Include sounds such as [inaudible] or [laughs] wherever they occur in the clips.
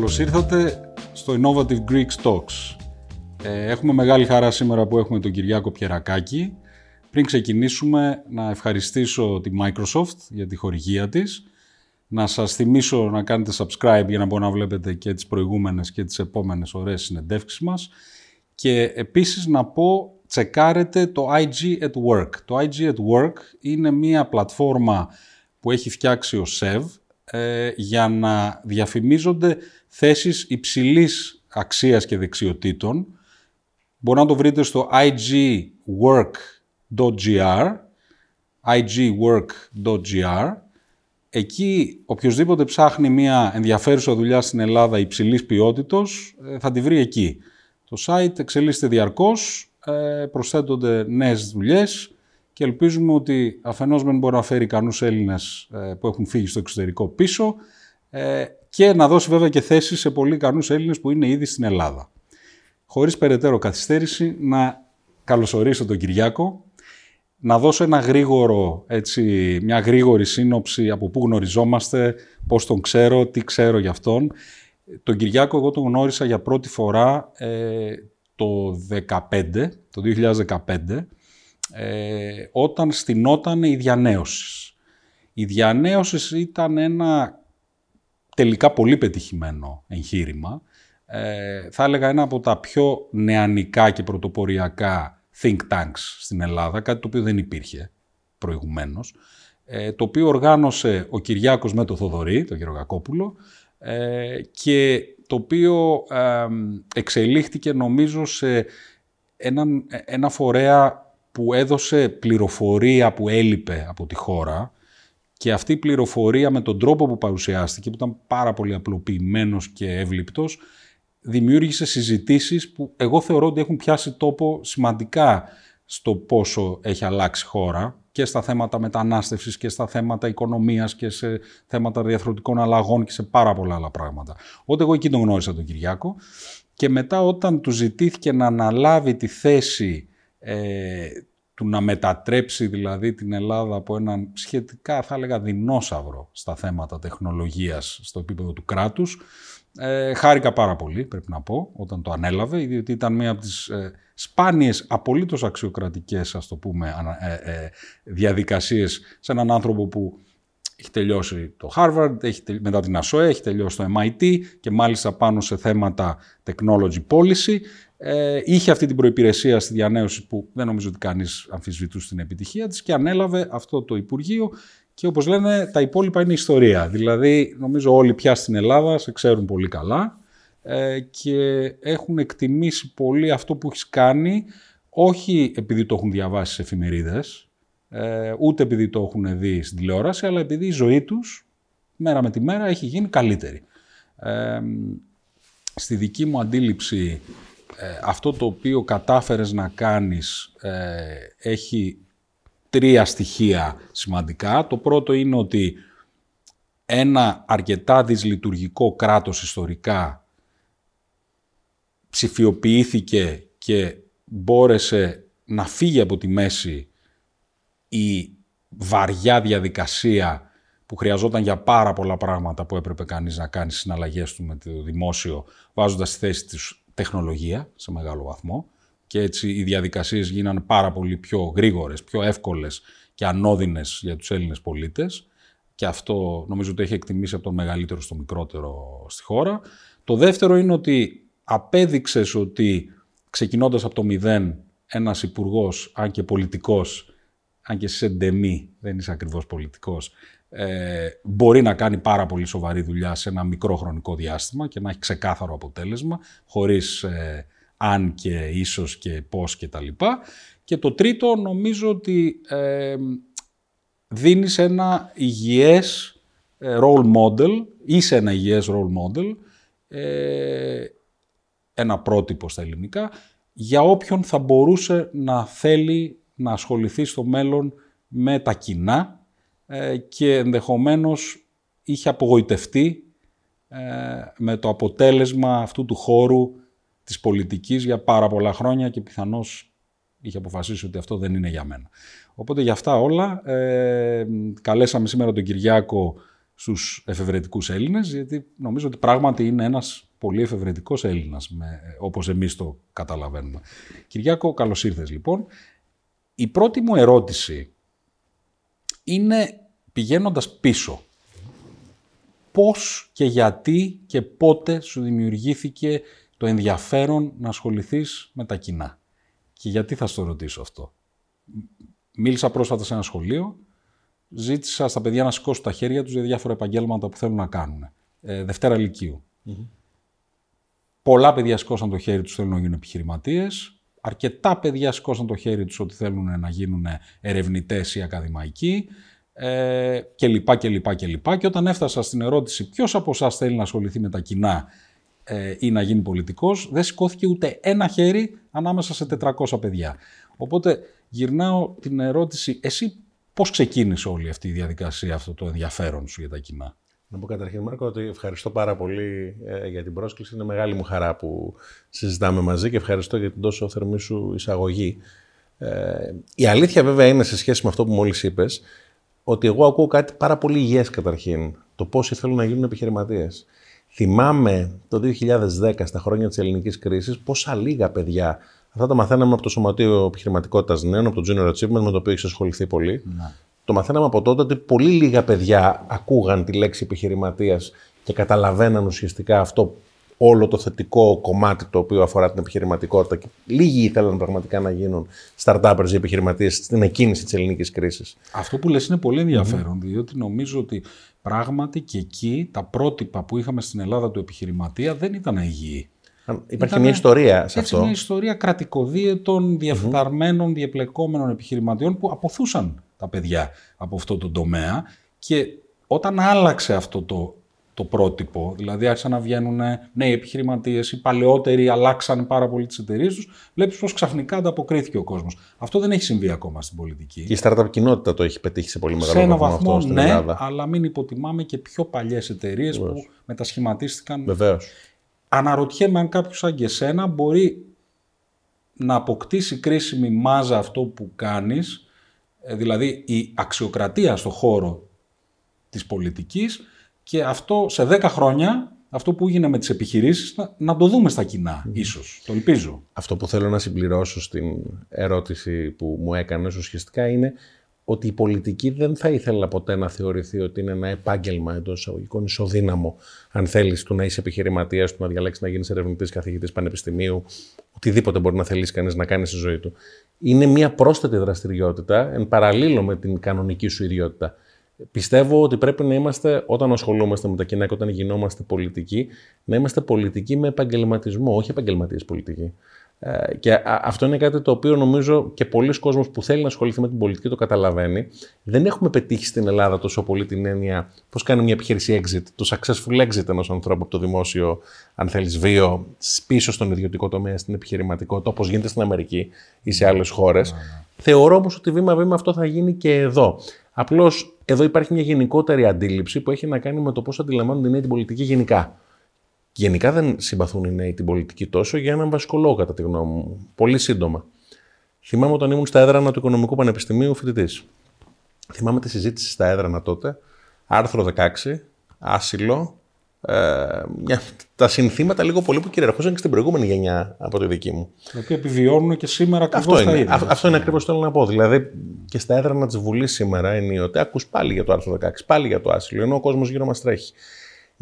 Καλώς ήρθατε στο Innovative Greek Talks. Ε, έχουμε μεγάλη χαρά σήμερα που έχουμε τον Κυριάκο Πιερακάκη. Πριν ξεκινήσουμε, να ευχαριστήσω τη Microsoft για τη χορηγία της. Να σας θυμίσω να κάνετε subscribe για να μπορείτε να βλέπετε και τις προηγούμενες και τις επόμενες ωραίες συνεντεύξεις μας. Και επίσης να πω, τσεκάρετε το IG at Work. Το IG at Work είναι μια πλατφόρμα που έχει φτιάξει ο SEV ε, για να διαφημίζονται θέσεις υψηλής αξίας και δεξιοτήτων. Μπορεί να το βρείτε στο igwork.gr igwork.gr Εκεί οποιοδήποτε ψάχνει μια ενδιαφέρουσα δουλειά στην Ελλάδα υψηλής ποιότητος ε, θα τη βρει εκεί. Το site εξελίσσεται διαρκώς, ε, προσθέτονται νέες δουλειές και ελπίζουμε ότι αφενός δεν μπορεί να φέρει ικανούς Έλληνες ε, που έχουν φύγει στο εξωτερικό πίσω ε, και να δώσει βέβαια και θέσεις σε πολύ ικανούς Έλληνες που είναι ήδη στην Ελλάδα. Χωρίς περαιτέρω καθυστέρηση να καλωσορίσω τον Κυριάκο, να δώσω ένα γρήγορο, έτσι, μια γρήγορη σύνοψη από πού γνωριζόμαστε, πώς τον ξέρω, τι ξέρω για αυτόν. Τον Κυριάκο εγώ τον γνώρισα για πρώτη φορά ε, το 2015, το 2015, ε, όταν στηνόταν η διανέωσης. Η διανέωσης ήταν ένα τελικά πολύ πετυχημένο εγχείρημα. Ε, θα έλεγα ένα από τα πιο νεανικά και πρωτοποριακά think tanks στην Ελλάδα, κάτι το οποίο δεν υπήρχε προηγουμένως, ε, το οποίο οργάνωσε ο Κυριάκος με το Θοδωρή, τον κύριο Κακόπουλο, ε, και το οποίο εξελίχθηκε νομίζω σε ένα φορέα που έδωσε πληροφορία που έλειπε από τη χώρα και αυτή η πληροφορία με τον τρόπο που παρουσιάστηκε, που ήταν πάρα πολύ απλοποιημένος και εύληπτος, δημιούργησε συζητήσεις που εγώ θεωρώ ότι έχουν πιάσει τόπο σημαντικά στο πόσο έχει αλλάξει η χώρα και στα θέματα μετανάστευσης και στα θέματα οικονομίας και σε θέματα διαθροτικών αλλαγών και σε πάρα πολλά άλλα πράγματα. Οπότε εγώ εκεί τον γνώρισα τον Κυριάκο και μετά όταν του ζητήθηκε να αναλάβει τη θέση ε, του να μετατρέψει δηλαδή την Ελλάδα από έναν σχετικά θα έλεγα δεινόσαυρο στα θέματα τεχνολογίας στο επίπεδο του κράτους. Ε, χάρηκα πάρα πολύ πρέπει να πω όταν το ανέλαβε διότι ήταν μία από τις ε, σπάνιες απολύτως αξιοκρατικές ας το πούμε ε, ε, διαδικασίες σε έναν άνθρωπο που έχει τελειώσει το Harvard, έχει μετά την ASOE, έχει τελειώσει το MIT και μάλιστα πάνω σε θέματα technology policy. Ε, είχε αυτή την προϋπηρεσία στη διανέωση που δεν νομίζω ότι κανείς αμφισβητούσε την επιτυχία της και ανέλαβε αυτό το Υπουργείο και όπως λένε τα υπόλοιπα είναι ιστορία. Δηλαδή νομίζω όλοι πια στην Ελλάδα σε ξέρουν πολύ καλά ε, και έχουν εκτιμήσει πολύ αυτό που έχεις κάνει όχι επειδή το έχουν διαβάσει σε εφημερίδες, ε, ούτε επειδή το έχουν δει στην τηλεόραση, αλλά επειδή η ζωή τους μέρα με τη μέρα έχει γίνει καλύτερη. Ε, στη δική μου αντίληψη ε, αυτό το οποίο κατάφερες να κάνεις ε, έχει τρία στοιχεία σημαντικά. Το πρώτο είναι ότι ένα αρκετά δυσλειτουργικό κράτος ιστορικά ψηφιοποιήθηκε και μπόρεσε να φύγει από τη μέση η βαριά διαδικασία που χρειαζόταν για πάρα πολλά πράγματα που έπρεπε κανείς να κάνει συναλλαγές του με το δημόσιο, βάζοντας στη θέση της τεχνολογία σε μεγάλο βαθμό και έτσι οι διαδικασίες γίνανε πάρα πολύ πιο γρήγορες, πιο εύκολες και ανώδυνες για τους Έλληνες πολίτες και αυτό νομίζω ότι έχει εκτιμήσει από τον μεγαλύτερο στο μικρότερο στη χώρα. Το δεύτερο είναι ότι απέδειξες ότι ξεκινώντας από το μηδέν ένας υπουργός, αν και πολιτικός, αν και σε ντεμή, δεν είσαι ακριβώς πολιτικός, ε, μπορεί να κάνει πάρα πολύ σοβαρή δουλειά σε ένα μικρό χρονικό διάστημα και να έχει ξεκάθαρο αποτέλεσμα, χωρίς ε, αν και ίσως και πώς και τα λοιπά. Και το τρίτο νομίζω ότι ε, δίνεις ένα υγιές ε, role model, είσαι ένα υγιές role model, ε, ένα πρότυπο στα ελληνικά, για όποιον θα μπορούσε να θέλει να ασχοληθεί στο μέλλον με τα κοινά ε, και ενδεχομένως είχε απογοητευτεί ε, με το αποτέλεσμα αυτού του χώρου της πολιτικής για πάρα πολλά χρόνια και πιθανώς είχε αποφασίσει ότι αυτό δεν είναι για μένα. Οπότε για αυτά όλα ε, καλέσαμε σήμερα τον Κυριάκο στους εφευρετικούς Έλληνες, γιατί νομίζω ότι πράγματι είναι ένας πολύ εφευρετικός Έλληνας, με, όπως εμείς το καταλαβαίνουμε. Κυριάκο, καλώς ήρθες λοιπόν. Η πρώτη μου ερώτηση είναι πηγαίνοντας πίσω. Πώς και γιατί και πότε σου δημιουργήθηκε το ενδιαφέρον να ασχοληθείς με τα κοινά; Και γιατί θα στο ρωτήσω αυτό; Μίλησα πρόσφατα σε ένα σχολείο, ζήτησα στα παιδιά να σηκώσουν τα χέρια τους για διάφορα επαγγέλματα που θέλουν να κάνουν. Ε, Δευτέρα Πολλά παιδιά σηκώσαν το χέρι τους θέλουν να γίνουν επιχειρηματίες. Αρκετά παιδιά σηκώσαν το χέρι τους ότι θέλουν να γίνουν ερευνητές ή ακαδημαϊκοί ε, και λοιπά και λοιπά και λοιπά. Και όταν έφτασα στην ερώτηση ποιος από εσάς θέλει να ασχοληθεί με τα κοινά ε, ή να γίνει πολιτικός, δεν σηκώθηκε ούτε ένα χέρι ανάμεσα σε 400 παιδιά. Οπότε γυρνάω την ερώτηση, εσύ πώς ξεκίνησε όλη αυτή η διαδικασία, αυτό το ενδιαφέρον σου για τα κοινά; Να πω καταρχήν, Μάρκο, ότι ευχαριστώ πάρα πολύ ε, για την πρόσκληση. Είναι μεγάλη μου χαρά που συζητάμε μαζί και ευχαριστώ για την τόσο θερμή σου εισαγωγή. Ε, η αλήθεια βέβαια είναι σε σχέση με αυτό που μόλις είπες, ότι εγώ ακούω κάτι πάρα πολύ υγιές καταρχήν. Το πόσοι θέλουν να γίνουν επιχειρηματίες. Θυμάμαι το 2010, στα χρόνια της ελληνικής κρίσης, πόσα λίγα παιδιά Αυτά τα μαθαίναμε από το Σωματείο Επιχειρηματικότητας Νέων, από το Junior Achievement, με το οποίο έχεις ασχοληθεί πολύ. Να. Το μαθαίναμε από τότε ότι πολύ λίγα παιδιά ακούγαν τη λέξη επιχειρηματίας και καταλαβαίναν ουσιαστικά αυτό όλο το θετικό κομμάτι το οποίο αφορά την επιχειρηματικότητα. Και λίγοι ήθελαν πραγματικά να γίνουν startuppers ή επιχειρηματίες στην εκκίνηση της ελληνικής κρίσης. Αυτό που λες είναι πολύ ενδιαφέρον, διότι νομίζω ότι πράγματι και εκεί τα πρότυπα που είχαμε στην Ελλάδα του επιχειρηματία δεν ήταν υγιή. Υπάρχει μια ιστορία σε αυτό. μια ιστορία κρατικοδίαιτων, διαφθαρμένων, διεπλεκόμενων επιχειρηματιών που αποθούσαν τα παιδιά από αυτό το τομέα και όταν άλλαξε αυτό το, το πρότυπο, δηλαδή άρχισαν να βγαίνουν νέοι επιχειρηματίες, οι παλαιότεροι αλλάξαν πάρα πολύ τις εταιρείες τους, βλέπεις πως ξαφνικά ανταποκρίθηκε ο κόσμος. Αυτό δεν έχει συμβεί ακόμα στην πολιτική. Και η startup κοινότητα το έχει πετύχει σε πολύ μεγάλο σε ένα βαθμό. αυτό στην ναι, Ελλάδα. αλλά μην υποτιμάμε και πιο παλιές εταιρείες που μετασχηματίστηκαν. Βεβαίως αναρωτιέμαι αν κάποιος σαν και εσένα μπορεί να αποκτήσει κρίσιμη μάζα αυτό που κάνεις, ε, δηλαδή η αξιοκρατία στο χώρο της πολιτικής και αυτό σε 10 χρόνια, αυτό που έγινε με τις επιχειρήσεις, να, το δούμε στα κοινά, ίσως. Το ελπίζω. Αυτό που θέλω να συμπληρώσω στην ερώτηση που μου έκανες ουσιαστικά είναι ότι η πολιτική δεν θα ήθελα ποτέ να θεωρηθεί ότι είναι ένα επάγγελμα εντός εισαγωγικών ισοδύναμο, αν θέλεις του να είσαι επιχειρηματίας, του να διαλέξεις να γίνεις ερευνητής, καθηγητής πανεπιστημίου, οτιδήποτε μπορεί να θέλει κανείς να κάνει στη ζωή του. Είναι μια πρόσθετη δραστηριότητα εν παραλίλω με την κανονική σου ιδιότητα. Πιστεύω ότι πρέπει να είμαστε, όταν ασχολούμαστε με τα κοινά και όταν γινόμαστε πολιτικοί, να είμαστε πολιτικοί με επαγγελματισμό, όχι επαγγελματίες πολιτικοί. Ε, και αυτό είναι κάτι το οποίο νομίζω και πολλοί κόσμος που θέλει να ασχοληθεί με την πολιτική το καταλαβαίνει. Δεν έχουμε πετύχει στην Ελλάδα τόσο πολύ την έννοια πώς κάνει μια επιχείρηση exit, το successful exit ενός ανθρώπου από το δημόσιο, αν θέλεις, βίο, πίσω στον ιδιωτικό τομέα, στην επιχειρηματικότητα, όπως γίνεται στην Αμερική ή σε άλλες χώρες. Ναι, ναι. Θεωρώ όμως ότι βήμα-βήμα αυτό θα γίνει και εδώ. Απλώς εδώ υπάρχει μια γενικότερη αντίληψη που έχει να κάνει με το πώς αντιλαμβάνονται την πολιτική γενικά. Γενικά δεν συμπαθούν οι νέοι την πολιτική τόσο για έναν βασικό λόγο, κατά τη γνώμη μου. Πολύ σύντομα. Θυμάμαι όταν ήμουν στα έδρανα του Οικονομικού Πανεπιστημίου φοιτητής. Θυμάμαι τη συζήτηση στα έδρανα τότε. Άρθρο 16, άσυλο. Ε, μια, τα συνθήματα λίγο πολύ που κυριαρχούσαν και στην προηγούμενη γενιά από τη δική μου. Τα οποία επιβιώνουν και σήμερα ακριβώς τα ίδια. Αυτό είναι ακριβώς το θέλω να πω. Δηλαδή και στα έδρανα της Βουλής σήμερα ενίοτε ακούς πάλι για το άρθρο 16, πάλι για το άσυλο, ενώ ο κόσμος γύρω μας τρέχει.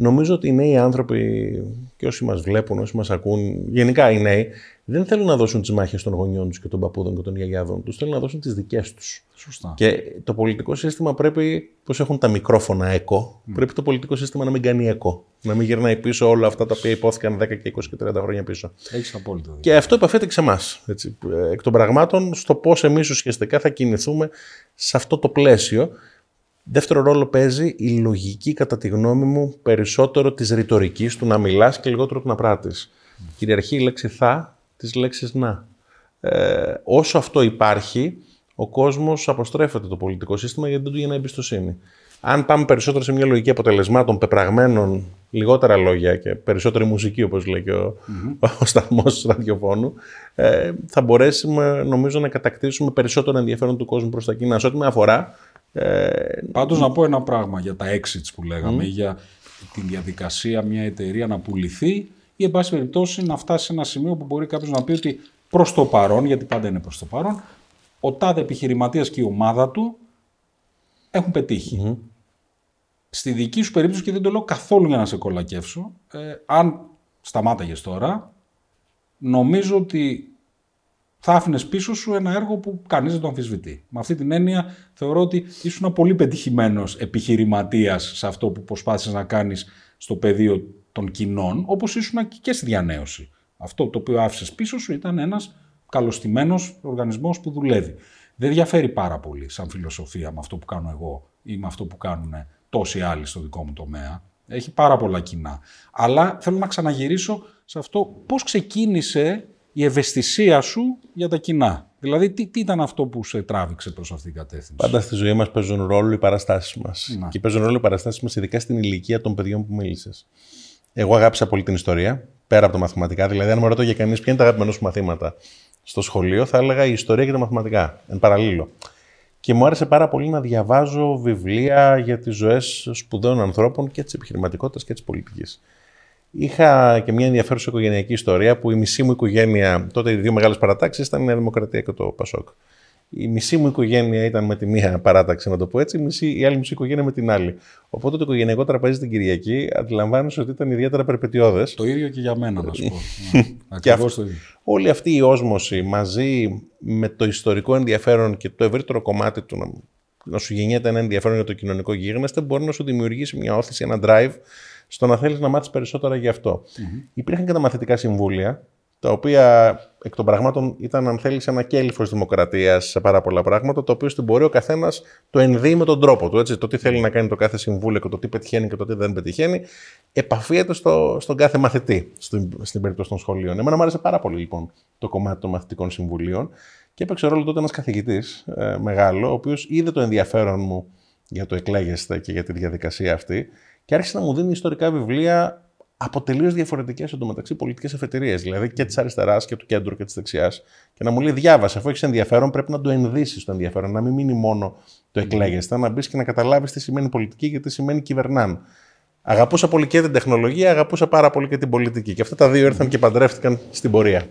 Νομίζω ότι οι νέοι άνθρωποι και όσοι μας βλέπουν, όσοι μας ακούν, γενικά οι νέοι, δεν θέλουν να δώσουν τις μάχες των γονιών τους και των παππούδων και των γιαγιάδων τους. Θέλουν να δώσουν τις δικές τους. Σωστά. Και το πολιτικό σύστημα πρέπει, πώς έχουν τα μικρόφωνα εκό, πρέπει το πολιτικό σύστημα να μην κάνει εκό. Να μην γυρνάει πίσω όλα αυτά τα οποία υπόθηκαν 10 και 20 και 30 χρόνια πίσω. Έχεις απόλυτο. Και αυτό επαφέται και σε εμάς. Εκ των πραγμάτων, στο πώς εμείς ουσιαστικά θα κινηθούμε σε αυτό το πλαίσιο. Δεύτερο ρόλο παίζει η λογική, κατά τη γνώμη μου, περισσότερο της ρητορικής του να μιλάς και λιγότερο του να πράττεις. Mm. Κυριαρχεί η λέξη θα της λέξης να. Ε, όσο αυτό υπάρχει, ο κόσμος αποστρέφεται το πολιτικό σύστημα γιατί δεν του γίνει εμπιστοσύνη. Αν πάμε περισσότερο σε μια λογική αποτελεσμάτων, πεπραγμένων, λιγότερα λόγια και περισσότερη μουσική, όπως λέει και ο, mm-hmm. [laughs] ο σταθμός του ραδιοφώνου, ε, θα μπορέσουμε νομίζω να κατακτήσουμε περισσότερο ενδιαφέρον του κόσμου προς τα κοινά. Σε ό,τι με αφορά, Ε, Πάντως να πω ένα πράγμα για τα exits που λέγαμε, για την διαδικασία μια εταιρεία να πουληθεί ή εν πάση περιπτώσει να φτάσει σε ένα σημείο που μπορεί κάποιος να πει ότι προς το παρόν, γιατί πάντα είναι προς το παρόν, ο τάδε επιχειρηματίας και η ομάδα του έχουν Στη δική σου περίπτωση, και δεν το λέω καθόλου για να σε κολακεύσω, ε, αν σταμάταγες τώρα, νομίζω ότι θα άφηνες πίσω σου ένα έργο που κανείς δεν το αμφισβητεί. Με αυτή την έννοια θεωρώ ότι ήσουν πολύ πετυχημένος επιχειρηματίας σε αυτό που προσπάθησες να κάνεις στο πεδίο των κοινών, όπως ήσουν και στη διανέωση. Αυτό το οποίο άφησες πίσω σου ήταν ένας καλωστημένος οργανισμός που δουλεύει. Δεν διαφέρει πάρα πολύ σαν φιλοσοφία με αυτό που κάνω εγώ ή με αυτό που κάνουν τόσοι άλλοι στο δικό μου τομέα. Έχει πάρα πολλά κοινά. Αλλά θέλω να ξαναγυρίσω σε αυτό πώς ξεκίνησε η ευαισθησία σου για τα κοινά. Δηλαδή, τι, τι ήταν αυτό που σε τράβηξε προς αυτήν την κατεύθυνση; Πάντα στη ζωή μας παίζουν ρόλο οι παραστάσεις μας. Και παίζουν ρόλο οι παραστάσεις μας, ειδικά στην ηλικία των παιδιών που μίλησες. Εγώ αγάπησα πολύ την ιστορία, πέρα από τα μαθηματικά. Δηλαδή, αν μου ρωτώ για κανείς ποια είναι τα αγαπημένα σου μαθήματα στο σχολείο, θα έλεγα η ιστορία και τα μαθηματικά, εν παραλίλω. Και μου άρεσε πάρα πολύ να διαβάζω βιβλία για τις ζωές σπουδαίων ανθρώπων και της επιχειρηματικότητας και της πολιτικής. Είχα και μια ενδιαφέρουσα οικογενειακή ιστορία που η μισή μου οικογένεια, τότε οι δύο μεγάλες παρατάξεις ήταν η Νέα Δημοκρατία και το Πασόκ. Η μισή μου οικογένεια ήταν με τη μία παράταξη, να το πω έτσι, η, μισή, η άλλη μισή οικογένεια με την άλλη. Οπότε το οικογενειακό τραπέζι την Κυριακή αντιλαμβάνεσαι ότι ήταν ιδιαίτερα περπετειώδε. Το ίδιο και για μένα, να σου πω. [laughs] Ναι, Ακριβώς το ίδιο. Όλη αυτή η όσμωση μαζί με το ιστορικό ενδιαφέρον και το ευρύτερο κομμάτι του να, να σου γεννιέται ένα ενδιαφέρον για το κοινωνικό γίγνεσθε μπορεί να σου δημιουργήσει μια όθηση, ένα drive στο να θέλεις να μάθεις περισσότερα γι' αυτό. Mm-hmm. Υπήρχαν και τα μαθητικά συμβούλια, τα οποία εκ των πραγμάτων ήταν, αν θέλεις, ένα κέλυφος δημοκρατίας σε πάρα πολλά πράγματα, το οποίο στην πορεία ο καθένας το ενδύει με τον τρόπο του. Έτσι, το τι θέλει να κάνει το κάθε συμβούλιο και το τι πετυχαίνει και το τι δεν πετυχαίνει, επαφίεται στο, στον κάθε μαθητή στην, στην περίπτωση των σχολείων. Εμένα μου άρεσε πάρα πολύ λοιπόν το κομμάτι των μαθητικών συμβουλίων και έπαιξε ρόλο τότε ένας καθηγητής ε, μεγάλο, ο οποίος είδε το ενδιαφέρον μου για το εκλέγεστε και για τη διαδικασία αυτή και άρχισε να μου δίνει ιστορικά βιβλία από τελείως διαφορετικές εντωμεταξύ πολιτικές εφετηρίε, δηλαδή και της αριστεράς και του κέντρου και της δεξιάς. Και να μου λέει: Διάβασε, αφού έχεις ενδιαφέρον, πρέπει να το ενδύσεις το ενδιαφέρον, να μην μείνει μόνο το εκλέγεσθε, να μπεις και να καταλάβεις τι σημαίνει πολιτική και τι σημαίνει κυβερνάν. Αγαπούσα πολύ και την τεχνολογία, αγαπούσα πάρα πολύ και την πολιτική. Και αυτά τα δύο ήρθαν και παντρεύτηκαν στην πορεία.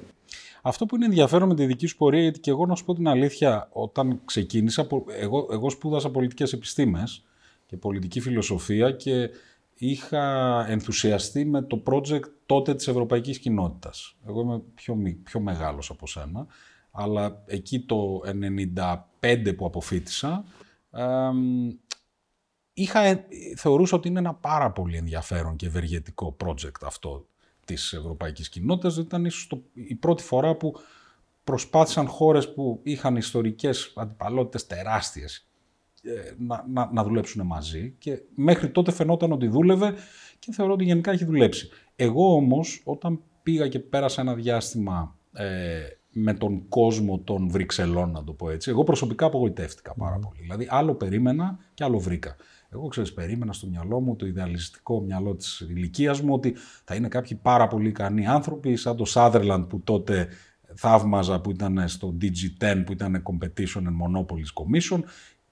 Αυτό που είναι ενδιαφέρον με τη δική σου πορεία, γιατί και εγώ να σου πω την αλήθεια, όταν ξεκίνησα, εγώ, εγώ σπούδασα πολιτικές επιστήμες και πολιτική φιλοσοφία και είχα ενθουσιαστεί με το project τότε της Ευρωπαϊκής Κοινότητας. Εγώ είμαι πιο, πιο μεγάλος από σένα, αλλά εκεί το 95 που αποφύτησα, είχα, θεωρούσα ότι είναι ένα πάρα πολύ ενδιαφέρον και ευεργετικό project αυτό της Ευρωπαϊκής Κοινότητας. Ήταν ίσως το, η πρώτη φορά που προσπάθησαν χώρες που είχαν ιστορικές αντιπαλότητες τεράστιες ε, να, να, να δουλέψουν μαζί και μέχρι τότε φαινόταν ότι δούλευε και θεωρώ ότι γενικά έχει δουλέψει. Εγώ όμως όταν πήγα και πέρασα ένα διάστημα ε, με τον κόσμο των Βρυξελών, να το πω έτσι, εγώ προσωπικά απογοητεύτηκα πάρα πολύ. Δηλαδή άλλο περίμενα και άλλο βρήκα. Εγώ ξέρεις, περίμενα στο μυαλό μου, το ιδεαλιστικό μυαλό της ηλικίας μου, ότι θα είναι κάποιοι πάρα πολύ ικανοί άνθρωποι, σαν το Sutherland που τότε θαύμαζα που ήταν στο DG10 που ήταν Competition and Monopolies Commission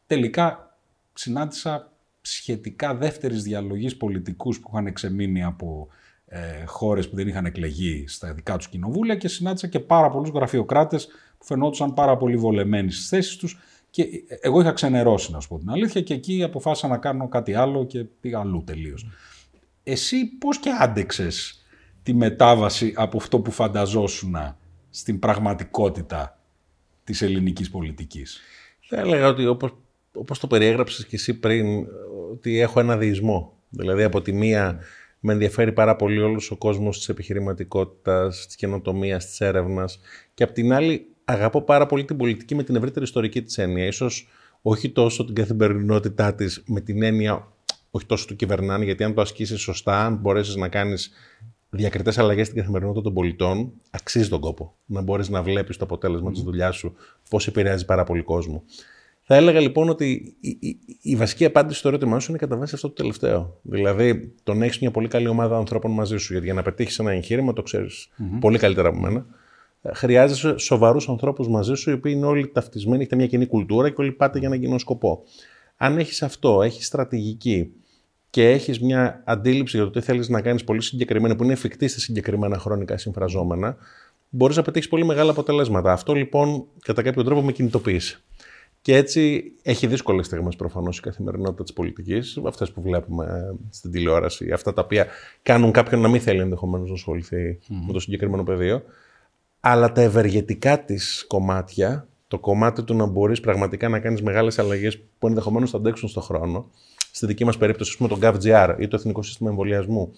τελικά συνάντησα σχετικά δεύτερης διαλογής πολιτικούς που είχαν εξεμείνει από ε, χώρες που δεν είχαν εκλεγεί στα δικά τους κοινοβούλια και συνάντησα και πάρα πολλούς γραφειοκράτες που φαινόντουσαν πάρα πολύ βολεμένοι στις θέσεις τους και ε, εγώ είχα ξενερώσει να σου πω την αλήθεια και εκεί αποφάσισα να κάνω κάτι άλλο και πήγα αλλού τελείως. Εσύ πώς και άντεξες τη μετάβαση από αυτό που φανταζόσουν στην πραγματικότητα της ελληνικής πολιτικής; Θα έλεγα ότι όπως όπως το περιέγραψες και εσύ πριν, ότι έχω ένα διεισμό. Δηλαδή από τη μία με ενδιαφέρει πάρα πολύ όλος ο κόσμος της επιχειρηματικότητας, της καινοτομίας, της έρευνας και από την άλλη αγαπώ πάρα πολύ την πολιτική με την ευρύτερη ιστορική της έννοια. Ίσως όχι τόσο την καθημερινότητά της με την έννοια όχι τόσο του κυβερνάνε, γιατί αν το ασκήσεις σωστά, αν μπορέσεις να κάνεις διακριτές αλλαγές στην καθημερινότητα των πολιτών, αξίζει τον κόπο να μπορείς να βλέπεις το αποτέλεσμα mm. τη δουλειάς σου, πώς επηρεάζει πάρα πολύ κόσμο. Θα έλεγα λοιπόν ότι η, η, η βασική απάντηση στο ερώτημά σου είναι κατά βάση αυτό το τελευταίο. Δηλαδή, το να έχεις μια πολύ καλή ομάδα ανθρώπων μαζί σου, γιατί για να πετύχεις ένα εγχείρημα, το ξέρεις πολύ καλύτερα από μένα. Ε, χρειάζεσαι σοβαρούς ανθρώπους μαζί σου, οι οποίοι είναι όλοι ταυτισμένοι, έχετε μια κοινή κουλτούρα και όλοι πάτε για ένα κοινό σκοπό. Αν έχεις αυτό, έχεις στρατηγική και έχεις μια αντίληψη για το τι θέλεις να κάνεις πολύ συγκεκριμένα, που είναι εφικτή σε συγκεκριμένα χρονικά συμφραζόμενα, μπορείς να πετύχεις πολύ μεγάλα αποτελέσματα. Αυτό λοιπόν κατά κάποιο τρόπο με κινητοποίησε. Και έτσι έχει δύσκολες στιγμές προφανώς η καθημερινότητα της πολιτικής, αυτές που βλέπουμε στην τηλεόραση, αυτά τα οποία κάνουν κάποιον να μην θέλει ενδεχομένως να ασχοληθεί με το συγκεκριμένο πεδίο. Αλλά τα ευεργετικά της κομμάτια, το κομμάτι του να μπορείς πραγματικά να κάνεις μεγάλες αλλαγές που ενδεχομένως θα αντέξουν στον χρόνο, στη δική μας περίπτωση, ας πούμε, το GovGR ή το Εθνικό Σύστημα Εμβολιασμού,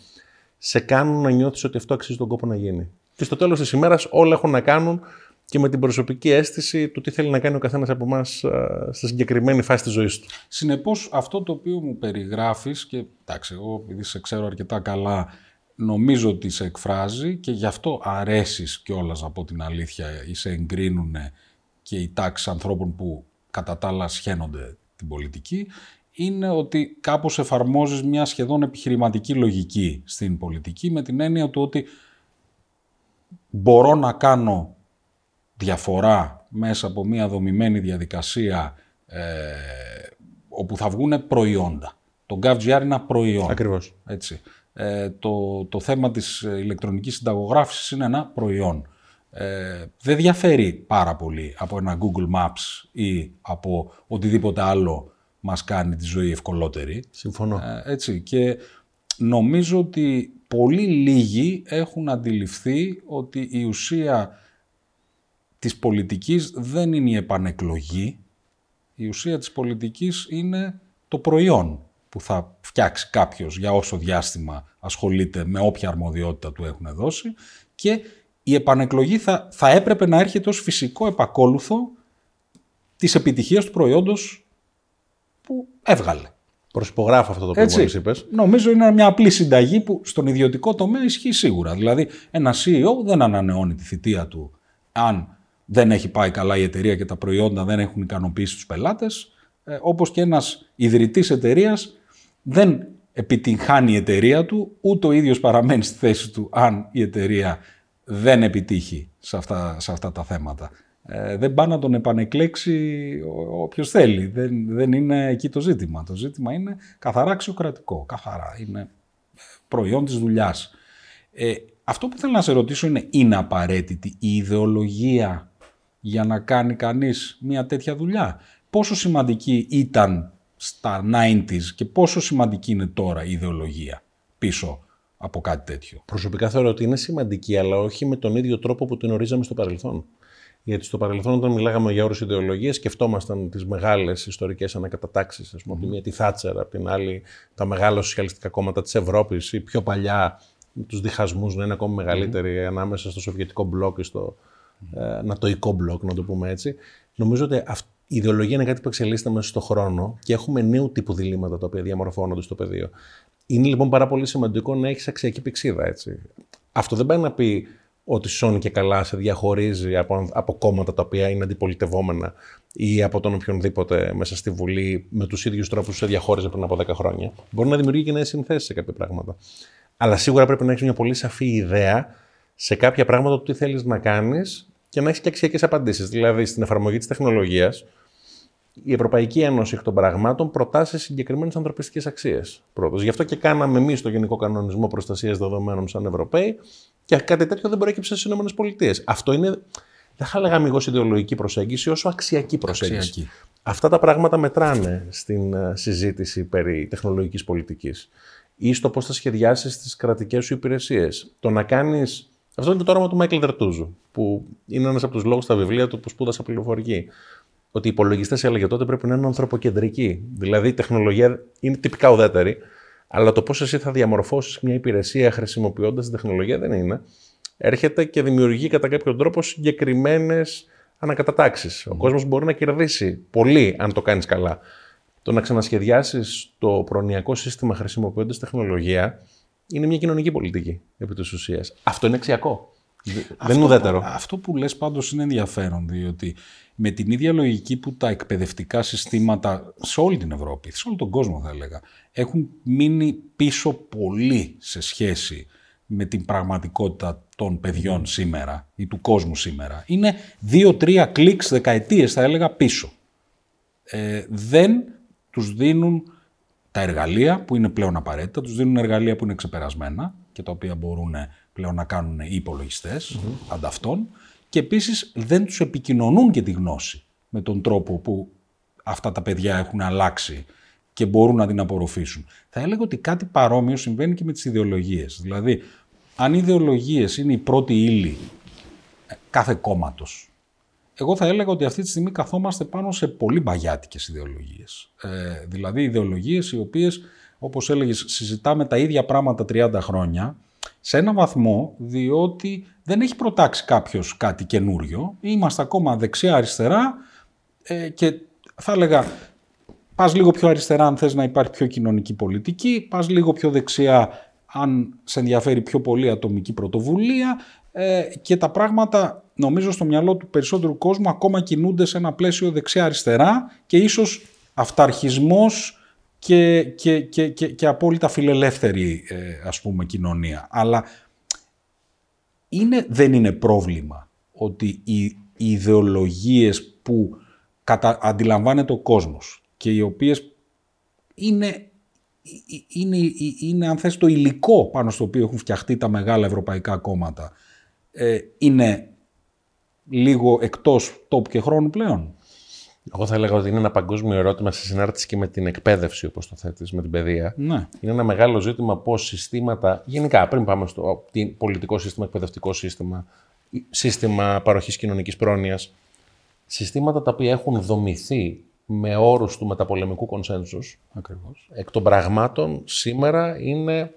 σε κάνουν να νιώθεις ότι αυτό αξίζει τον κόπο να γίνει. Και στο τέλος της ημέρας όλα έχουν να κάνουν και με την προσωπική αίσθηση του τι θέλει να κάνει ο καθένας από εμάς στη συγκεκριμένη φάση της ζωής του. Συνεπώς, αυτό το οποίο μου περιγράφεις, και εντάξει, εγώ επειδή σε ξέρω αρκετά καλά, νομίζω ότι σε εκφράζει και γι' αυτό αρέσεις κιόλας από την αλήθεια ή σε εγκρίνουν και οι τάξεις ανθρώπων που κατά τα άλλα σχένονται την πολιτική, είναι ότι κάπως εφαρμόζεις μια σχεδόν επιχειρηματική λογική στην πολιτική με την έννοια του ότι μπορώ να κάνω διαφορά μέσα από μια δομημένη διαδικασία ε, όπου θα βγουν προϊόντα. Το GovGR είναι ένα προϊόν. Ακριβώς. Έτσι. Ε, το, το θέμα της ηλεκτρονικής συνταγογράφησης είναι ένα προϊόν. Ε, δεν διαφέρει πάρα πολύ από ένα Google Maps ή από οτιδήποτε άλλο μας κάνει τη ζωή ευκολότερη. Συμφωνώ. Ε, έτσι. Και νομίζω ότι πολύ λίγοι έχουν αντιληφθεί ότι η ουσία της πολιτικής δεν είναι η επανεκλογή. Η ουσία της πολιτικής είναι το προϊόν που θα φτιάξει κάποιος για όσο διάστημα ασχολείται με όποια αρμοδιότητα του έχουν δώσει και η επανεκλογή θα, θα έπρεπε να έρχεται ως φυσικό επακόλουθο της επιτυχίας του προϊόντος που έβγαλε. Προσυπογράφω αυτό το που μόλις είπες. Νομίζω είναι μια απλή συνταγή που στον ιδιωτικό τομέα ισχύει σίγουρα. Δηλαδή ένα CEO δεν ανανεώνει τη θητεία του αν δεν έχει πάει καλά η εταιρεία και τα προϊόντα δεν έχουν ικανοποιήσει τους πελάτες, ε, όπως και ένας ιδρυτής εταιρείας δεν επιτυγχάνει η εταιρεία του, ούτε ο ίδιος παραμένει στη θέση του αν η εταιρεία δεν επιτύχει σε αυτά, σε αυτά τα θέματα. Ε, δεν πάει να τον επανεκλέξει όποιος θέλει. Δεν, δεν είναι εκεί το ζήτημα. Το ζήτημα είναι καθαρά αξιοκρατικό. Καθαρά. Είναι προϊόν της δουλειάς. Ε, αυτό που θέλω να σε ρωτήσω είναι, είναι απαραίτητη η ιδεολογία για να κάνει κανείς μια τέτοια δουλειά. Πόσο σημαντική ήταν στα 90s και πόσο σημαντική είναι τώρα η ιδεολογία πίσω από κάτι τέτοιο; Προσωπικά θεωρώ ότι είναι σημαντική, αλλά όχι με τον ίδιο τρόπο που την ορίζαμε στο παρελθόν. Γιατί στο παρελθόν, όταν μιλάγαμε για όρους ιδεολογίας, σκεφτόμασταν τις μεγάλες ιστορικές ανακατατάξεις. Α πούμε, από τη μία τη Θάτσερ, από την άλλη τα μεγάλα σοσιαλιστικά κόμματα της Ευρώπης ή πιο παλιά τους διχασμούς να είναι ακόμη μεγαλύτεροι ανάμεσα στο Σοβιετικό μπλοκ και στο ε, νατοϊκό μπλοκ, να το πούμε έτσι. Νομίζω ότι η ιδεολογία είναι κάτι που εξελίσσεται μέσα στον χρόνο και έχουμε νέου τύπου διλήμματα τα οποία διαμορφώνονται στο πεδίο. Είναι λοιπόν πάρα πολύ σημαντικό να έχεις αξιακή πηξίδα. Έτσι. Αυτό δεν πάει να πει ότι σώνει και καλά σε διαχωρίζει από, από κόμματα τα οποία είναι αντιπολιτευόμενα ή από τον οποιονδήποτε μέσα στη Βουλή με τους ίδιους τρόπους που σε διαχώριζε πριν από 10 χρόνια. Μπορεί να δημιουργεί και νέες συνθέσεις σε κάποια πράγματα. Αλλά σίγουρα πρέπει να έχεις μια πολύ σαφή ιδέα σε κάποια πράγματα τι θέλεις να κάνεις και να έχεις και αξιακές απαντήσεις. Δηλαδή, στην εφαρμογή της τεχνολογίας, η Ευρωπαϊκή Ένωση εκ των πραγμάτων προτάσει συγκεκριμένες ανθρωπιστικές αξίες. Πρώτος. Γι' αυτό και κάναμε εμείς το Γενικό Κανονισμό Προστασίας Δεδομένων σαν Ευρωπαίοι και κάτι τέτοιο δεν μπορεί να στι ΗΠΑ. Αυτό είναι, δεν θα έλεγα αμυγό ιδεολογική προσέγγιση, όσο αξιακή προσέγγιση. Αξιακή. Αυτά τα πράγματα μετράνε στην ε, συζήτηση περί τεχνολογικής πολιτικής ή στο πώς θα σχεδιάσεις τις κρατικές σου υπηρεσίες. Το να κάνεις αυτό είναι το όραμα του Μάικλ Δερτούζου, που είναι ένας από τους λόγους στα βιβλία του που σπούδασα πληροφορική. Ότι οι υπολογιστές έλεγε τότε πρέπει να είναι ανθρωποκεντρικοί. Δηλαδή η τεχνολογία είναι τυπικά ουδέτερη, αλλά το πώς εσύ θα διαμορφώσεις μια υπηρεσία χρησιμοποιώντας την τεχνολογία δεν είναι. Έρχεται και δημιουργεί κατά κάποιο τρόπο συγκεκριμένες ανακατατάξεις. Ο κόσμος μπορεί να κερδίσει πολύ αν το κάνεις καλά. Το να ξανασχεδιάσεις το προνοιακό σύστημα χρησιμοποιώντας τεχνολογία είναι μια κοινωνική πολιτική επί της ουσίας. Αυτό είναι αξιακό. δεν είναι ουδέτερο. Αυτό που λες πάντως είναι ενδιαφέρον, διότι με την ίδια λογική που τα εκπαιδευτικά συστήματα σε όλη την Ευρώπη, σε όλο τον κόσμο θα έλεγα, έχουν μείνει πίσω πολύ σε σχέση με την πραγματικότητα των παιδιών σήμερα ή του κόσμου σήμερα. Είναι δύο-τρία κλικς δεκαετίες θα έλεγα πίσω. Ε, δεν τους δίνουν τα εργαλεία που είναι πλέον απαραίτητα, τους δίνουν εργαλεία που είναι ξεπερασμένα και τα οποία μπορούν πλέον να κάνουν οι υπολογιστές mm-hmm. ανταυτών και επίσης δεν τους επικοινωνούν και τη γνώση με τον τρόπο που αυτά τα παιδιά έχουν αλλάξει και μπορούν να την απορροφήσουν. Θα έλεγα ότι κάτι παρόμοιο συμβαίνει και με τις ιδεολογίες. Δηλαδή, αν οι ιδεολογίες είναι η πρώτη ύλη ε, κάθε κόμματος, εγώ θα έλεγα ότι αυτή τη στιγμή καθόμαστε πάνω σε πολύ μπαγιάτικες ιδεολογίες. Ε, δηλαδή ιδεολογίες οι οποίες, όπως έλεγες, συζητάμε τα ίδια πράγματα 30 χρόνια, σε ένα βαθμό διότι δεν έχει προτάξει κάποιος κάτι καινούριο. Είμαστε ακόμα δεξιά-αριστερά ε, και θα έλεγα πας λίγο πιο αριστερά αν θες να υπάρχει πιο κοινωνική πολιτική, πας λίγο πιο δεξιά αν σε ενδιαφέρει πιο πολύ ατομική πρωτοβουλία ε, και τα πράγματα νομίζω στο μυαλό του περισσότερου κόσμου ακόμα κινούνται σε ένα πλαίσιο δεξιά-αριστερά και ίσως αυταρχισμός και, και, και, και, και απόλυτα φιλελεύθερη ε, ας πούμε κοινωνία. Αλλά είναι, δεν είναι πρόβλημα ότι οι, οι ιδεολογίες που κατα, αντιλαμβάνεται ο κόσμος και οι οποίες είναι, είναι, είναι αν θες το υλικό πάνω στο οποίο έχουν φτιαχτεί τα μεγάλα ευρωπαϊκά κόμματα ε, είναι λίγο εκτός τόπου και χρόνου πλέον; Εγώ θα έλεγα ότι είναι ένα παγκόσμιο ερώτημα σε συνάρτηση και με την εκπαίδευση, όπως το θέτεις, με την παιδεία. Ναι. Είναι ένα μεγάλο ζήτημα πώς συστήματα, γενικά πριν πάμε στο πολιτικό σύστημα, εκπαιδευτικό σύστημα, σύστημα παροχής κοινωνικής πρόνοιας, συστήματα τα οποία έχουν δομηθεί με όρους του μεταπολεμικού κονσένσους, Ακριβώς. εκ των πραγμάτων σήμερα είναι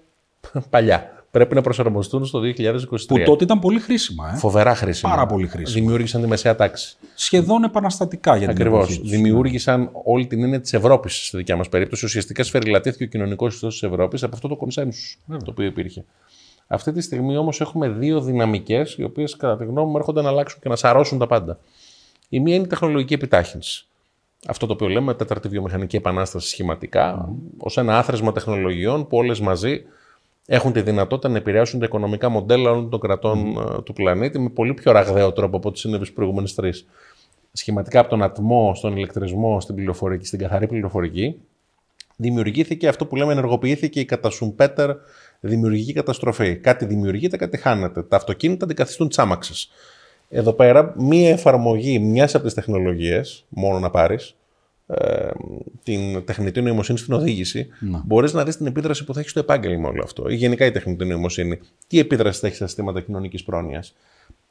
παλιά πρέπει να προσαρμοστούν στο 2023. Που τότε ήταν πολύ χρήσιμα. Ε; Φοβερά χρήσιμα. Πάρα πολύ χρήσιμα. Δημιούργησαν τη μεσαία τάξη. Σχεδόν επαναστατικά για την Ακριβώς. Δημιούργησαν όλη την έννοια της Ευρώπης στη δικιά μας περίπτωση. Ουσιαστικά σφαιριλατήθηκε ο κοινωνικός ιστός της Ευρώπης από αυτό το κονσένσου το οποίο υπήρχε. Αυτή τη στιγμή όμως έχουμε δύο δυναμικές, οι οποίες κατά τη γνώμη μου έρχονται να αλλάξουν και να σαρώσουν τα πάντα. Η μία είναι η τεχνολογική επιτάχυνση. Αυτό το οποίο λέμε τέταρτη βιομηχανική επανάσταση σχηματικά, mm. ως ένα άθροισμα τεχνολογιών που όλες μαζί έχουν τη δυνατότητα να επηρεάσουν τα οικονομικά μοντέλα όλων των κρατών mm. του πλανήτη με πολύ πιο ραγδαίο τρόπο από ό,τι συνέβη στις προηγούμενες τρεις. Σχηματικά από τον ατμό, στον ηλεκτρισμό, στην πληροφορική, στην καθαρή πληροφορική, δημιουργήθηκε αυτό που λέμε ενεργοποιήθηκε η κατά Σουμπέτερ δημιουργική καταστροφή. Κάτι δημιουργείται, κάτι χάνεται. Τα αυτοκίνητα αντικαθιστούν τσάμαξες. Εδώ πέρα, μία εφαρμογή μιας από τις τεχνολογίες, μόνο να πάρεις, ε, την τεχνητή νοημοσύνη στην οδήγηση, να. μπορείς να δεις την επίδραση που θα έχεις στο επάγγελμα όλο αυτό. Ή γενικά η τεχνητή νοημοσύνη. Τι επίδραση θα έχεις στα συστήματα κοινωνικής πρόνοιας.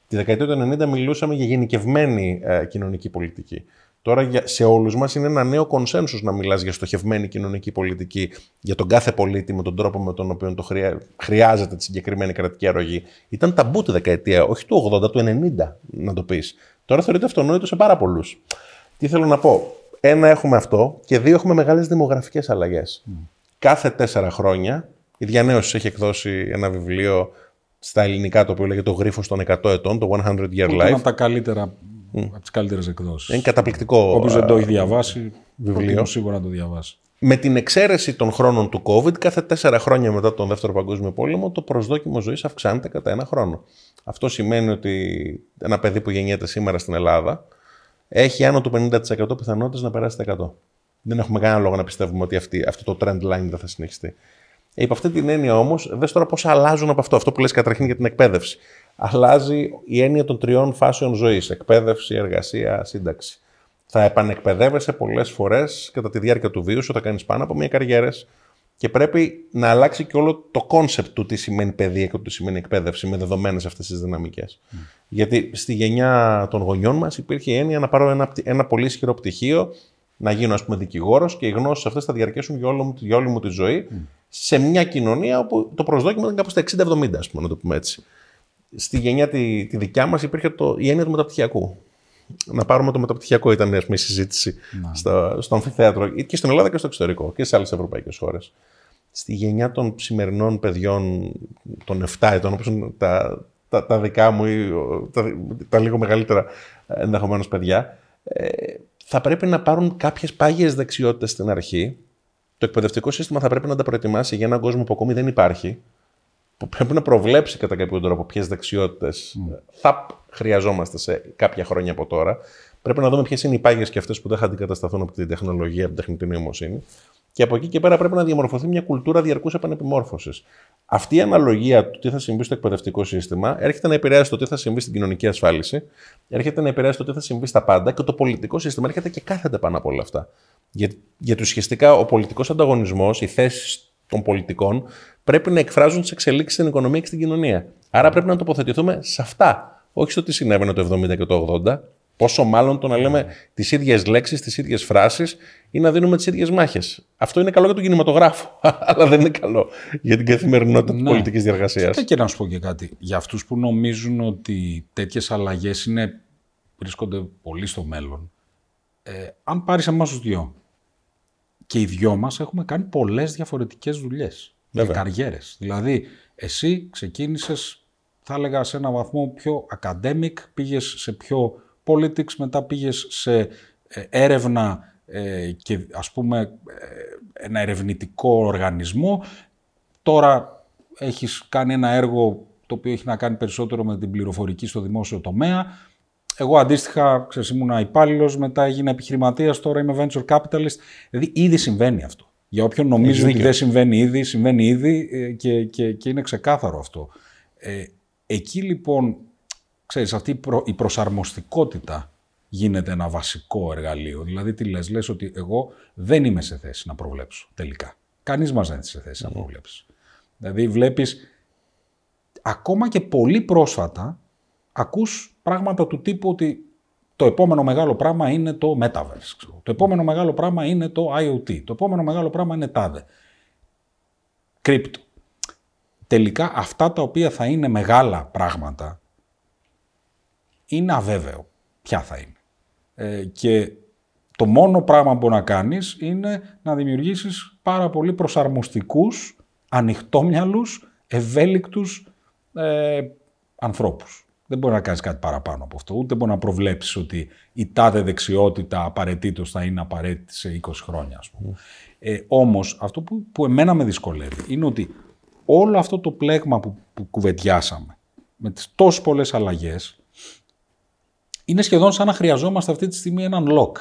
Τη δεκαετία του 90 μιλούσαμε για γενικευμένη ε, κοινωνική πολιτική. Τώρα για, σε όλους μας είναι ένα νέο κονσένσου να μιλάς για στοχευμένη κοινωνική πολιτική για τον κάθε πολίτη με τον τρόπο με τον οποίο το χρειά, χρειάζεται τη συγκεκριμένη κρατική αρρωγή. Ήταν ταμπού τη δεκαετία, όχι του 80, του 90 να το πεις. Τώρα θεωρείται αυτονόητο σε πάρα πολλούς. Τι θέλω να πω; Ένα έχουμε αυτό και δύο έχουμε μεγάλες δημογραφικές αλλαγές. Κάθε τέσσερα χρόνια η Διανέωση έχει εκδώσει ένα βιβλίο στα ελληνικά το οποίο λέγεται το γρίφος των 100 ετών, το 100 Year Life. Είναι από τα καλύτερα mm. από τις καλύτερες εκδόσεις. Είναι καταπληκτικό Όποιος δεν το έχει διαβάσει, βιβλίο. σίγουρα να το διαβάσει. Με την εξαίρεση των χρόνων του COVID, κάθε τέσσερα χρόνια μετά τον Δεύτερο Παγκόσμιο Πόλεμο, το προσδόκιμο ζωής αυξάνεται κατά ένα χρόνο. Αυτό σημαίνει ότι ένα παιδί που γεννιέται σήμερα στην Ελλάδα, έχει άνω του 50% πιθανότητες να περάσει τα 100. Δεν έχουμε κανένα λόγο να πιστεύουμε ότι αυτή, αυτό το trend line δεν θα συνεχιστεί. Ε, υπό αυτή την έννοια όμως, δες τώρα πώς αλλάζουν από αυτό. Αυτό που λες καταρχήν για την εκπαίδευση. Αλλάζει η έννοια των τριών φάσεων ζωής: εκπαίδευση, εργασία, σύνταξη. Θα επανεκπαιδεύεσαι πολλές φορές κατά τη διάρκεια του βίου σου, θα κάνεις πάνω από μία καριέρα και πρέπει να αλλάξει και όλο το concept του τι σημαίνει παιδεία και τι σημαίνει εκπαίδευση με δεδομένες αυτές τις δυναμικές. Mm. Γιατί στη γενιά των γονιών μας υπήρχε η έννοια να πάρω ένα, ένα πολύ ισχυρό πτυχίο, να γίνω ας πούμε δικηγόρος και οι γνώσεις αυτές θα διαρκέσουν για, όλη, για όλη μου τη ζωή mm. σε μια κοινωνία όπου το προσδόκιμο ήταν κάπου στα 60-70, ας πούμε, να το πούμε έτσι. Στη γενιά τη, τη δικιά μας υπήρχε το, η έννοια του μεταπτυχιακού να πάρουμε το μεταπτυχιακό, ήταν πούμε, η συζήτηση στο, στο αμφιθέατρο και στην Ελλάδα και στο εξωτερικό και σε άλλες ευρωπαϊκές χώρες. Στη γενιά των σημερινών παιδιών των 7 ετών, όπως τα, τα, τα, δικά μου ή τα, τα λίγο μεγαλύτερα ενδεχομένως παιδιά, ε, θα πρέπει να πάρουν κάποιες πάγιες δεξιότητες στην αρχή. Το εκπαιδευτικό σύστημα θα πρέπει να τα προετοιμάσει για έναν κόσμο που ακόμη δεν υπάρχει, που πρέπει να προβλέψει κατά κάποιο τρόπο ποιες δεξιότητες mm. θα χρειαζόμαστε σε κάποια χρόνια από τώρα. Πρέπει να δούμε ποιες είναι οι πάγιε και αυτές που δεν θα αντικατασταθούν από την τεχνολογία, από την τεχνητή νοημοσύνη. Και από εκεί και πέρα πρέπει να διαμορφωθεί μια κουλτούρα διαρκούς επανεπιμόρφωσης. Αυτή η αναλογία του τι θα συμβεί στο εκπαιδευτικό σύστημα έρχεται να επηρεάσει το τι θα συμβεί στην κοινωνική ασφάλιση, έρχεται να επηρεάσει το τι θα συμβεί στα πάντα και το πολιτικό σύστημα έρχεται και κάθεται πάνω από όλα αυτά. Για, γιατί ουσιαστικά ο πολιτικός ανταγωνισμός, οι θέσεις των πολιτικών πρέπει να εκφράζουν τις εξελίξεις στην οικονομία και στην κοινωνία. Άρα πρέπει να τοποθετηθούμε σε αυτά. Όχι στο τι συνέβαινε το 70 και το 80, Πόσο μάλλον το να λέμε τις ίδιες λέξεις, τις ίδιες φράσεις ή να δίνουμε τις ίδιες μάχες. Αυτό είναι καλό για τον κινηματογράφο, [laughs] αλλά δεν είναι καλό για την καθημερινότητα ναι. τη πολιτικής διαργασίας. Και να σου πω και κάτι. Για αυτούς που νομίζουν ότι τέτοιες αλλαγές βρίσκονται πολύ στο μέλλον, ε, αν πάρεις εμάς τους δυο και οι δυο μας έχουμε κάνει πολλές διαφορετικές δουλειές και καριέρες. Δηλαδή, εσύ ξεκίνησες, θα έλεγα, σε ένα βαθμό πιο academic, πήγες σε πιο politics, μετά πήγες σε ε, έρευνα ε, και ας πούμε ε, ένα ερευνητικό οργανισμό. Τώρα έχεις κάνει ένα έργο το οποίο έχει να κάνει περισσότερο με την πληροφορική στο δημόσιο τομέα. Εγώ αντίστοιχα, ξέρεις, ήμουν υπάλληλος, μετά έγινα επιχειρηματίας, τώρα είμαι venture capitalist. Δηλαδή ήδη συμβαίνει αυτό. Για όποιον νομίζει ότι δεν συμβαίνει ήδη, συμβαίνει ήδη και, και, και είναι ξεκάθαρο αυτό. Ε, εκεί λοιπόν ξέρεις, αυτή η προσαρμοστικότητα γίνεται ένα βασικό εργαλείο. Δηλαδή τι λες, λες ότι εγώ δεν είμαι σε θέση να προβλέψω τελικά. Κανείς μας δεν είναι σε θέση να προβλέψει. Δηλαδή βλέπεις ακόμα και πολύ πρόσφατα ακούς πράγματα του τύπου ότι το επόμενο μεγάλο πράγμα είναι το Metaverse. Το επόμενο μεγάλο πράγμα είναι το IoT. Το επόμενο μεγάλο πράγμα είναι τάδε. Κρύπτο. Τελικά αυτά τα οποία θα είναι μεγάλα πράγματα είναι αβέβαιο ποια θα είναι. Ε, και το μόνο πράγμα που μπορεί να κάνεις είναι να δημιουργήσεις πάρα πολύ προσαρμοστικούς, ανοιχτόμυαλους, ευέλικτους ε, ανθρώπους. Δεν μπορεί να κάνεις κάτι παραπάνω από αυτό. Ούτε μπορεί να προβλέψεις ότι η τάδε δεξιότητα απαραίτητος θα είναι απαραίτητη σε 20 χρόνια, ας πούμε. Ε, όμως, αυτό που, που εμένα με δυσκολεύει είναι ότι όλο αυτό το πλέγμα που, που κουβεντιάσαμε, με τις τόσες πολλές αλλαγές, είναι σχεδόν σαν να χρειαζόμαστε αυτή τη στιγμή έναν Λοκ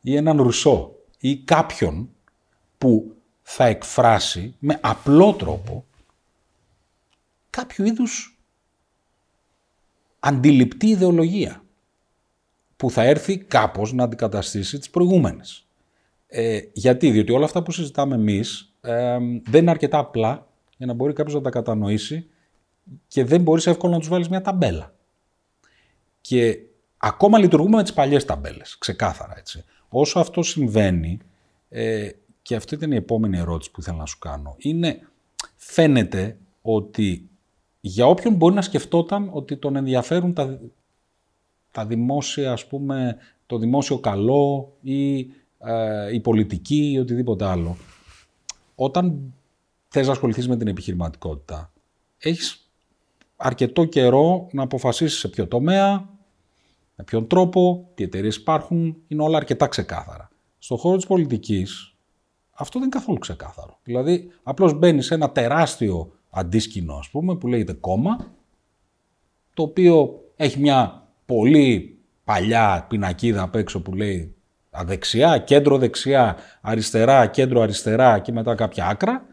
ή έναν Ρουσό ή κάποιον που θα εκφράσει με απλό τρόπο κάποιο είδους αντιληπτή ιδεολογία που θα έρθει κάπως να αντικαταστήσει τις προηγούμενες. Ε, γιατί, διότι όλα αυτά που συζητάμε εμείς ε, δεν είναι αρκετά απλά για να μπορεί κάποιος να τα κατανοήσει και δεν μπορείς εύκολα να τους βάλεις μια ταμπέλα. Και ακόμα λειτουργούμε με τις παλιές ταμπέλες, ξεκάθαρα έτσι. Όσο αυτό συμβαίνει, ε, και αυτή ήταν η επόμενη ερώτηση που ήθελα να σου κάνω, είναι φαίνεται ότι για όποιον μπορεί να σκεφτόταν ότι τον ενδιαφέρουν τα, τα δημόσια, ας πούμε, το δημόσιο καλό ή ε, η πολιτική ή οτιδήποτε άλλο, όταν θες να ασχοληθείς με την επιχειρηματικότητα, έχεις αρκετό καιρό να αποφασίσεις σε ποιο τομέα, με ποιον τρόπο, τι εταιρείες υπάρχουν, είναι όλα αρκετά ξεκάθαρα. Στον χώρο της πολιτικής, αυτό δεν είναι καθόλου ξεκάθαρο. Δηλαδή, απλώς μπαίνεις σε ένα τεράστιο αντίσκηνο, ας πούμε, που λέγεται κόμμα, το οποίο έχει μια πολύ παλιά πινακίδα απ' έξω που λέει αδεξιά, κέντρο δεξιά, αριστερά, κέντρο αριστερά και μετά κάποια άκρα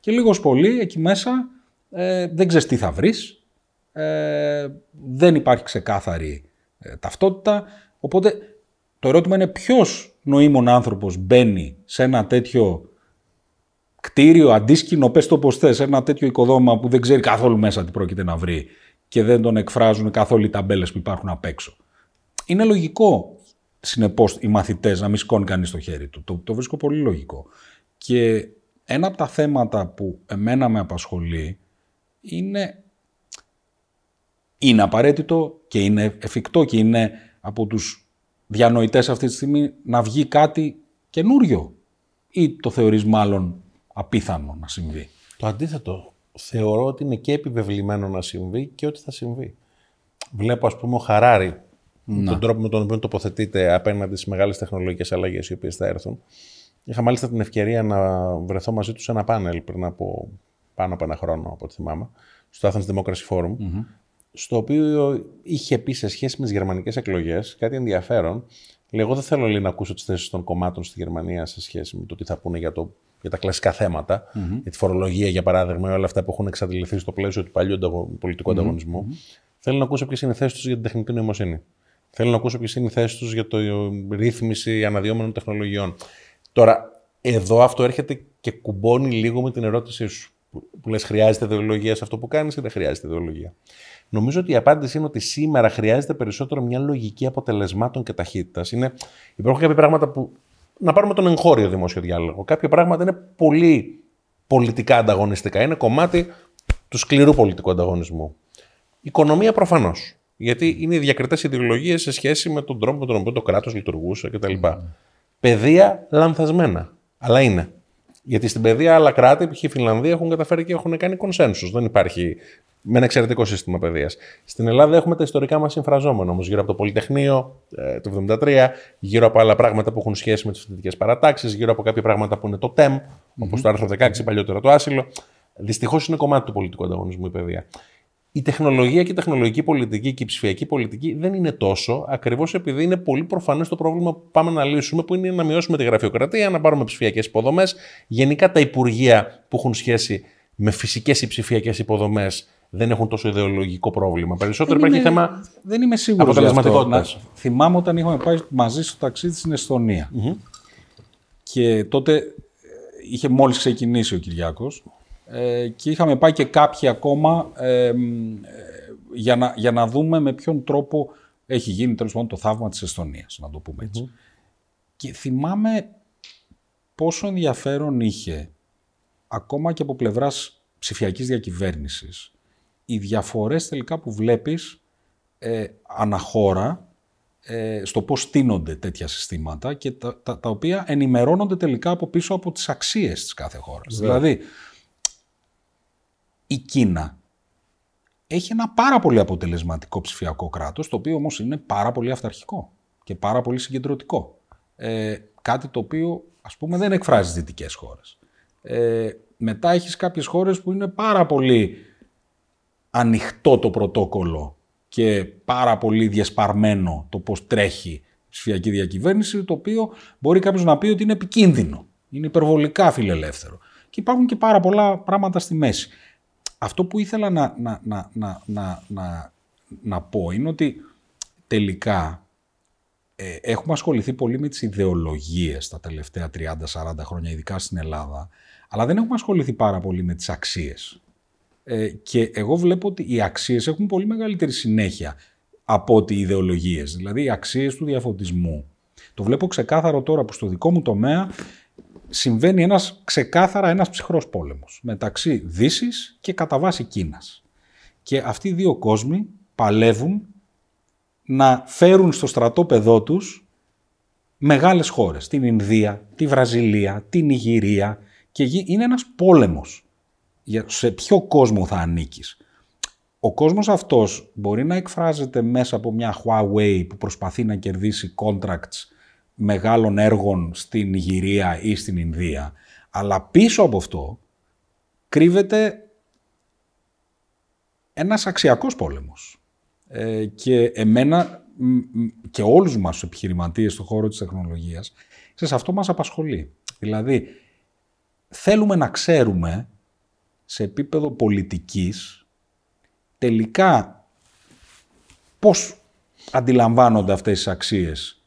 και λίγος πολύ εκεί μέσα ε, δεν ξέρεις τι θα βρεις, ε, δεν υπάρχει ξεκάθαρη ε, ταυτότητα. Οπότε το ερώτημα είναι ποιος νοήμων άνθρωπος μπαίνει σε ένα τέτοιο κτίριο, αντίσκηνο, πες το πως θες, ένα τέτοιο οικοδόμημα που δεν ξέρει καθόλου μέσα τι πρόκειται να βρει και δεν τον εκφράζουν καθόλου οι ταμπέλες που υπάρχουν απ' έξω. Είναι λογικό, συνεπώς, οι μαθητές να μην σκόνει κανείς το χέρι του. Το, το βρίσκω πολύ λογικό. Και ένα από τα θέματα που εμένα με απασχολεί είναι είναι απαραίτητο και είναι εφικτό και είναι από τους διανοητές αυτή τη στιγμή να βγει κάτι καινούριο ή το θεωρείς μάλλον απίθανο να συμβεί. Το αντίθετο. Θεωρώ ότι είναι και επιβεβλημένο να συμβεί και ότι θα συμβεί. Βλέπω ας πούμε ο Χαράρη τον τρόπο με τον οποίο τοποθετείται απέναντι στις μεγάλες τεχνολογικές αλλαγές οι οποίες θα έρθουν. Είχα μάλιστα την ευκαιρία να βρεθώ μαζί τους σε ένα πάνελ πριν από πάνω από ένα χρόνο, από ό,τι θυμάμαι, στο Athens Democracy Forum. στο οποίο είχε πει σε σχέση με τις γερμανικές εκλογές κάτι ενδιαφέρον. Λέει, εγώ δεν θέλω λέει, να ακούσω τις θέσεις των κομμάτων στη Γερμανία σε σχέση με το τι θα πούνε για, το, για τα κλασικά θέματα, mm-hmm. για τη φορολογία για παράδειγμα, ή όλα αυτά που έχουν εξαντληθεί στο πλαίσιο του παλιού πολιτικού mm-hmm. ανταγωνισμού. Mm-hmm. Θέλω να ακούσω ποιες είναι οι θέσεις τους για την τεχνητή νοημοσύνη. Θέλω να ακούσω ποιες είναι οι θέσεις τους για το ρύθμιση αναδυόμενων τεχνολογιών. Τώρα, εδώ αυτό έρχεται και κουμπώνει λίγο με την ερώτησή σου. Που λες, χρειάζεται ιδεολογία σε αυτό που κάνεις ή δεν χρειάζεται ιδεολογία; Νομίζω ότι η απάντηση είναι ότι σήμερα χρειάζεται περισσότερο μια λογική αποτελεσμάτων και ταχύτητας. Υπάρχουν κάποια πράγματα που. Να πάρουμε τον εγχώριο δημόσιο διάλογο. Κάποια πράγματα είναι πολύ πολιτικά ανταγωνιστικά. Είναι κομμάτι του σκληρού πολιτικού ανταγωνισμού. Οικονομία προφανώς. Γιατί είναι διακριτές ιδεολογίες σε σχέση με τον τρόπο με τον οποίο το κράτος λειτουργούσε κτλ. Mm. Παιδεία λανθασμένα. Αλλά είναι. Γιατί στην παιδεία άλλα κράτη, π.χ. η Φιλανδία, έχουν καταφέρει και έχουν κάνει κονσένσου. Δεν υπάρχει με ένα εξαιρετικό σύστημα παιδείας. Στην Ελλάδα έχουμε τα ιστορικά μας συμφραζόμενα όμως γύρω από το Πολυτεχνείο ε, το 1973, γύρω από άλλα πράγματα που έχουν σχέση με τις φοιτητικές παρατάξεις, γύρω από κάποια πράγματα που είναι το ΤΕΜ, mm-hmm. όπως το άρθρο 16, παλιότερα το άσυλο. Δυστυχώς είναι κομμάτι του πολιτικού ανταγωνισμού η παιδεία. Η τεχνολογία και η τεχνολογική πολιτική και η ψηφιακή πολιτική δεν είναι τόσο, ακριβώς επειδή είναι πολύ προφανές το πρόβλημα που πάμε να λύσουμε, που είναι να μειώσουμε τη γραφειοκρατία, να πάρουμε ψηφιακές υποδομές. Γενικά τα υπουργεία που έχουν σχέση με φυσικές ή ψηφιακές υποδομές δεν έχουν τόσο ιδεολογικό πρόβλημα. Περισσότερο δεν υπάρχει θέμα. Δεν είμαι σίγουρος αποτελεσματικότητας. Θυμάμαι όταν είχαμε πάει μαζί στο ταξίδι στην Εσθονία. Mm-hmm. Και τότε ε, είχε μόλις ξεκινήσει ο Κυριάκος ε, και είχαμε πάει και κάποιοι ακόμα ε, ε, για, να, για να δούμε με ποιον τρόπο έχει γίνει τέλος πάντων το θαύμα της Εσθονίας, να το πούμε έτσι. Και θυμάμαι πόσο ενδιαφέρον είχε ακόμα και από πλευράς ψηφιακής διακυβέρνησης οι διαφορές τελικά που βλέπεις ε, αναχώρα ε, στο πώς στείνονται τέτοια συστήματα και τα, τα, τα, οποία ενημερώνονται τελικά από πίσω από τις αξίες της κάθε χώρας. Δηλαδή, η Κίνα έχει ένα πάρα πολύ αποτελεσματικό ψηφιακό κράτος, το οποίο όμως είναι πάρα πολύ αυταρχικό και πάρα πολύ συγκεντρωτικό. Ε, κάτι το οποίο, ας πούμε, δεν εκφράζει τις δυτικές χώρες. Ε, μετά έχεις κάποιες χώρες που είναι πάρα πολύ ανοιχτό το πρωτόκολλο και πάρα πολύ διασπαρμένο το πώς τρέχει η ψηφιακή διακυβέρνηση, το οποίο μπορεί κάποιος να πει ότι είναι επικίνδυνο, είναι υπερβολικά φιλελεύθερο. Και υπάρχουν και πάρα πολλά πράγματα στη μέση. Αυτό που ήθελα να, να, να, να, να, να, να πω είναι ότι τελικά ε, έχουμε ασχοληθεί πολύ με τις ιδεολογίες τα τελευταία 30-40 χρόνια, ειδικά στην Ελλάδα, αλλά δεν έχουμε ασχοληθεί πάρα πολύ με τις αξίες. Ε, και εγώ βλέπω ότι οι αξίες έχουν πολύ μεγαλύτερη συνέχεια από ότι οι ιδεολογίες, δηλαδή οι αξίες του διαφωτισμού. Το βλέπω ξεκάθαρο τώρα που στο δικό μου τομέα συμβαίνει ένας, ξεκάθαρα ένας ψυχρός πόλεμος μεταξύ Δύσης και κατά βάση Κίνας. Και αυτοί οι δύο κόσμοι παλεύουν να φέρουν στο στρατόπεδό τους μεγάλες χώρες. Την Ινδία, τη Βραζιλία, την Ιγυρία και είναι ένας πόλεμος σε ποιο κόσμο θα ανήκεις. Ο κόσμος αυτός μπορεί να εκφράζεται μέσα από μια Huawei που προσπαθεί να κερδίσει contracts μεγάλων έργων στην Ιγυρία ή στην Ινδία, αλλά πίσω από αυτό κρύβεται ένας αξιακός πόλεμος. Ε, και εμένα και όλους μας τους επιχειρηματίες στον χώρο της τεχνολογίας, σε αυτό μας απασχολεί. Δηλαδή, θέλουμε να ξέρουμε σε επίπεδο πολιτικής τελικά πώς αντιλαμβάνονται αυτές τις αξίες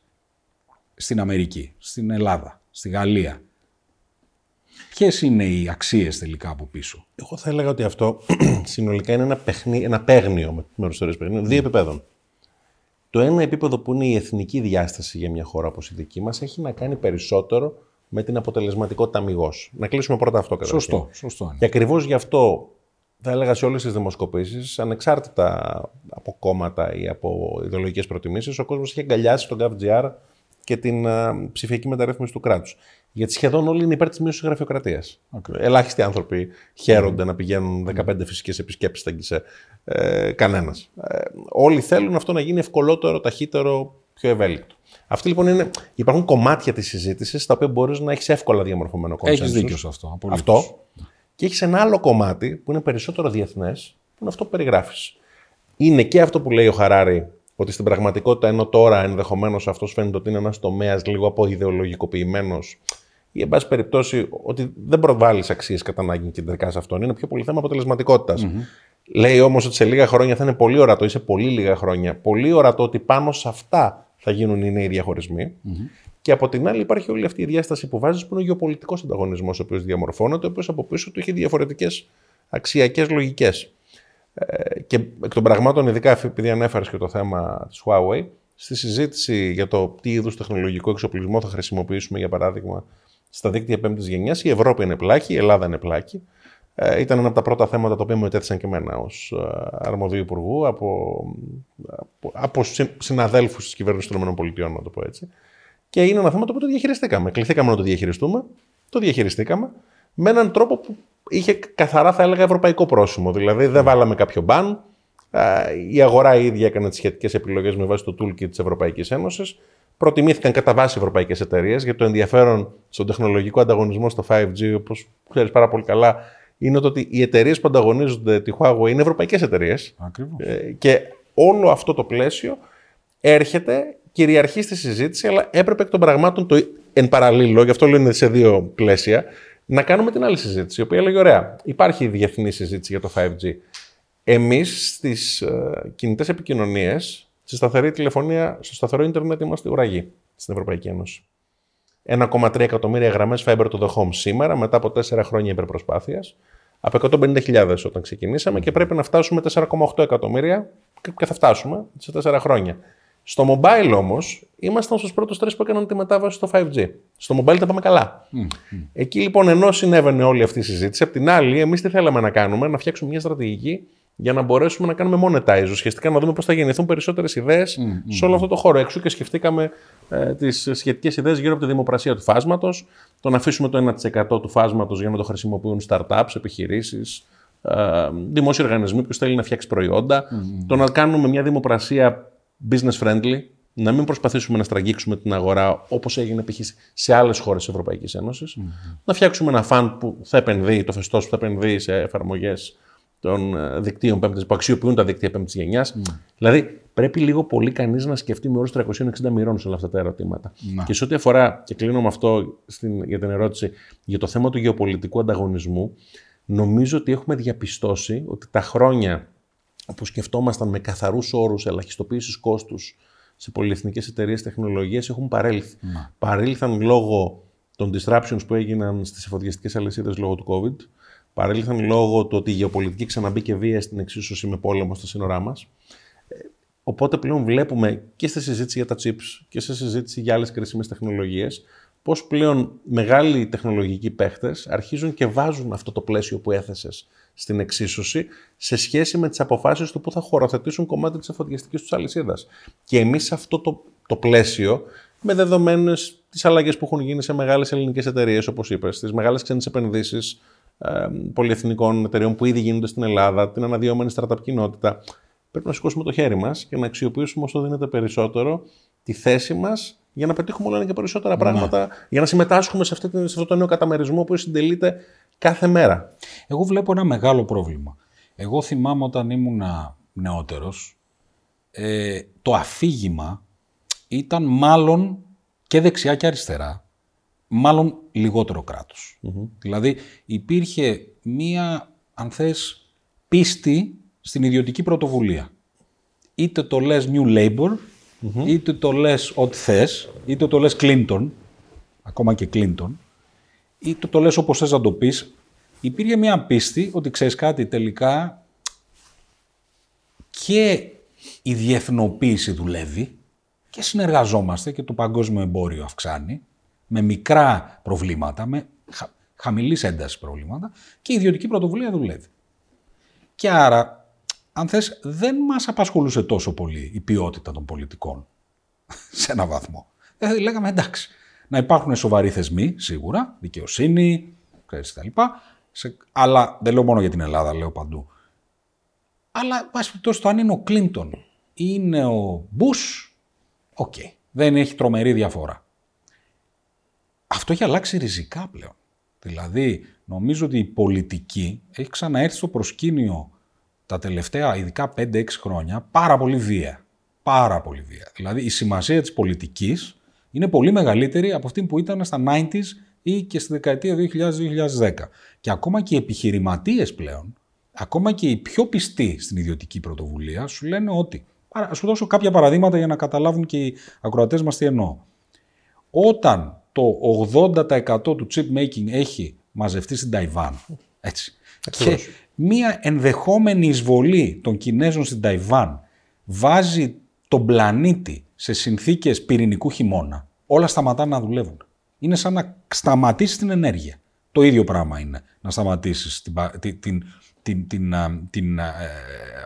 στην Αμερική, στην Ελλάδα, στη Γαλλία; Ποιες είναι οι αξίες τελικά από πίσω; Εγώ θα έλεγα ότι αυτό [clears throat] συνολικά είναι ένα, παιχνί, ένα παίγνιο με μέρος παιχνίδι, δύο επίπεδων. Το ένα επίπεδο που είναι η εθνική διάσταση για μια χώρα όπως η δική μας έχει να κάνει περισσότερο με την αποτελεσματικότητα αμυγός. Να κλείσουμε πρώτα αυτό καταρχήν. Σωστό, σωστό. Και ακριβώς γι' αυτό θα έλεγα σε όλες τις δημοσκοπήσεις, ανεξάρτητα από κόμματα ή από ιδεολογικές προτιμήσεις, ο κόσμος έχει αγκαλιάσει τον GovGR και την uh, ψηφιακή μεταρρύθμιση του κράτους. Γιατί σχεδόν όλοι είναι υπέρ της μείωσης της γραφειοκρατίας. Okay. Ελάχιστοι άνθρωποι χαίρονται mm. να πηγαίνουν 15 φυσικές επισκέψεις στα γκισέ. Ε, Κανένας. Ε, όλοι θέλουν αυτό να γίνει ευκολότερο, ταχύτερο, πιο ευέλικτο. Αυτή λοιπόν είναι. Υπάρχουν κομμάτια της συζήτησης στα οποία μπορείς να έχεις εύκολα διαμορφωμένο κόμμα. Έχει δίκιο σε αυτό. Απολύτως. Αυτό. Και έχεις ένα άλλο κομμάτι που είναι περισσότερο διεθνές, που είναι αυτό που περιγράφεις. είναι και αυτό που λέει ο Χαράρη, ότι στην πραγματικότητα ενώ τώρα ενδεχομένως αυτός φαίνεται ότι είναι ένας τομέας λίγο αποειδεολογικοποιημένο ή εν πάση περιπτώσει ότι δεν προβάλλεις αξίες κατά ανάγκη κεντρικά σε αυτόν. Είναι πιο πολύ θέμα Λέει όμως ότι σε λίγα χρόνια θα είναι πολύ ορατό ή σε πολύ λίγα χρόνια πολύ ορατό ότι πάνω σε αυτά θα γίνουν οι νέοι διαχωρισμοί. Και από την άλλη υπάρχει όλη αυτή η διάσταση που βάζεις που είναι ο γεωπολιτικός ανταγωνισμός ο οποίος διαμορφώνεται, ο οποίος από πίσω του έχει διαφορετικές αξιακές λογικές. Ε, και εκ των πραγμάτων, ειδικά επειδή ανέφερες και το θέμα της Huawei, στη συζήτηση για το τι είδους τεχνολογικό εξοπλισμό θα χρησιμοποιήσουμε, για παράδειγμα, στα δίκτυα πέμπτης γενιάς, η Ευρώπη είναι πλάκη, η Ελλάδα είναι πλάκη. Ε, ήταν ένα από τα πρώτα θέματα τα οποία μου ετέθησαν και εμένα ως ε, αρμοδίου υπουργού από, από, από συναδέλφους της κυβέρνησης των ΗΠΑ, να το πω έτσι. Και είναι ένα θέμα το οποίο το διαχειριστήκαμε. Κληθήκαμε να το διαχειριστούμε, το διαχειριστήκαμε με έναν τρόπο που είχε καθαρά, θα έλεγα, ευρωπαϊκό πρόσημο. Δηλαδή, δεν βάλαμε κάποιο μπαν. Η αγορά η ίδια έκανε τις σχετικές επιλογές με βάση το toolkit της Ευρωπαϊκής Ένωσης. Προτιμήθηκαν κατά βάση ευρωπαϊκές εταιρείες, γιατί το ενδιαφέρον στον τεχνολογικό ανταγωνισμό στο 5G, όπως ξέρεις πάρα πολύ καλά, είναι ότι οι εταιρείες που ανταγωνίζονται τη Huawei είναι ευρωπαϊκές εταιρείες. Ε, και όλο αυτό το πλαίσιο έρχεται, κυριαρχεί στη συζήτηση, αλλά έπρεπε εκ των πραγμάτων το εν παραλίλω, γι' αυτό λέω είναι σε δύο πλαίσια, να κάνουμε την άλλη συζήτηση, η οποία λέγει: Ωραία, υπάρχει διεθνή συζήτηση για το 5G. Εμείς στις ε, κινητές επικοινωνίες, στη σταθερή τηλεφωνία, στο σταθερό Ιντερνετ είμαστε ουραγοί στην Ευρωπαϊκή Ένωση. 1,3 εκατομμύρια γραμμές fiber to the home σήμερα, μετά από 4 χρόνια υπερπροσπάθειας, από 150.000 όταν ξεκινήσαμε και πρέπει να φτάσουμε 4,8 εκατομμύρια και θα φτάσουμε σε 4 χρόνια. Στο mobile όμως, ήμασταν στους πρώτους τρεις που έκαναν τη μετάβαση στο 5G. Στο mobile τα πάμε καλά. Εκεί λοιπόν, ενώ συνέβαινε όλη αυτή η συζήτηση, απ' την άλλη, εμείς τι θέλαμε να κάνουμε, να φτιάξουμε μια στρατηγική για να μπορέσουμε να κάνουμε monetize. Ουσιαστικά να δούμε πώς θα γεννηθούν περισσότερες ιδέες σε όλο αυτό το χώρο. Έξω και σκεφτήκαμε ε, τις σχετικές ιδέες γύρω από τη δημοπρασία του φάσματος, το να αφήσουμε το 1% του φάσματος για να το χρησιμοποιούν startups, επιχειρήσεις, ε, δημόσιοι οργανισμοί που θέλει να φτιάξει το να κάνουμε μια δημοπρασία business friendly, να μην προσπαθήσουμε να στραγγίξουμε την αγορά όπως έγινε π.χ. σε άλλες χώρες της Ευρωπαϊκής να φτιάξουμε ένα φαν που θα επενδύει, το φεστός που θα επενδύει σε εφαρμογές των ε, δικτύων πέμπτης, που αξιοποιούν τα δίκτυα πέμπτης γενιάς. Δηλαδή, πρέπει λίγο πολύ κανείς να σκεφτεί με όρους 360 μοιρών σε όλα αυτά τα ερωτήματα. Και σε ό,τι αφορά, και κλείνω με αυτό στην, για την ερώτηση, για το θέμα του γεωπολιτικού ανταγωνισμού, νομίζω ότι έχουμε διαπιστώσει ότι τα χρόνια που σκεφτόμασταν με καθαρούς όρους ελαχιστοποίησης κόστους σε πολυεθνικές εταιρείες τεχνολογίας έχουν παρέλθει. Να. Παρήλθαν λόγω των disruptions που έγιναν στις εφοδιαστικές αλυσίδες λόγω του COVID. Παρήλθαν λόγω του ότι η γεωπολιτική ξαναμπήκε βία στην εξίσωση με πόλεμο στα σύνορά μας. Ε, οπότε πλέον βλέπουμε και στη συζήτηση για τα chips και στη συζήτηση για άλλες κρίσιμε τεχνολογίες πώς πλέον μεγάλοι τεχνολογικοί παίχτες αρχίζουν και βάζουν αυτό το πλαίσιο που έθεσες στην εξίσωση σε σχέση με τις αποφάσεις του που θα χωροθετήσουν κομμάτι της εφοδιαστικής τους αλυσίδας. Και εμείς σε αυτό το, το πλαίσιο, με δεδομένες τις αλλαγές που έχουν γίνει σε μεγάλες ελληνικές εταιρείες, όπως είπες, τις μεγάλες ξένες επενδύσεις ε, πολυεθνικών εταιρεών που ήδη γίνονται στην Ελλάδα, την αναδυόμενη startup κοινότητα, πρέπει να σηκώσουμε το χέρι μας και να αξιοποιήσουμε όσο δίνεται περισσότερο τη θέση μας για να πετύχουμε όλα και περισσότερα ναι. πράγματα, για να συμμετάσχουμε σε, αυτή, σε αυτό το νέο καταμερισμό που συντελείται κάθε μέρα. Εγώ βλέπω ένα μεγάλο πρόβλημα. Εγώ θυμάμαι όταν ήμουν νεότερος, ε, το αφήγημα ήταν μάλλον και δεξιά και αριστερά, μάλλον λιγότερο Δηλαδή υπήρχε μία, αν θες, πίστη στην ιδιωτική πρωτοβουλία. Είτε το λες New Labour, είτε το λες ό,τι θες, είτε το λες Clinton, ακόμα και Clinton, είτε το λες όπως θες να το πεις, υπήρχε μια πίστη ότι ξέρεις κάτι τελικά και η διεθνοποίηση δουλεύει και συνεργαζόμαστε και το παγκόσμιο εμπόριο αυξάνει με μικρά προβλήματα, με χα, χαμηλής έντασης προβλήματα και η ιδιωτική πρωτοβουλία δουλεύει. Και άρα, αν θες, δεν μας απασχολούσε τόσο πολύ η ποιότητα των πολιτικών [laughs] σε ένα βαθμό. Δηλαδή λέγαμε εντάξει, να υπάρχουν σοβαροί θεσμοί, σίγουρα, δικαιοσύνη, ξέρεις τα λοιπά, σε, αλλά δεν λέω μόνο για την Ελλάδα, λέω παντού. Αλλά, πάση περιπτώσει, το αν είναι ο Κλίντον ή είναι ο Μπους, ok. Okay. Δεν έχει τρομερή διαφορά. Αυτό έχει αλλάξει ριζικά πλέον. Δηλαδή, νομίζω ότι η πολιτική έχει ξαναέρθει στο προσκήνιο τα τελευταία ειδικά 5-6 χρόνια πάρα πολύ βία. Πάρα πολύ βία. Δηλαδή η σημασία της πολιτικής είναι πολύ μεγαλύτερη από αυτή που ήταν στα 90s ή και στη δεκαετία 2000-2010. Και ακόμα και οι επιχειρηματίες πλέον, ακόμα και οι πιο πιστοί στην ιδιωτική πρωτοβουλία, σου λένε ότι, ας σου δώσω κάποια παραδείγματα για να καταλάβουν και οι ακροατές μας τι εννοώ. Όταν το 80% του chip making έχει μαζευτεί στην Ταϊβάν, έτσι, και μία ενδεχόμενη εισβολή των Κινέζων στην Ταϊβάν βάζει τον πλανήτη σε συνθήκες πυρηνικού χειμώνα, όλα σταματάνε να δουλεύουν. Είναι σαν να σταματήσεις την ενέργεια. Το ίδιο πράγμα είναι να σταματήσεις την, την, την, την, την,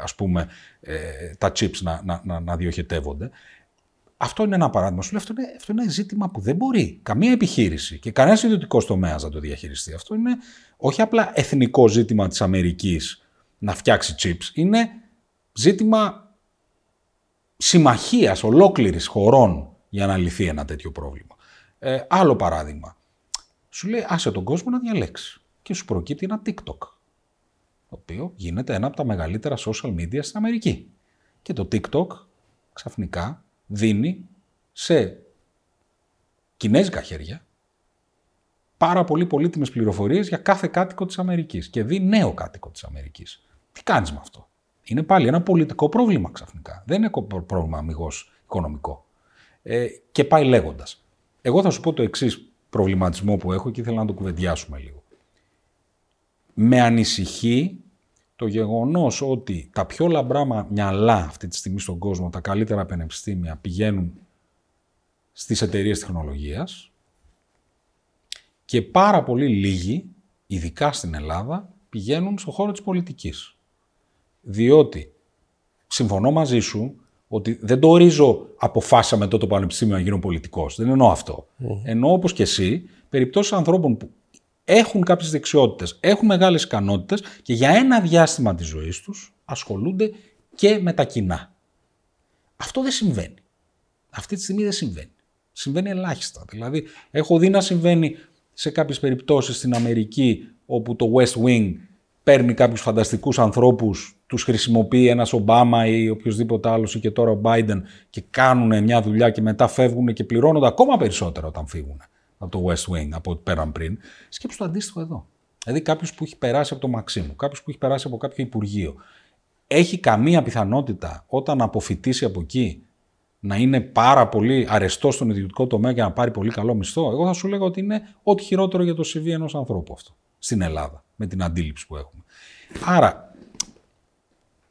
ας πούμε, ε, τα chips να, να, να, να διοχετεύονται. Αυτό είναι ένα παράδειγμα. Σου λέω αυτό είναι, αυτό είναι ζήτημα που δεν μπορεί καμία επιχείρηση και κανένας ιδιωτικός τομέας να το διαχειριστεί. Αυτό είναι όχι απλά εθνικό ζήτημα της Αμερικής να φτιάξει chips. Είναι ζήτημα συμμαχίας ολόκληρης χωρών για να λυθεί ένα τέτοιο πρόβλημα. Ε, άλλο παράδειγμα. Σου λέει άσε τον κόσμο να διαλέξει και σου προκύπτει ένα TikTok το οποίο γίνεται ένα από τα μεγαλύτερα social media στην Αμερική. Και το TikTok ξαφνικά δίνει σε κινέζικα χέρια πάρα πολύ πολύτιμες πληροφορίες για κάθε κάτοικο της Αμερικής και δει νέο κάτοικο της Αμερικής. Τι κάνεις με αυτό; Είναι πάλι ένα πολιτικό πρόβλημα ξαφνικά. Δεν είναι πρόβλημα αμυγός οικονομικό. Ε, και πάει λέγοντας. Εγώ θα σου πω το εξής προβληματισμό που έχω και ήθελα να το κουβεντιάσουμε λίγο. Με ανησυχεί το γεγονός ότι τα πιο λαμπρά μυαλά αυτή τη στιγμή στον κόσμο, τα καλύτερα πανεπιστήμια πηγαίνουν στις εταιρείες τεχνολογίας και πάρα πολύ λίγοι, ειδικά στην Ελλάδα, πηγαίνουν στον χώρο της πολιτικής. Διότι, συμφωνώ μαζί σου, ότι δεν το ορίζω αποφάσαμε τότε το πανεπιστήμιο να γίνω πολιτικός. Δεν εννοώ αυτό. Mm. Εννοώ όπως και εσύ, περιπτώσεις ανθρώπων που έχουν κάποιες δεξιότητες, έχουν μεγάλες ικανότητες και για ένα διάστημα της ζωής τους ασχολούνται και με τα κοινά. Αυτό δεν συμβαίνει. Αυτή τη στιγμή δεν συμβαίνει. Συμβαίνει ελάχιστα. Δηλαδή, έχω δει να συμβαίνει σε κάποιες περιπτώσεις στην Αμερική όπου το West Wing παίρνει κάποιους φανταστικούς ανθρώπους, τους χρησιμοποιεί ένας Ομπάμα ή οποιοδήποτε άλλος ή και τώρα ο Biden και κάνουν μια δουλειά και μετά φεύγουν και πληρώνονται ακόμα περισσότερο όταν φύγουν από το West Wing, από ό,τι πέραν πριν. Σκέψου το αντίστοιχο εδώ. Δηλαδή κάποιος που έχει περάσει από το Μαξίμου, κάποιος που έχει περάσει από κάποιο Υπουργείο, έχει καμία πιθανότητα όταν αποφυτίσει από εκεί να είναι πάρα πολύ αρεστό στον ιδιωτικό τομέα και να πάρει πολύ καλό μισθό; Εγώ θα σου λέγω ότι είναι ό,τι χειρότερο για το CV ενός ανθρώπου αυτό στην Ελλάδα, με την αντίληψη που έχουμε. Άρα,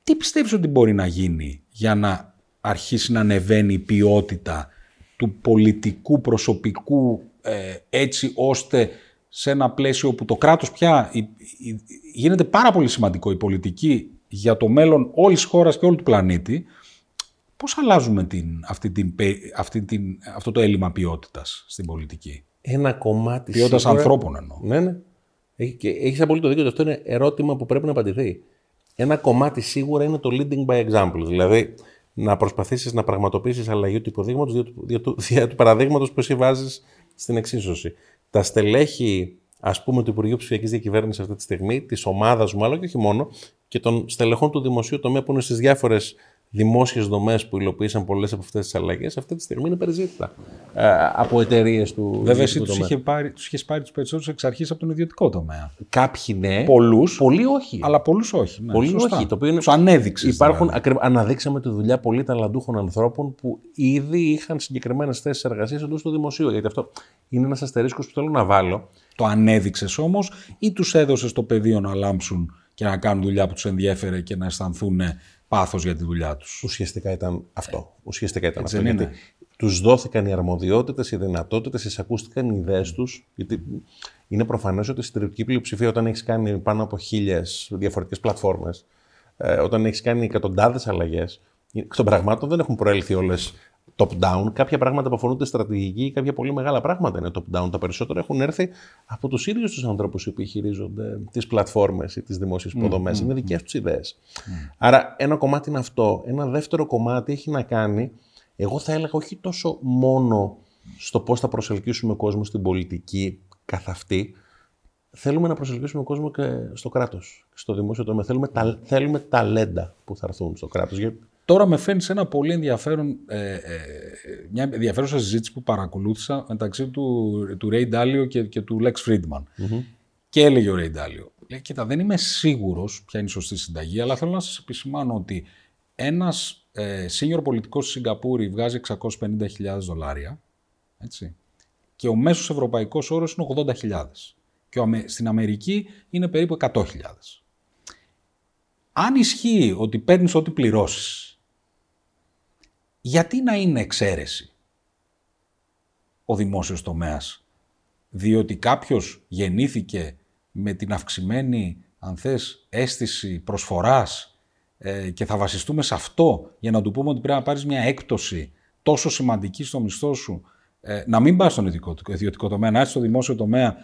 τι πιστεύεις ότι μπορεί να γίνει για να αρχίσει να ανεβαίνει η ποιότητα του πολιτικού προσωπικού ε, έτσι ώστε σε ένα πλαίσιο που το κράτος πια γίνεται πάρα πολύ σημαντικό η πολιτική για το μέλλον όλης της χώρας και όλου του πλανήτη, πώς αλλάζουμε την, αυτή την, αυτή την, αυτό το έλλειμμα ποιότητας στην πολιτική; Ένα κομμάτι Ποιότητας σίγουρα... ανθρώπων εννοώ. Ναι, ναι. Έχει, έχεις απολύτω δίκιο αυτό είναι ερώτημα που πρέπει να απαντηθεί. Ένα κομμάτι σίγουρα είναι το leading by example. Δηλαδή, να προσπαθήσεις να πραγματοποιήσεις αλλαγή του υποδείγματος δια του, δια του, δια του παραδείγματος που εσύ βάζεις στην εξίσωση. Τα στελέχη ας πούμε, του Υπουργείου Ψηφιακής Διακυβέρνησης αυτή τη στιγμή, της ομάδας μου, αλλά και όχι μόνο, και των στελεχών του δημοσίου τομέα που είναι στις διάφορες δημόσιες δομές που υλοποίησαν πολλές από αυτές τις αλλαγές, αυτή τη στιγμή είναι περιζήτητα ε, από εταιρείες του. Βέβαια, εσύ τους είχε πάρει τους πάρει τους περισσότερους εξ αρχής από τον ιδιωτικό τομέα. Κάποιοι ναι. Πολλούς. Πολλοί όχι. Αλλά πολλούς όχι. Ναι, πολλοί όχι. Το οποίο είναι... Τους ανέδειξες. Υπάρχουν, δηλαδή. Αναδείξαμε τη δουλειά πολύ ταλαντούχων ανθρώπων που ήδη είχαν συγκεκριμένες θέσεις εργασίας εντός του δημοσίου. Γιατί αυτό είναι ένας αστερίσκος που θέλω να βάλω. Το ανέδειξες όμως ή τους έδωσες το πεδίο να λάμψουν και να κάνουν δουλειά που τους ενδιέφερε και να αισθανθούν πάθος για τη δουλειά τους. Ουσιαστικά ήταν αυτό. Ουσιαστικά ήταν αυτό. Γιατί τους δόθηκαν οι αρμοδιότητες, οι δυνατότητες, εισακούστηκαν οι ιδέες τους. Γιατί είναι προφανές ότι στην τριπτική πλειοψηφία όταν έχεις κάνει πάνω από χίλιες διαφορετικές πλατφόρμες, ε, όταν έχεις κάνει εκατοντάδες αλλαγές, εκ των πραγμάτων δεν έχουν προέλθει όλες top-down. Κάποια πράγματα που αφορούν τη στρατηγική, κάποια πολύ μεγάλα πράγματα είναι top-down. Τα περισσότερα έχουν έρθει από τους ίδιους τους ανθρώπους οι οποίοι χειρίζονται τις πλατφόρμες ή τις δημόσιες υποδομές. Mm, είναι δικές mm. τους ιδέες. Άρα, ένα κομμάτι είναι αυτό. Ένα δεύτερο κομμάτι έχει να κάνει, εγώ θα έλεγα, όχι τόσο μόνο στο πώς θα προσελκύσουμε κόσμο στην πολιτική καθ' αυτή, θέλουμε να προσελκύσουμε κόσμο και στο κράτος, στο δημόσιο τομέα. Θέλουμε, τα, θέλουμε ταλέντα που θα έρθουν στο κράτος. Τώρα με φαίνει σε ένα πολύ ενδιαφέρον, ε, ε, μια ενδιαφέρουσα συζήτηση που παρακολούθησα μεταξύ του, του Ray Dalio και, και του Lex Friedman. Και έλεγε ο Ray Dalio, λέει, κοίτα, δεν είμαι σίγουρος ποια είναι η σωστή συνταγή, αλλά θέλω να σας επισημάνω ότι ένας ε, senior πολιτικός στη Σιγκαπούρη βγάζει 650.000 δολάρια, έτσι, και ο μέσος ευρωπαϊκός όρος είναι 80.000 και στην Αμερική είναι περίπου 100.000. Αν ισχύει ότι παίρνεις ό,τι πληρώσεις, γιατί να είναι εξαίρεση ο δημόσιος τομέας, διότι κάποιος γεννήθηκε με την αυξημένη, αν θες, αίσθηση προσφοράς ε, και θα βασιστούμε σε αυτό για να του πούμε ότι πρέπει να πάρεις μια έκπτωση τόσο σημαντική στο μισθό σου, ε, να μην πας στον ιδιωτικό, ιδιωτικό τομέα, να έρθει στο δημόσιο τομέα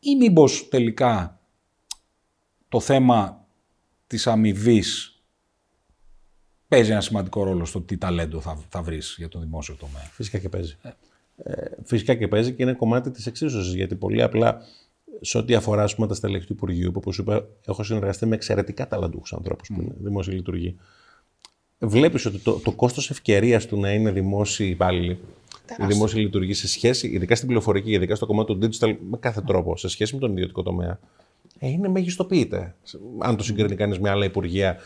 ή μήπως τελικά το θέμα της αμοιβής παίζει ένα σημαντικό ρόλο στο τι ταλέντο θα, θα βρεις για το δημόσιο τομέα. Φυσικά και παίζει. Ε. ε φυσικά και παίζει και είναι κομμάτι της εξίσωσης, γιατί πολύ απλά σε ό,τι αφορά πούμε, τα στελέχη του Υπουργείου, που όπως είπα, έχω συνεργαστεί με εξαιρετικά ταλαντούχους ανθρώπους mm. που είναι δημόσια λειτουργοί. Βλέπεις ότι το, το κόστος ευκαιρίας του να είναι δημόσιοι υπάλληλοι η δημόσια λειτουργεί σε σχέση, ειδικά στην πληροφορική, ειδικά στο κομμάτι του digital, με κάθε τρόπο, σε σχέση με τον ιδιωτικό τομέα, ε, είναι μεγιστοποιείται. Αν το συγκρίνει κανείς με άλλα υπουργεία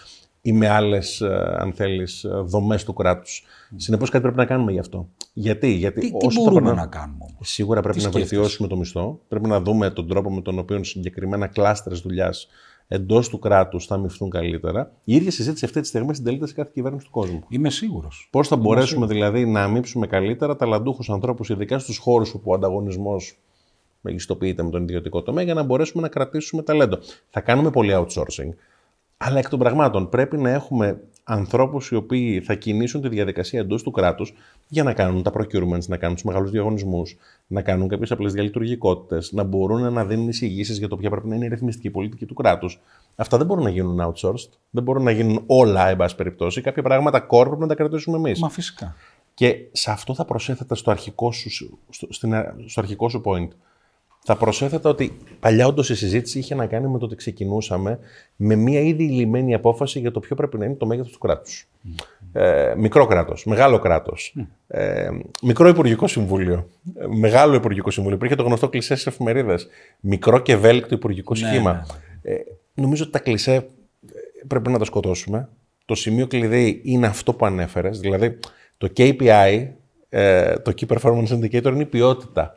ή με άλλες, αν θέλεις, δομές του κράτους. Mm. Συνεπώς κάτι πρέπει να κάνουμε γι' αυτό. Γιατί, γιατί τι, όσο τι μπορούμε να κάνουμε όμως; Σίγουρα πρέπει να βελτιώσουμε το μισθό. Πρέπει να δούμε τον τρόπο με τον οποίο συγκεκριμένα κλάστερ δουλειάς εντός του κράτους θα αμυφθούν καλύτερα. Η ίδια συζήτηση αυτή τη στιγμή συντελείται σε κάθε κυβέρνηση του κόσμου. Είμαι σίγουρος. Πώς θα μπορέσουμε δηλαδή να αμύψουμε καλύτερα ταλαντούχους ανθρώπους, ειδικά στους χώρους όπου ο ανταγωνισμός μεγιστοποιείται με τον ιδιωτικό τομέα, για να μπορέσουμε να κρατήσουμε ταλέντο. Θα κάνουμε πολύ outsourcing. Αλλά εκ των πραγμάτων πρέπει να έχουμε ανθρώπους οι οποίοι θα κινήσουν τη διαδικασία εντός του κράτους για να κάνουν τα procurements, να κάνουν τους μεγάλους διαγωνισμούς, να κάνουν κάποιες απλές διαλειτουργικότητες, να μπορούν να δίνουν εισηγήσεις για το ποια πρέπει να είναι η ρυθμιστική πολιτική του κράτους. Αυτά δεν μπορούν να γίνουν outsourced. Δεν μπορούν να γίνουν όλα, εν πάση περιπτώσει. Κάποια πράγματα core πρέπει να τα κρατήσουμε εμείς. Μα φυσικά. Και σε αυτό θα προσέθετα στο αρχικό σου, στο, στο αρχικό σου point θα προσέθετα ότι παλιά όντως η συζήτηση είχε να κάνει με το ότι ξεκινούσαμε με μια ήδη λιμένη απόφαση για το ποιο πρέπει να είναι το μέγεθος του κράτους. Ε, μικρό κράτος, μεγάλο κράτος, ε, μικρό Υπουργικό Συμβούλιο, ε, μεγάλο Υπουργικό Συμβούλιο. Υπήρχε το γνωστό κλισέ στι εφημερίδες. Μικρό και ευέλικτο Υπουργικό ναι, σχήμα. Ναι, ναι. Ε, νομίζω ότι τα κλισέ ε, πρέπει να τα σκοτώσουμε. Το σημείο κλειδί είναι αυτό που ανέφερες, δηλαδή το KPI, ε, το Key Performance Indicator, είναι η ποιότητα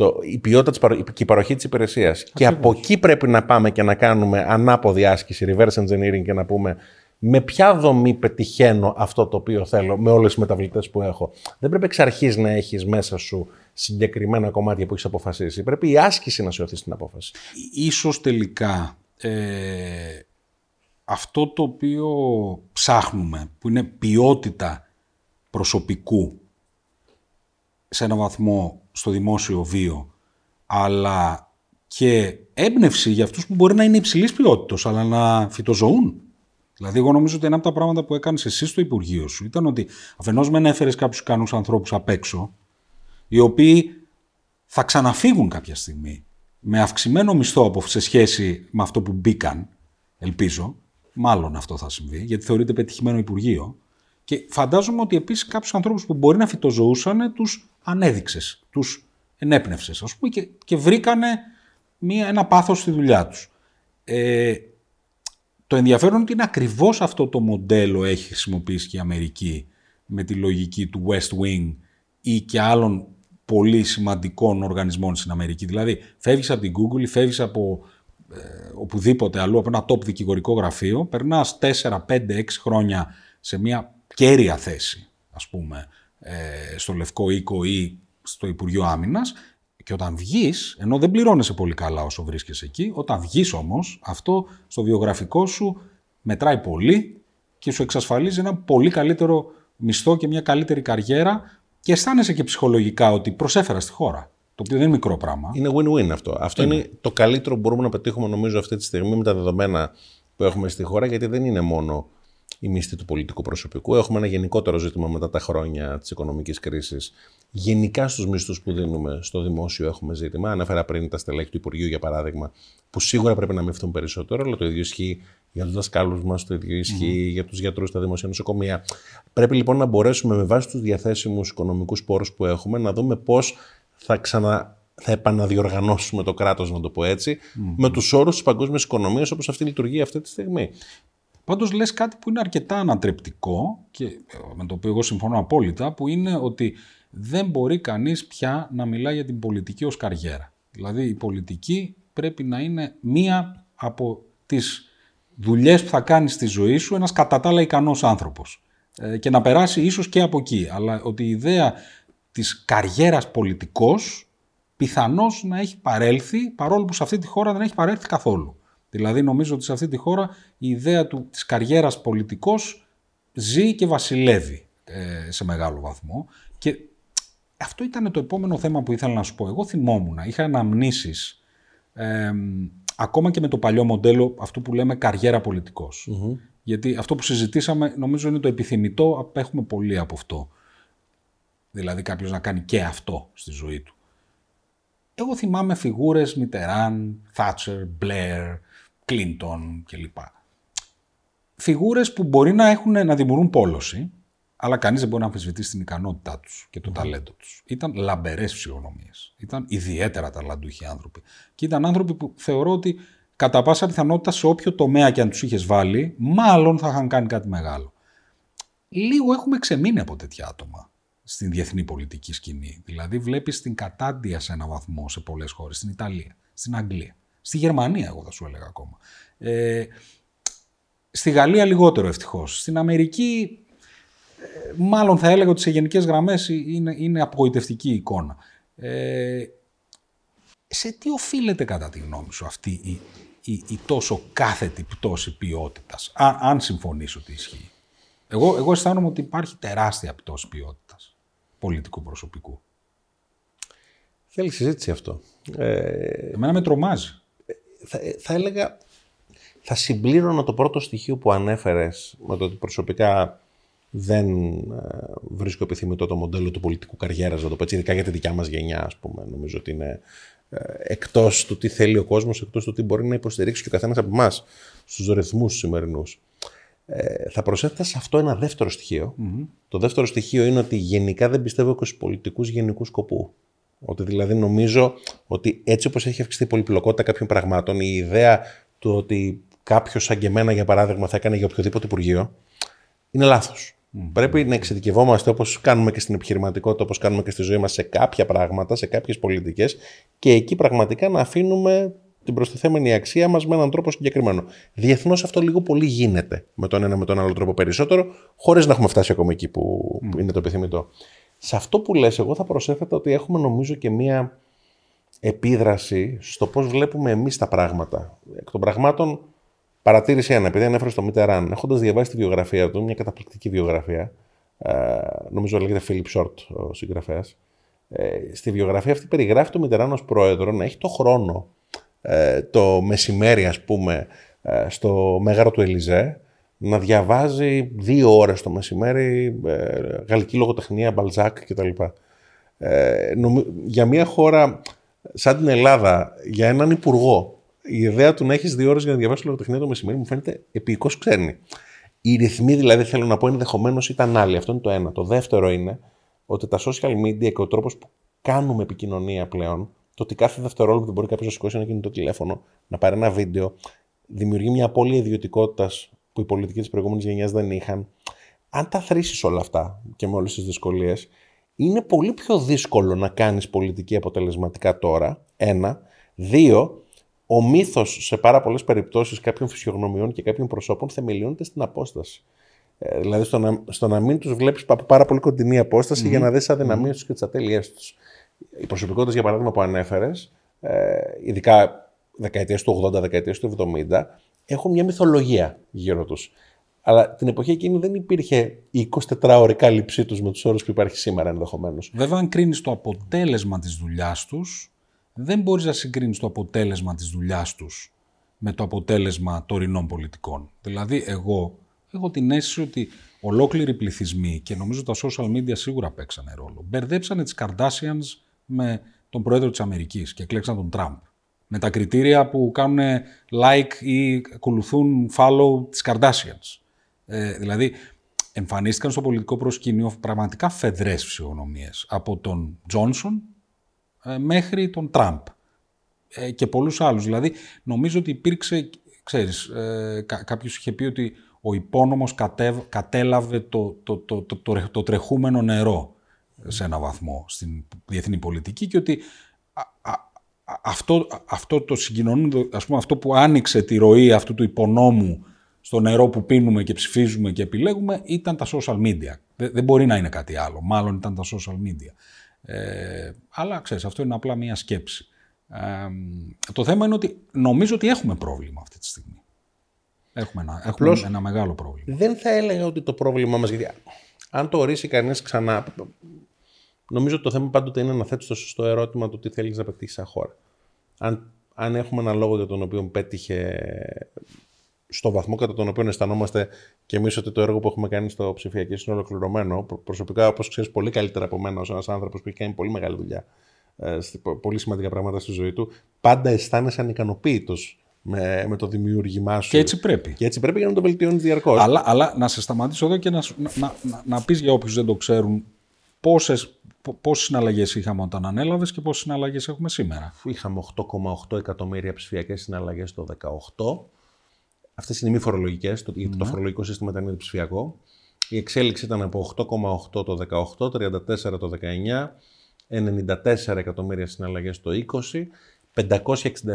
το, η ποιότητα της, και η παροχή της υπηρεσίας. Και από εκεί πρέπει να πάμε και να κάνουμε ανάποδη άσκηση, reverse engineering και να πούμε με ποια δομή πετυχαίνω αυτό το οποίο θέλω με όλες τις μεταβλητές που έχω. Δεν πρέπει εξ αρχής να έχεις μέσα σου συγκεκριμένα κομμάτια που έχεις αποφασίσει. Πρέπει η άσκηση να σε οθεί στην απόφαση. Ίσως τελικά ε, αυτό το οποίο ψάχνουμε, που είναι ποιότητα προσωπικού σε έναν βαθμό στο δημόσιο βίο, αλλά και έμπνευση για αυτούς που μπορεί να είναι υψηλής ποιότητας, αλλά να φυτοζωούν. Δηλαδή, εγώ νομίζω ότι ένα από τα πράγματα που έκανες εσύ στο Υπουργείο σου ήταν ότι αφενός με έφερε κάποιους ικανούς ανθρώπους απ' έξω, οι οποίοι θα ξαναφύγουν κάποια στιγμή με αυξημένο μισθό από σε σχέση με αυτό που μπήκαν, ελπίζω, μάλλον αυτό θα συμβεί, γιατί θεωρείται πετυχημένο Υπουργείο. Και φαντάζομαι ότι επίσης κάποιους ανθρώπους που μπορεί να φυτοζωούσαν τους ανέδειξες, τους ενέπνευσες, ας πούμε, και, και βρήκανε μία, ένα πάθος στη δουλειά τους. Ε, το ενδιαφέρον είναι ότι είναι ακριβώς αυτό το μοντέλο έχει χρησιμοποιήσει και η Αμερική με τη λογική του West Wing ή και άλλων πολύ σημαντικών οργανισμών στην Αμερική. Δηλαδή, φεύγεις από την Google ή φεύγεις από ε, οπουδήποτε αλλού, από ένα top δικηγορικό γραφείο, περνάς 4, 5, 6 χρόνια σε μια κέρια θέση, ας πούμε, ε, στο Λευκό Οίκο ή στο Υπουργείο Άμυνας. Και όταν βγεις, ενώ δεν πληρώνεσαι πολύ καλά όσο βρίσκεσαι εκεί, όταν βγεις όμως, αυτό στο βιογραφικό σου μετράει πολύ και σου εξασφαλίζει ένα πολύ καλύτερο μισθό και μια καλύτερη καριέρα και αισθάνεσαι και ψυχολογικά ότι προσέφερας στη χώρα. Το οποίο δεν είναι μικρό πράγμα. Είναι win-win αυτό. Αυτό είναι. το καλύτερο που μπορούμε να πετύχουμε νομίζω αυτή τη στιγμή με τα δεδομένα που έχουμε στη χώρα, γιατί δεν είναι μόνο η μισθή του πολιτικού προσωπικού. Έχουμε ένα γενικότερο ζήτημα μετά τα χρόνια της οικονομικής κρίσης Γενικά στους μισθούς που δίνουμε στο δημόσιο έχουμε ζήτημα. Ανέφερα πριν τα στελέχη του Υπουργείου, για παράδειγμα, που σίγουρα πρέπει να μειωθούν περισσότερο, αλλά το ίδιο ισχύει για τους δασκάλους μας, το ίδιο για τους γιατρούς στα δημοσία νοσοκομεία. Πρέπει λοιπόν να μπορέσουμε με βάση τους διαθέσιμους οικονομικούς πόρους που έχουμε να δούμε πώς θα ξανα θα επαναδιοργανώσουμε το κράτος, να το πω έτσι, με τους όρους της παγκόσμιας οικονομίας όπως αυτή λειτουργεί αυτή τη στιγμή. Πάντως λες κάτι που είναι αρκετά ανατρεπτικό και με το οποίο εγώ συμφωνώ απόλυτα, που είναι ότι δεν μπορεί κανείς πια να μιλάει για την πολιτική ως καριέρα. Δηλαδή η πολιτική πρέπει να είναι μία από τις δουλειές που θα κάνεις στη ζωή σου ένας κατά τα άλλα ικανός άνθρωπος. Ε, και να περάσει ίσως και από εκεί. Αλλά ότι η ιδέα της καριέρας πολιτικός πιθανώς να έχει παρέλθει, παρόλο που σε αυτή τη χώρα δεν έχει παρέλθει καθόλου. Δηλαδή νομίζω ότι σε αυτή τη χώρα η ιδέα του, της καριέρας πολιτικός ζει και βασιλεύει ε, σε μεγάλο βαθμό και αυτό ήταν το επόμενο θέμα που ήθελα να σου πω. Εγώ θυμόμουν, είχα αναμνήσεις ε, ακόμα και με το παλιό μοντέλο αυτού που λέμε καριέρα Γιατί αυτό που συζητήσαμε νομίζω είναι το επιθυμητό, απέχουμε πολύ από αυτό. Δηλαδή κάποιος να κάνει και αυτό στη ζωή του. Εγώ θυμάμαι φιγούρες Μιτεράν, Θάτσερ, Μπλερ, Κλίντον κλπ. Φιγούρες που μπορεί να, έχουν, να δημιουργούν πόλωση, αλλά κανείς δεν μπορεί να αμφισβητήσει την ικανότητά τους και το ταλέντο τους. Ήταν λαμπερές φυσιογνωμίες. Ήταν ιδιαίτερα ταλαντούχοι άνθρωποι. Και ήταν άνθρωποι που θεωρώ ότι κατά πάσα πιθανότητα σε όποιο τομέα και αν τους είχες βάλει, μάλλον θα είχαν κάνει κάτι μεγάλο. Λίγο έχουμε ξεμείνει από τέτοια άτομα στην διεθνή πολιτική σκηνή. Δηλαδή βλέπεις την κατάντια σε ένα βαθμό σε πολλές χώρες, στην Ιταλία, στην Αγγλία. Στη Γερμανία, εγώ θα σου έλεγα ακόμα. Ε, στη Γαλλία λιγότερο ευτυχώς. Στην Αμερική, ε, μάλλον θα έλεγα ότι σε γενικές γραμμές είναι, είναι απογοητευτική η εικόνα. Ε, σε τι οφείλεται κατά τη γνώμη σου αυτή η, η, η τόσο κάθετη πτώση ποιότητας, αν, αν συμφωνείς ότι ισχύει; Εγώ, εγώ αισθάνομαι ότι υπάρχει τεράστια πτώση ποιότητας πολιτικού προσωπικού. Θέλεις συζήτηση αυτό. Ε... Εμένα με τρομάζει θα, θα έλεγα, θα συμπλήρωνα το πρώτο στοιχείο που ανέφερες με το ότι προσωπικά δεν ε, βρίσκω επιθυμητό το μοντέλο του πολιτικού καριέρας, να το πω έτσι, ειδικά για τη δικιά μας γενιά, ας πούμε. Νομίζω ότι είναι ε, εκτός του τι θέλει ο κόσμος, εκτός του τι μπορεί να υποστηρίξει και ο καθένας από εμάς στους ρυθμούς σημερινούς. Ε, θα προσέθετα σε αυτό ένα δεύτερο Το δεύτερο στοιχείο είναι ότι γενικά δεν πιστεύω και στους πολιτικούς γενικού σκοπού. Ότι δηλαδή νομίζω ότι έτσι όπως έχει αυξηθεί η πολυπλοκότητα κάποιων πραγμάτων, η ιδέα του ότι κάποιος σαν και εμένα, για παράδειγμα, θα έκανε για οποιοδήποτε υπουργείο, είναι λάθος. Πρέπει να εξειδικευόμαστε όπως κάνουμε και στην επιχειρηματικότητα, όπως κάνουμε και στη ζωή μας σε κάποια πράγματα, σε κάποιες πολιτικές και εκεί πραγματικά να αφήνουμε την προστιθέμενη αξία μας με έναν τρόπο συγκεκριμένο. Διεθνώς αυτό λίγο πολύ γίνεται με τον ένα με τον άλλο τρόπο περισσότερο, χωρίς να έχουμε φτάσει ακόμα εκεί που είναι το επιθυμητό. Σε αυτό που λες, εγώ θα προσέφερα ότι έχουμε νομίζω και μία επίδραση στο πώς βλέπουμε εμείς τα πράγματα. Εκ των πραγμάτων, παρατήρησα ένα, επειδή ανέφερες το Μιτεράν, έχοντας διαβάσει τη βιογραφία του, μια καταπληκτική βιογραφία, ε, νομίζω λέγεται Φίλιπ Σορτ ο συγγραφέας. Ε, στη βιογραφία αυτή περιγράφει το Μιτεράν ως πρόεδρο να έχει το χρόνο ε, το μεσημέρι, ας πούμε, ε, στο μέγαρο του Ελιζέ, να διαβάζει δύο ώρες το μεσημέρι ε, γαλλική λογοτεχνία, Μπαλζάκ κτλ. Ε, για μια χώρα σαν την Ελλάδα, για έναν υπουργό, η ιδέα του να έχεις δύο ώρες για να διαβάσεις λογοτεχνία το μεσημέρι μου φαίνεται επίκω ξένη. Οι ρυθμοί δηλαδή, θέλω να πω, ενδεχομένως ήταν άλλοι. Αυτό είναι το ένα. Το δεύτερο είναι ότι τα social media και ο τρόπος που κάνουμε επικοινωνία πλέον, το ότι κάθε δευτερόλεπτο μπορεί κάποιος να σηκώσει ένα κινητό τηλέφωνο, να πάρει ένα βίντεο, δημιουργεί μια απώλεια ιδιωτικότητας που οι πολιτικοί της προηγούμενης γενιάς δεν είχαν. Αν τα θρήσεις όλα αυτά και με όλες τις δυσκολίες, είναι πολύ πιο δύσκολο να κάνεις πολιτική αποτελεσματικά τώρα. Ένα. Δύο, ο μύθος σε πάρα πολλές περιπτώσεις κάποιων φυσιογνωμιών και κάποιων προσώπων θεμελιώνεται στην απόσταση. Ε, δηλαδή στο να, στο να μην τους βλέπεις από πάρα πολύ κοντινή απόσταση mm-hmm. για να δεις τι αδυναμίες mm-hmm. τους και τις ατέλειές τους. Οι προσωπικότητες, για παράδειγμα, που ανέφερες, ε, ειδικά δεκαετίες του 80, δεκαετίες του 70, έχουν μια μυθολογία γύρω τους. Αλλά την εποχή εκείνη δεν υπήρχε η 24ωρη κάλυψή τους με τους όρους που υπάρχει σήμερα ενδεχομένως. Βέβαια, αν κρίνεις το αποτέλεσμα της δουλειάς τους, δεν μπορείς να συγκρίνεις το αποτέλεσμα της δουλειάς τους με το αποτέλεσμα τωρινών πολιτικών. Δηλαδή, εγώ έχω την αίσθηση ότι ολόκληροι πληθυσμοί και νομίζω τα social media σίγουρα παίξανε ρόλο. Μπερδέψανε τις Kardashians με τον πρόεδρο της Αμερικής και κλέξαν τον Τραμπ. Με τα κριτήρια που κάνουν like ή ακολουθούν follow τις Kardashians. Ε, δηλαδή, εμφανίστηκαν στο πολιτικό προσκήνιο πραγματικά φεδρές φυσιογνωμίες. Από τον Τζόνσον ε, μέχρι τον Τραμπ ε, και πολλούς άλλους. Δηλαδή, νομίζω ότι υπήρξε, ξέρεις, ε, κάποιος είχε πει ότι ο υπόνομος κατέλαβε το, το, το, το, το τρεχούμενο νερό σε ένα βαθμό στην διεθνή πολιτική και ότι αυτό, αυτό το συγκοινωνούν, ας πούμε, αυτό που άνοιξε τη ροή αυτού του υπονόμου στο νερό που πίνουμε και ψηφίζουμε και επιλέγουμε ήταν τα social media. Δεν, μπορεί να είναι κάτι άλλο. Μάλλον ήταν τα social media. Ε, αλλά ξέρεις, αυτό είναι απλά μία σκέψη. Ε, το θέμα είναι ότι νομίζω ότι έχουμε πρόβλημα αυτή τη στιγμή. Έχουμε ένα, έχουμε ένα μεγάλο πρόβλημα. Δεν θα έλεγα ότι το πρόβλημά μας, γιατί αν το ορίσει κανείς ξανά, νομίζω ότι το θέμα πάντοτε είναι να θέτεις το σωστό ερώτημα του τι θέλεις να πετύχεις σαν χώρα. Αν, αν έχουμε έναν λόγο για τον οποίο πέτυχε στο βαθμό κατά τον οποίο αισθανόμαστε και εμείς ότι το έργο που έχουμε κάνει στο ψηφιακή είναι ολοκληρωμένο. Προσωπικά, όπως ξέρεις πολύ καλύτερα από μένα, ως ένας άνθρωπος που έχει κάνει πολύ μεγάλη δουλειά, ε, πολύ σημαντικά πράγματα στη ζωή του, πάντα αισθάνεσαι ανικανοποίητος με, με το δημιούργημά σου. Και έτσι πρέπει. Και έτσι πρέπει για να το βελτιώνεις διαρκώς. Αλλά, αλλά να σε σταματήσω εδώ και να, να, να, να πεις για όποιους δεν το ξέρουν, πόσε πόσες συναλλαγές είχαμε όταν ανέλαβες και πόσες συναλλαγές έχουμε σήμερα; Είχαμε 8,8 εκατομμύρια ψηφιακές συναλλαγές το 2018. Αυτές είναι οι μη φορολογικές, το, γιατί το ναι. φορολογικό σύστημα ήταν ψηφιακό. Η εξέλιξη ήταν από 8,8 το 18, 34 το 19, 94 εκατομμύρια συναλλαγές το 20, 567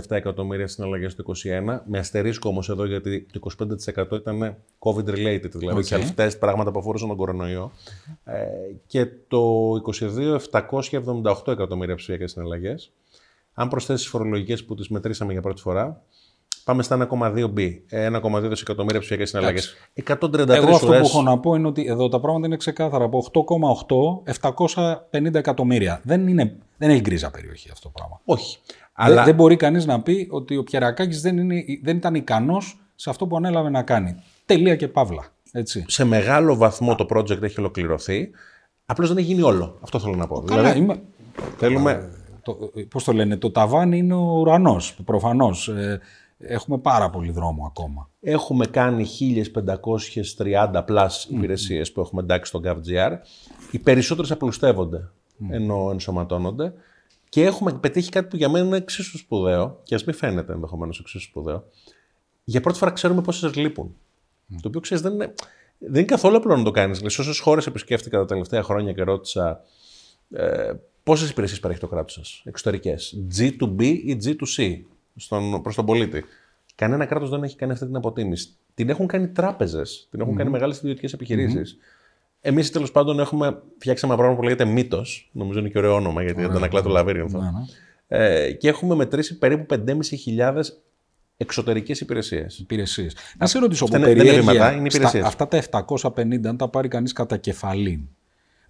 εκατομμύρια συναλλαγές το 2021, με αστερίσκο όμως εδώ γιατί το 25% ήταν COVID related, δηλαδή okay. αυτές πράγματα που αφορούσαν τον κορονοϊό. Ε, και το 22 778 εκατομμύρια ψηφιακές συναλλαγές. Αν προσθέσεις φορολογικές που τις μετρήσαμε για πρώτη φορά, Πάμε στα 1,2B, 1,2 δισεκατομμύρια ψηφιακές συναλλαγές. 133 Εγώ αυτό που έχω να πω είναι ότι εδώ τα πράγματα είναι ξεκάθαρα. Από 8,8, 750 εκατομμύρια. Δεν, είναι, δεν έχει γκρίζα περιοχή αυτό το πράγμα. Όχι. Αλλά... Δεν, μπορεί κανείς να πει ότι ο Πιερακάκη δεν, δεν ήταν ικανός σε αυτό που ανέλαβε να κάνει. Τελεία και παύλα. Έτσι. Σε μεγάλο βαθμό το project έχει ολοκληρωθεί. Απλώς δεν έχει γίνει όλο. Αυτό θέλω να πω. Καλά, δηλαδή, είμαι... Θέλουμε. Το, πώς το λένε, το ταβάνι είναι ο ουρανός, προφανώς. Ε, έχουμε πάρα πολύ δρόμο ακόμα. Έχουμε κάνει 1530 πλάς υπηρεσίες που έχουμε εντάξει στο GovGR. Οι περισσότερες απλουστεύονται ενώ ενσωματώνονται. Και έχουμε πετύχει κάτι που για μένα είναι εξίσου σπουδαίο, και ας μην φαίνεται ενδεχομένως εξίσου σπουδαίο. Για πρώτη φορά ξέρουμε πόσε λείπουν. Το οποίο ξέρεις δεν είναι, δεν είναι καθόλου απλό να το κάνεις. Σε όσες χώρες επισκέφτηκα τα τελευταία χρόνια και ρώτησα ε, πόσες υπηρεσίες παρέχει το κράτος σας, εξωτερικές, G2B ή G2C προς τον πολίτη. Κανένα κράτος δεν έχει κάνει αυτή την αποτίμηση. Την έχουν κάνει τράπεζες, την έχουν κάνει μεγάλες ιδιωτικές επιχειρήσεις. Mm-hmm. Εμείς τέλος πάντων έχουμε φτιάξει ένα πρόγραμμα που λέγεται Μύτος. Νομίζω είναι και ωραίο όνομα γιατί δεν αντανακλά το λαβύρινθο. Ναι, ναι. Ε, και έχουμε μετρήσει περίπου 5.500 εξωτερικές υπηρεσίες. Υπηρεσίες. Να σε ρωτήσω, από περιέργεια, αυτά τα 750, αν τα πάρει κανείς κατά κεφαλή,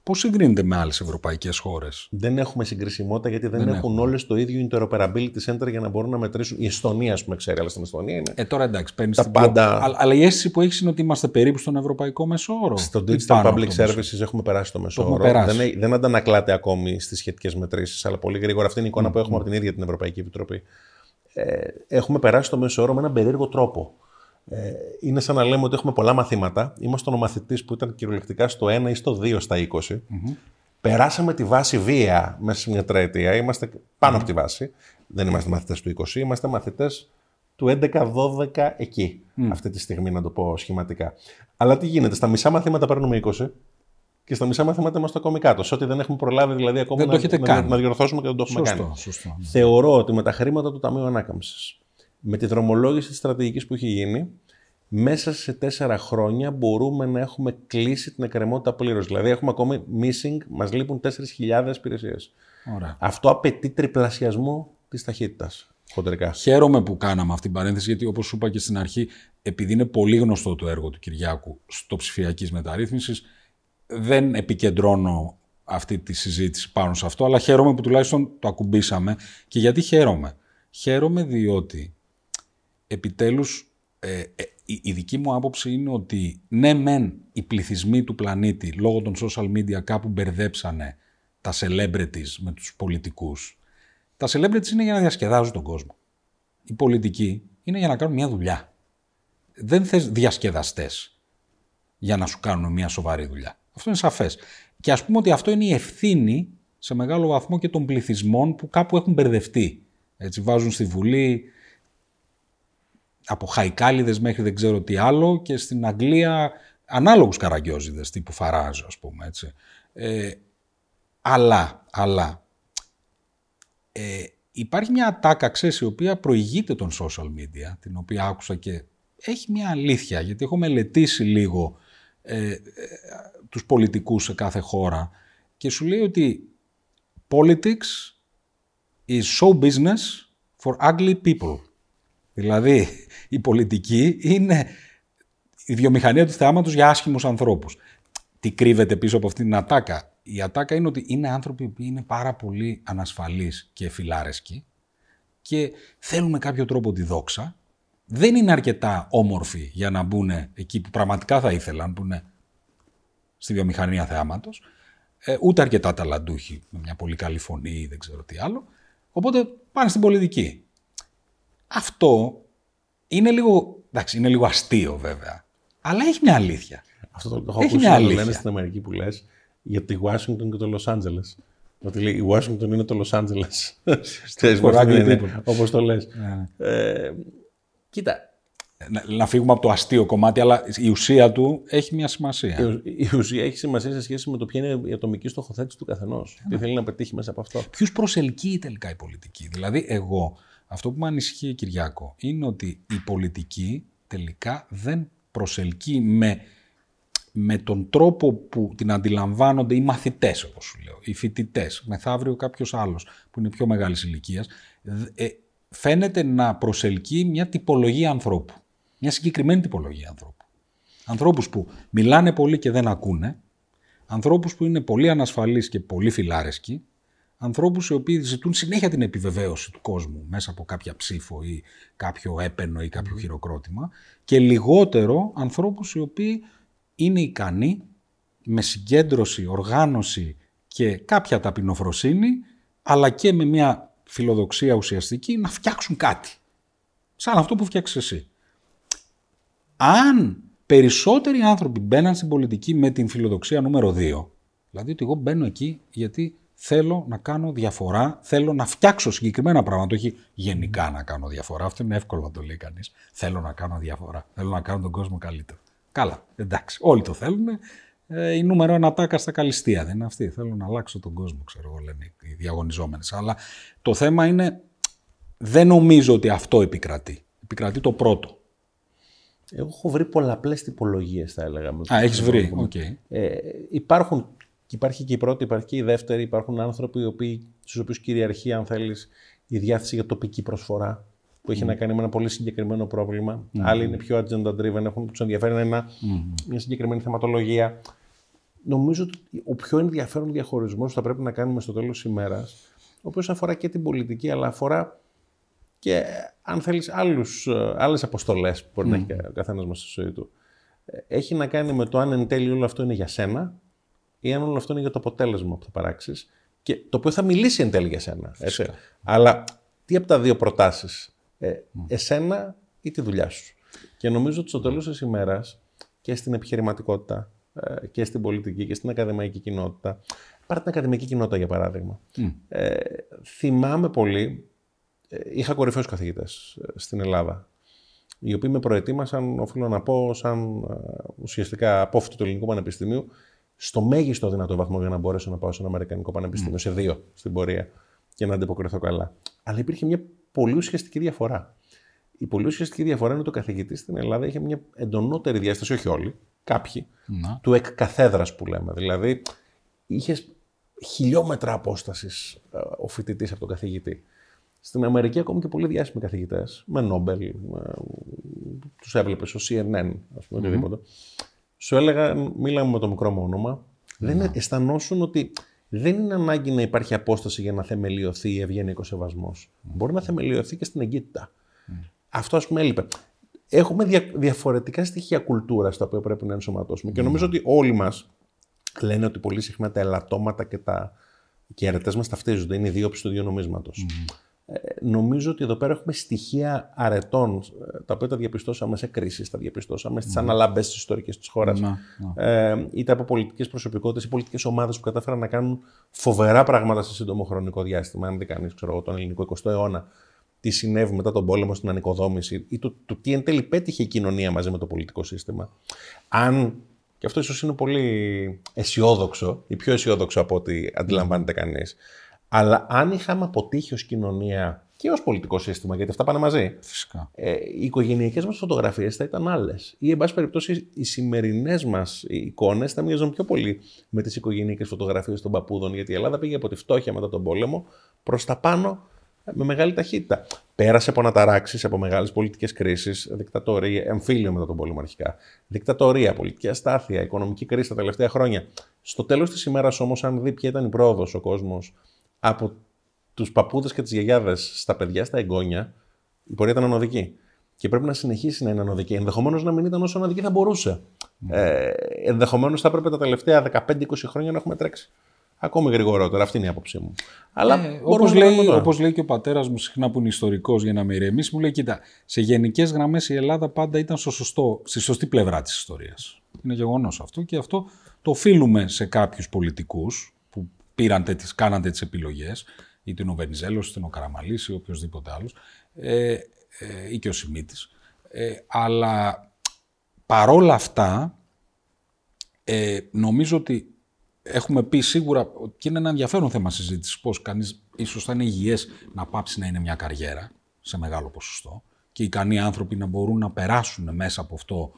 Πώς συγκρίνεται με άλλες ευρωπαϊκές χώρες; Δεν έχουμε συγκρισιμότητα γιατί δεν, δεν έχουν όλες το ίδιο interoperability center για να μπορούν να μετρήσουν. Η Εστονία, ας πούμε, ξέρει, αλλά στην Εστονία είναι. Ε, τώρα εντάξει, παίρνεις την πάντα. Αλλά, αλλά η αίσθηση που έχεις είναι ότι είμαστε περίπου στον ευρωπαϊκό μεσόωρο. Στο Digital Public Services έχουμε περάσει το μεσόωρο. Δεν, δεν αντανακλάται ακόμη στις σχετικές μετρήσεις, αλλά πολύ γρήγορα. Αυτή είναι η εικόνα mm. που έχουμε από την ίδια την Ευρωπαϊκή Επιτροπή. Ε, έχουμε περάσει το μέσο με έναν περίεργο τρόπο. Ε, είναι σαν να λέμε ότι έχουμε πολλά μαθήματα. Είμαστε ο μαθητής που ήταν κυριολεκτικά στο 1 ή στο 2 στα 20. mm Περάσαμε τη βάση βία μέσα σε μια τριετία. Είμαστε πάνω από τη βάση. Δεν είμαστε μαθητές του 20, είμαστε μαθητές του 11-12 εκεί. Αυτή τη στιγμή, να το πω σχηματικά. Αλλά τι γίνεται, στα μισά μαθήματα παίρνουμε 20 και στα μισά μαθήματα είμαστε ακόμη κάτω. Σε ό,τι δεν έχουμε προλάβει δηλαδή ακόμα να, να, να, διορθώσουμε και δεν το έχουμε σωστό, κάνει. Σωστό. Θεωρώ ότι με τα χρήματα του Ταμείου Ανάκαμψης με τη δρομολόγηση της στρατηγικής που έχει γίνει, μέσα σε τέσσερα χρόνια μπορούμε να έχουμε κλείσει την εκκρεμότητα πλήρως. Δηλαδή, έχουμε ακόμη missing, μας λείπουν 4.000 υπηρεσίες. Αυτό απαιτεί τριπλασιασμό της ταχύτητας. Χοντρικά. Χαίρομαι που κάναμε αυτή την παρένθεση, γιατί όπως σου είπα και στην αρχή, επειδή είναι πολύ γνωστό το έργο του Κυριάκου στο ψηφιακής μεταρρύθμισης, δεν επικεντρώνω αυτή τη συζήτηση πάνω σε αυτό, αλλά χαίρομαι που τουλάχιστον το ακουμπήσαμε. Και γιατί χαίρομαι; Χαίρομαι διότι επιτέλους ε, ε, η, η δική μου άποψη είναι ότι ναι μεν οι πληθυσμοί του πλανήτη λόγω των social media κάπου μπερδέψανε τα celebrities με τους πολιτικούς. Τα celebrities είναι για να διασκεδάζουν τον κόσμο. Οι πολιτικοί είναι για να κάνουν μια δουλειά. Δεν θες διασκεδαστές για να σου κάνουν μια σοβαρή δουλειά. Αυτό είναι σαφές. Και ας πούμε ότι αυτό είναι η ευθύνη σε μεγάλο βαθμό και των πληθυσμών που κάπου έχουν μπερδευτεί. Έτσι βάζουν στη Βουλή από χαϊκάλιδες μέχρι δεν ξέρω τι άλλο και στην Αγγλία ανάλογους καραγκιόζιδες τύπου Φαράζ ας πούμε έτσι. Ε, αλλά, αλλά ε, υπάρχει μια ατάκα ξέρεις η οποία προηγείται των social media την οποία άκουσα και έχει μια αλήθεια γιατί έχω μελετήσει λίγο ε, ε, τους πολιτικούς σε κάθε χώρα και σου λέει ότι politics is show business for ugly people. Δηλαδή, η πολιτική είναι η βιομηχανία του θεάματος για άσχημους ανθρώπους. Τι κρύβεται πίσω από αυτήν την ατάκα; Η ατάκα είναι ότι είναι άνθρωποι που είναι πάρα πολύ ανασφαλείς και φιλάρεσκοι και θέλουν με κάποιο τρόπο τη δόξα. Δεν είναι αρκετά όμορφοι για να μπουν εκεί που πραγματικά θα ήθελαν, που είναι στη βιομηχανία θεάματος. Ε, ούτε αρκετά ταλαντούχοι, με μια πολύ καλή φωνή ή δεν ξέρω τι άλλο. Οπότε πάνε στην πολιτική. Αυτό είναι λίγο, εντάξει, είναι λίγο αστείο βέβαια, αλλά έχει μια αλήθεια. Αυτό το, το έχω ακούσει να λένε στην Αμερική που λες για τη Washington και το Los Angeles. Ότι λέει, η Washington είναι το Los Angeles. Όπως το λες. Ναι, ναι. Ε, κοίτα, να, να φύγουμε από το αστείο κομμάτι, αλλά η ουσία του έχει μια σημασία. Η, ουσία έχει σημασία σε σχέση με το ποια είναι η ατομική στοχοθέτηση του καθενός. Τι ναι. θέλει να πετύχει μέσα από αυτό. Ποιου προσελκύει τελικά η πολιτική; Δηλαδή, εγώ, αυτό που με ανησυχεί, Κυριάκο, είναι ότι η πολιτική τελικά δεν προσελκύει με, με τον τρόπο που την αντιλαμβάνονται οι μαθητές, όπως σου λέω, οι φοιτητές, μεθαύριο κάποιος άλλος που είναι πιο μεγάλης ηλικίας, ε, φαίνεται να προσελκύει μια τυπολογία ανθρώπου μια συγκεκριμένη τυπολογία ανθρώπου. Ανθρώπους που μιλάνε πολύ και δεν ακούνε, ανθρώπους που είναι πολύ ανασφαλείς και πολύ φιλάρεσκοι, ανθρώπους οι οποίοι ζητούν συνέχεια την επιβεβαίωση του κόσμου μέσα από κάποια ψήφο ή κάποιο έπαινο ή κάποιο χειροκρότημα και λιγότερο ανθρώπους οι οποίοι είναι ικανοί με συγκέντρωση, οργάνωση και κάποια ταπεινοφροσύνη αλλά και με μια φιλοδοξία ουσιαστική να φτιάξουν κάτι. Σαν αυτό που φτιάξεις εσύ αν περισσότεροι άνθρωποι μπαίναν στην πολιτική με την φιλοδοξία νούμερο 2, δηλαδή ότι εγώ μπαίνω εκεί γιατί θέλω να κάνω διαφορά, θέλω να φτιάξω συγκεκριμένα πράγματα, όχι γενικά να κάνω διαφορά. Αυτό είναι εύκολο να το λέει κανείς. Θέλω να κάνω διαφορά. Θέλω να κάνω τον κόσμο καλύτερο. Καλά, εντάξει. Όλοι το θέλουν. Ε, η νούμερο ένα τάκα στα καλυστία δεν είναι αυτή. Θέλω να αλλάξω τον κόσμο, ξέρω εγώ, λένε οι διαγωνιζόμενες. Αλλά το θέμα είναι, δεν νομίζω ότι αυτό επικρατεί. Επικρατεί το πρώτο. Εγώ έχω βρει πολλαπλές τυπολογίες, θα έλεγα. Α, έχεις βρει, okay. ε, υπάρχουν, υπάρχει και η πρώτη, υπάρχει και η δεύτερη. Υπάρχουν άνθρωποι οι οποίοι, στους οποίους κυριαρχεί, αν θέλεις, η διάθεση για τοπική προσφορά που έχει mm. να κάνει με ένα πολύ συγκεκριμένο πρόβλημα. Mm. Άλλοι είναι πιο agenda driven, έχουν τους ενδιαφέρει ένα, mm. μια συγκεκριμένη θεματολογία. Νομίζω ότι ο πιο ενδιαφέρον διαχωρισμός που θα πρέπει να κάνουμε στο τέλος της ημέρας, ο οποίος αφορά και την πολιτική, αλλά αφορά και αν θέλεις άλλους, ε, άλλες αποστολές που μπορεί να έχει ο καθένας μας στη ζωή του. Ε, έχει να κάνει με το αν εν τέλει όλο αυτό είναι για σένα ή αν όλο αυτό είναι για το αποτέλεσμα που θα παράξεις και το οποίο θα μιλήσει εν τέλει για σένα. Έτσι. Αλλά τι από τα δύο προτάσεις, ε, εσένα ή τη δουλειά σου; Και νομίζω ότι στο τέλος της ημέρας και στην επιχειρηματικότητα ε, και στην πολιτική και στην ακαδημαϊκή κοινότητα, πάρε την ακαδημαϊκή κοινότητα για παράδειγμα. Ε, θυμάμαι πολύ ε, είχα κορυφαίους καθηγητές ε, στην Ελλάδα, οι οποίοι με προετοίμασαν, οφείλω να πω, σαν ε, ουσιαστικά απόφυτο του Ελληνικού Πανεπιστημίου, στο μέγιστο δυνατό βαθμό για να μπορέσω να πάω σε ένα Αμερικανικό Πανεπιστήμιο, σε δύο στην πορεία, και να αντιποκριθώ καλά. Αλλά υπήρχε μια πολύ ουσιαστική διαφορά. Η πολύ ουσιαστική διαφορά είναι ότι ο καθηγητής στην Ελλάδα είχε μια εντονότερη διάσταση, όχι όλοι, κάποιοι, να. του εκ που λέμε. Δηλαδή, είχες χιλιόμετρα απόστασης ο φοιτητής από τον καθηγητή. Στην Αμερική ακόμη και πολύ διάσημοι καθηγητές, με Νόμπελ, τους έβλεπες στο CNN, ας πούμε, οτιδήποτε. Σου έλεγα, μίλαμε με το μικρό μου όνομα, δεν ναι. αισθανόσουν ότι δεν είναι ανάγκη να υπάρχει απόσταση για να θεμελιωθεί ευγενικό σεβασμός. Μπορεί να θεμελιωθεί και στην εγκύτητα. Αυτό, ας πούμε, έλειπε. έχουμε διαφορετικά στοιχεία κουλτούρα τα οποία πρέπει να ενσωματώσουμε. Και νομίζω ότι όλοι μας λένε ότι πολύ συχνά τα ελαττώματα και, τα... και οι αρετές μας ταυτίζονται. Είναι οι δύο του δύο νομίσματο. Ε, νομίζω ότι εδώ πέρα έχουμε στοιχεία αρετών, ε, τα οποία τα διαπιστώσαμε σε κρίσεις, τα διαπιστώσαμε στις mm. αναλάμπε της ιστορικής της χώρας, ε, είτε από πολιτικές προσωπικότητες ή πολιτικές ομάδες που κατάφεραν να κάνουν φοβερά πράγματα σε σύντομο χρονικό διάστημα. Αν δει κανείς, ξέρω τον ελληνικό 20ο αιώνα, τι συνέβη μετά τον πόλεμο στην ανοικοδόμηση ή το, το τι εν τέλει πέτυχε η κοινωνία μαζί με το πολιτικό σύστημα. Αν και αυτό ίσως είναι πολύ αισιόδοξο, ή πιο αισιόδοξο από ό,τι αντιλαμβάνεται κανείς. Αλλά αν είχαμε αποτύχει ως κοινωνία και ως πολιτικό σύστημα, γιατί αυτά πάνε μαζί. Φυσικά. Ε, οι οικογενειακές μας φωτογραφίες θα ήταν άλλες. Ή, εν πάση περιπτώσει, οι σημερινές μας εικόνες θα μοιάζουν πιο πολύ με τις οικογενειακές φωτογραφίες των παππούδων. Γιατί η Ελλάδα πήγε από τη φτώχεια μετά τον πόλεμο προς τα πάνω με μεγάλη ταχύτητα. Πέρασε από αναταράξει, από μεγάλες πολιτικές κρίσεις, δικτατορία, εμφύλιο μετά τον πόλεμο αρχικά. Δικτατορία, πολιτική αστάθεια, οικονομική κρίση τα τελευταία χρόνια. Στο τέλος της ημέρας όμως, αν δει ποια ήταν η πρόοδος ο κόσμος από τους παππούδες και τις γιαγιάδες στα παιδιά, στα εγγόνια, η πορεία ήταν ανωδική. Και πρέπει να συνεχίσει να είναι ανωδική. Ενδεχομένως να μην ήταν όσο ανωδική θα μπορούσε. Mm. Ε, Ενδεχομένως θα έπρεπε τα τελευταία 15-20 χρόνια να έχουμε τρέξει. Ακόμη γρηγορότερα. Αυτή είναι η άποψή μου. Αλλά ε, όπως, λέει, όπως λέει και ο πατέρας μου, συχνά που είναι ιστορικός για να με ηρεμήσει, μου λέει: Κοίτα, σε γενικές γραμμές η Ελλάδα πάντα ήταν στο σωστό, στη σωστή πλευρά της ιστορίας. Είναι γεγονός αυτό και αυτό το οφείλουμε σε κάποιους πολιτικούς που πήραν τέτοιες, κάναν τέτοιες επιλογές, είτε είναι ο Βενιζέλος, είτε είναι ο Καραμαλής ή οποιοδήποτε άλλος, ε, ε, ή και ο Σιμίτης. Ε, αλλά παρόλα αυτά, ε, νομίζω ότι έχουμε πει σίγουρα και είναι ένα ενδιαφέρον θέμα συζήτησης πώς κανείς ίσως θα είναι υγιές να πάψει να είναι μια καριέρα σε μεγάλο ποσοστό και οι ικανοί άνθρωποι να μπορούν να περάσουν μέσα από αυτό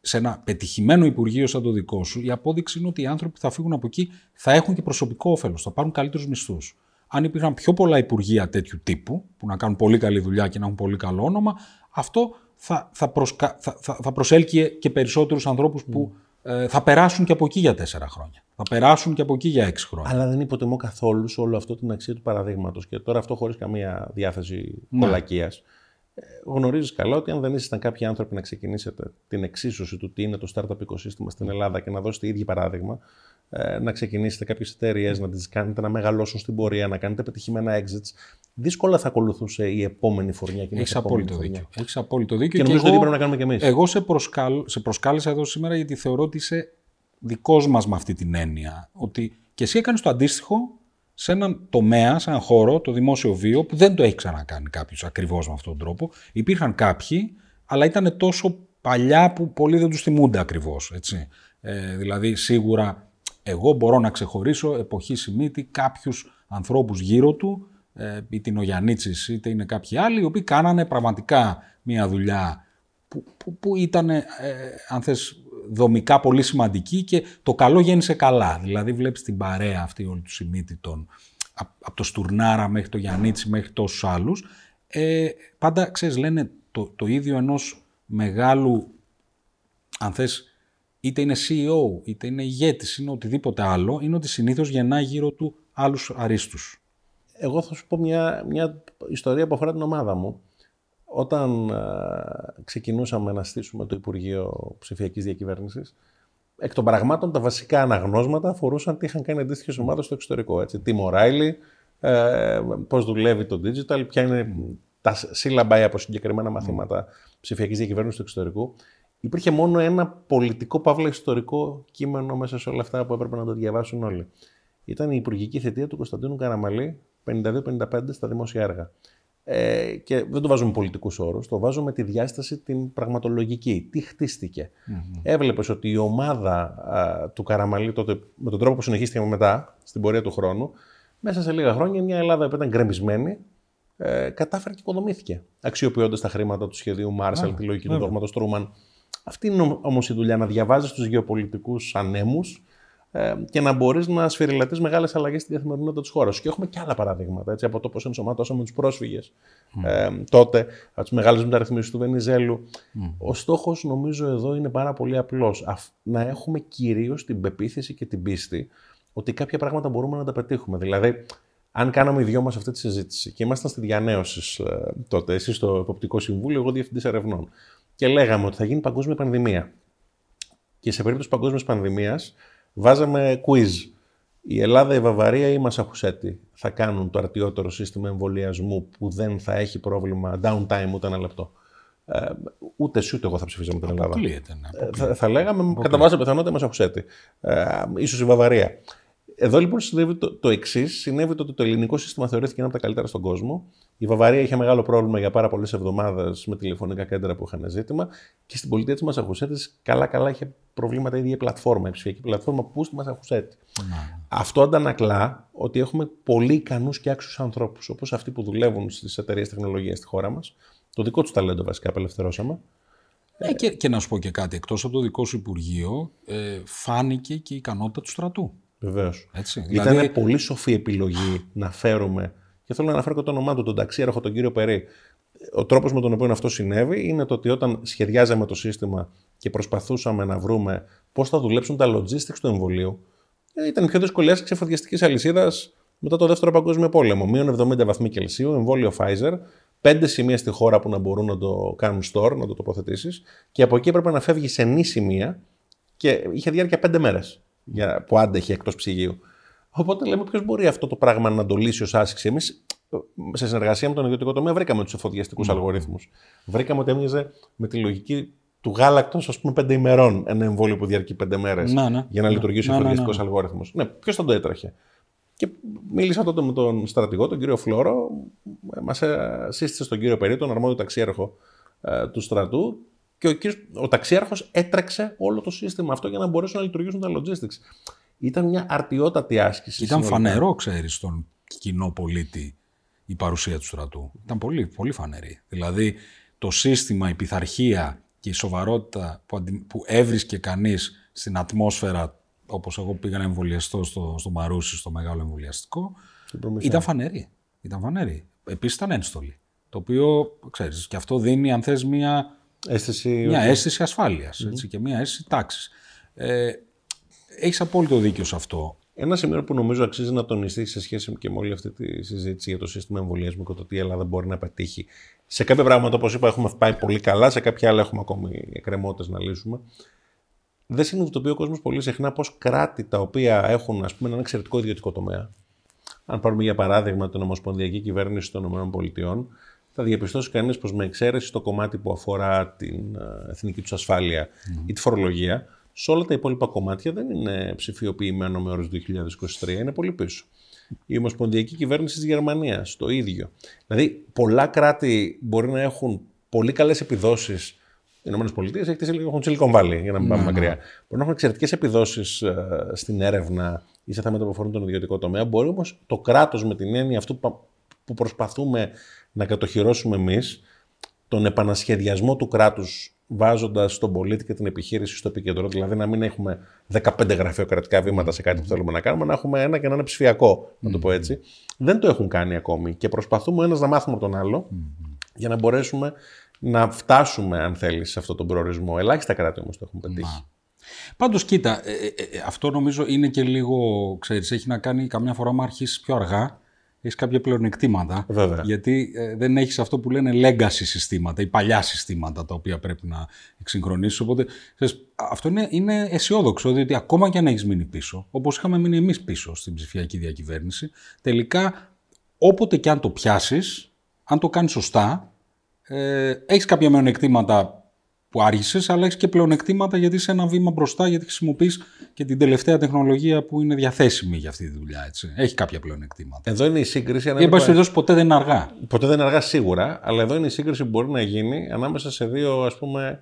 σε ένα πετυχημένο υπουργείο σαν το δικό σου. Η απόδειξη είναι ότι οι άνθρωποι που θα φύγουν από εκεί θα έχουν και προσωπικό όφελος, θα πάρουν καλύτερους μισθούς. Αν υπήρχαν πιο πολλά υπουργεία τέτοιου τύπου, που να κάνουν πολύ καλή δουλειά και να έχουν πολύ καλό όνομα, αυτό θα, θα, προσκα... θα, θα, θα προσέλκυε και περισσότερους ανθρώπους που ε, θα περάσουν και από εκεί για τέσσερα χρόνια. Θα περάσουν και από εκεί για έξι χρόνια. Αλλά δεν υποτιμώ καθόλου σε όλο αυτό την αξία του παραδείγματος. Και τώρα αυτό χωρίς καμία διάθεση ναι. κολακίας. Ε, Γνωρίζεις καλά ότι αν δεν ήσασταν κάποιοι άνθρωποι να ξεκινήσετε την εξίσωση του τι είναι το startup οικοσύστημα στην Ελλάδα και να δώσετε ίδιο παράδειγμα, ε, να ξεκινήσετε κάποιες εταιρείες, να τις κάνετε να μεγαλώσουν στην πορεία, να κάνετε πετυχημένα exits, δύσκολα θα ακολουθούσε η επόμενη φορνιά και Έχεις απόλυτο δίκιο. Έχεις απόλυτο δίκιο. Και, και νομίζω ότι πρέπει να κάνουμε κι εμείς. Εγώ σε, προσκάλ, σε προσκάλεσα εδώ σήμερα γιατί θεωρώ ότι είσαι δικός μας με αυτή την έννοια. Ότι και εσύ έκανες το αντίστοιχο σε έναν τομέα, σε έναν χώρο, το δημόσιο βίο, που δεν το έχει ξανακάνει κάποιος ακριβώς με αυτόν τον τρόπο. Υπήρχαν κάποιοι, αλλά ήταν τόσο παλιά που πολλοί δεν τους θυμούνται ακριβώς. Ε, δηλαδή, σίγουρα εγώ μπορώ να ξεχωρίσω εποχή Σιμίτη κάποιους ανθρώπους γύρω του, ε, είτε είναι ο Γιαννίτσης είτε είναι κάποιοι άλλοι, οι οποίοι κάνανε πραγματικά μια δουλειά που, που, που ήταν, ε, αν θες, δομικά πολύ σημαντική και το καλό γέννησε καλά. Δηλαδή βλέπεις την παρέα αυτή όλη του Σιμίτη, τον, από το Στουρνάρα μέχρι το Γιαννίτσι μέχρι τόσους άλλους, ε, πάντα, ξέρεις, λένε το, το ίδιο ενός μεγάλου, αν θες, είτε είναι CEO, είτε είναι ηγέτης, είναι οτιδήποτε άλλο, είναι ότι συνήθως γεννά γύρω του άλλους αρίστους. Εγώ θα σου πω μια, μια ιστορία που αφορά την ομάδα μου. Όταν ε, ξεκινούσαμε να στήσουμε το Υπουργείο Ψηφιακής Διακυβέρνησης, εκ των πραγμάτων τα βασικά αναγνώσματα αφορούσαν τι είχαν κάνει αντίστοιχες ομάδες στο εξωτερικό. Έτσι. Τι Μοράιλι, ε, πώς δουλεύει το digital, ποια είναι τα σύλλαμπα από συγκεκριμένα μαθήματα ψηφιακής διακυβέρνησης του εξωτερικού. Υπήρχε μόνο ένα πολιτικό παύλα ιστορικό κείμενο μέσα σε όλα αυτά που έπρεπε να το διαβάσουν όλοι. Ήταν η υπουργική θετία του Κωνσταντίνου Καραμαλή 52-55 στα δημόσια έργα. Ε, και δεν το βάζουμε πολιτικούς όρους, το βάζουμε τη διάσταση την πραγματολογική. Τι χτίστηκε. Mm-hmm. Έβλεπες ότι η ομάδα α, του Καραμαλή τότε, με τον τρόπο που συνεχίστηκε μετά, στην πορεία του χρόνου, μέσα σε λίγα χρόνια μια Ελλάδα που ήταν γκρεμισμένη, ε, κατάφερε και οικοδομήθηκε. Αξιοποιώντας τα χρήματα του σχεδίου Μάρσαλ, τη λογική του δόγματος Τρούμαν. Αυτή είναι όμως η δουλειά, να διαβάζεις τους γεωπολιτικούς ανέμους ε, και να μπορείς να σφυριλατεί μεγάλες αλλαγές στη καθημερινότητα της χώρας. Και έχουμε και άλλα παραδείγματα έτσι, από το πώς ενσωματώσαμε τους πρόσφυγες mm. ε, τότε, από τις μεγάλες μεταρρυθμίσεις του Βενιζέλου. Mm. Ο στόχος, νομίζω, εδώ είναι πάρα πολύ απλός. Να έχουμε κυρίως την πεποίθηση και την πίστη ότι κάποια πράγματα μπορούμε να τα πετύχουμε. Δηλαδή, αν κάναμε οι δυο μας αυτή τη συζήτηση και ήμασταν στη διανέωση ε, τότε, εσεί στο Εποπτικό Συμβούλιο, εγώ διευθυντής ερευνών, και λέγαμε ότι θα γίνει παγκόσμια πανδημία. Και σε περίπτωση παγκόσμιας πανδημίας βάζαμε quiz. Η Ελλάδα, η Βαβαρία ή η Μασαχουσέτη θα κάνουν το αρτιότερο σύστημα εμβολιασμού που δεν θα έχει πρόβλημα downtime ούτε ένα λεπτό. Ε, ούτε εσύ ούτε εγώ θα ψηφίζαμε την Ελλάδα. Αποκλείεται, ναι, Ε, θα, θα λέγαμε κατά βάση πιθανότητα η Μασαχουσέτη. Ε, ίσως η Βαβαρία. Εδώ λοιπόν συνέβη το, το εξής: συνέβη το ότι το ελληνικό σύστημα θεωρήθηκε ένα από τα καλύτερα στον κόσμο. Η Βαβαρία είχε μεγάλο πρόβλημα για πάρα πολλές εβδομάδες με τηλεφωνικά κέντρα που είχαν ζήτημα. Και στην πολιτεία της Μασαχουσέτης, καλά-καλά είχε προβλήματα η ίδια η πλατφόρμα, η ψηφιακή πλατφόρμα που στη Μασαχουσέτη. Ναι. Αυτό αντανακλά ότι έχουμε πολύ ικανούς και άξιους ανθρώπους, όπως αυτοί που δουλεύουν στις εταιρείες τεχνολογίας στη χώρα μας. Το δικό τους ταλέντο βασικά απελευθερώσαμε. Ε, και, και να σου πω και κάτι, εκτός από το δικό σου Υπουργείο, ε, φάνηκε και η ικανότητα του στρατού. Βεβαίως. Έτσι. Ήταν Δηλαδή, πολύ σοφή επιλογή να φέρουμε. Και θέλω να αναφέρω και το όνομά του, τον ταξίαρχο, τον κύριο Περί. Ο τρόπος με τον οποίο αυτό συνέβη είναι το ότι όταν σχεδιάζαμε το σύστημα και προσπαθούσαμε να βρούμε πώς θα δουλέψουν τα logistics του εμβολίου, ε, ήταν η πιο δύσκολη άσκηση εφοδιαστική αλυσίδας μετά το δεύτερο παγκόσμιο πόλεμο. Μείον 70 βαθμοί Κελσίου, εμβόλιο Pfizer, πέντε σημεία στη χώρα που να μπορούν να το κάνουν store, να το τοποθετήσεις, και από εκεί έπρεπε να φεύγεις σε νη σημεία και είχε διάρκεια πέντε μέρες που άντεχε εκτός ψυγείου. Οπότε λέμε, ποιος μπορεί αυτό το πράγμα να το λύσει ως άσκηση; Εμείς, σε συνεργασία με τον ιδιωτικό τομέα, βρήκαμε τους εφοδιαστικούς Ναι. αλγορίθμους. Βρήκαμε ότι έμοιαζε με τη λογική του γάλακτος, ας πούμε, πέντε ημερών ένα εμβόλιο που διαρκεί πέντε μέρες Ναι, ναι. για να Ναι. λειτουργήσει ο Ναι, ναι, ναι, εφοδιαστικός αλγόριθμο. Ναι, ποιος θα το έτρεχε; Και μίλησα τότε με τον στρατηγό, τον κύριο Φλόρο, μας σύστησε στον κύριο Περί, τον αρμόδιο ταξίαρχο ε, του στρατού, και ο, κύριος, ο ταξίαρχος έτρεξε όλο το σύστημα αυτό για να μπορέσουν να λειτουργήσουν τα logistics. Ήταν μια αρτιότατη άσκηση. Ήταν συνολικά. φανερό, ξέρεις, στον κοινό πολίτη η παρουσία του στρατού. Ήταν πολύ, πολύ φανερή. Δηλαδή, το σύστημα, η πειθαρχία και η σοβαρότητα που, αντι... που έβρισκε κανείς στην ατμόσφαιρα, όπως εγώ πήγα να εμβολιαστώ στο, στο Μαρούσι, στο μεγάλο εμβολιαστικό, Στην Προμηθέα. ήταν φανερή. Ήταν φανερή. Επίσης ήταν ένστολη. Το οποίο, ξέρεις, και αυτό δίνει, αν θες, μια, Αίσθηση. μια αίσθηση ασφάλειας έτσι, και μια αίσθηση τάξης. Ε, έχεις απόλυτο δίκιο σε αυτό. Ένα σημείο που νομίζω αξίζει να τονιστείς σε σχέση και με όλη αυτή τη συζήτηση για το σύστημα εμβολιασμού και το τι η Ελλάδα μπορεί να πετύχει. Σε κάποια πράγματα, όπως είπα, έχουμε πάει πολύ καλά, σε κάποια άλλα έχουμε ακόμη εκκρεμότητες να λύσουμε. Δεν συνειδητοποιεί ο κόσμος πολύ συχνά πω κράτη τα οποία έχουν ας πούμε, έναν εξαιρετικό ιδιωτικό τομέα. Αν πάρουμε για παράδειγμα την Ομοσπονδιακή Κυβέρνηση των ΗΠΑ, θα διαπιστώσει κανείς πως με εξαίρεση το κομμάτι που αφορά την ε, εθνική τους ασφάλεια ή τη φορολογία, σε όλα τα υπόλοιπα κομμάτια δεν είναι ψηφιοποιημένο με όρους 2023, είναι πολύ πίσω. Η Ομοσπονδιακή Κυβέρνηση της Γερμανίας, το ίδιο. Δηλαδή, πολλά κράτη μπορεί να έχουν πολύ καλές επιδόσεις. Οι ΗΠΑ έχουν Silicon Valley, για να μην πάμε μακριά. Μπορεί να έχουν εξαιρετικές επιδόσεις στην έρευνα ή σε θέματα που αφορούν τον ιδιωτικό τομέα. Μπορεί όμως το κράτος με την έννοια αυτού που- που προσπαθούμε να κατοχυρώσουμε εμείς, τον επανασχεδιασμό του κράτους βάζοντας τον πολίτη και την επιχείρηση στο επίκεντρο, δηλαδή να μην έχουμε 15 γραφειοκρατικά βήματα σε κάτι που θέλουμε να κάνουμε, να έχουμε ένα και να είναι ψηφιακό, να το πω έτσι. Δεν το έχουν κάνει ακόμη και προσπαθούμε ο ένας να μάθουμε από τον άλλο για να μπορέσουμε να φτάσουμε, αν θέλεις, σε αυτόν τον προορισμό. Ελάχιστα κράτη όμως το έχουν πετύχει. Πάντως, κοίτα, ε, ε, ε, αυτό νομίζω είναι και λίγο, ξέρεις, έχει να κάνει καμιά φορά με αρχίσει πιο αργά, έχεις κάποια πλεονεκτήματα. Βέβαια. Γιατί ε, δεν έχεις αυτό που λένε legacy συστήματα ή παλιά συστήματα τα οποία πρέπει να εξυγχρονίσεις. Οπότε, ξέρεις, αυτό είναι, είναι αισιόδοξο, διότι ακόμα και αν έχεις μείνει πίσω, όπως είχαμε μείνει εμείς πίσω στην ψηφιακή διακυβέρνηση, τελικά όποτε και αν το πιάσεις, αν το κάνεις σωστά, ε, έχεις κάποια μειονεκτήματα που άργησε, αλλά έχεις και πλεονεκτήματα γιατί είσαι ένα βήμα μπροστά, γιατί χρησιμοποιείς και την τελευταία τεχνολογία που είναι διαθέσιμη για αυτή τη δουλειά. Έτσι. Έχει κάποια πλεονεκτήματα. Εδώ είναι η σύγκριση. αν Ή, εν πάση έπρεπε- περιπτώσει, ποτέ δεν είναι αργά. Ποτέ δεν είναι αργά σίγουρα, αλλά εδώ είναι η σύγκριση που μπορεί να γίνει ανάμεσα σε δύο ας πούμε,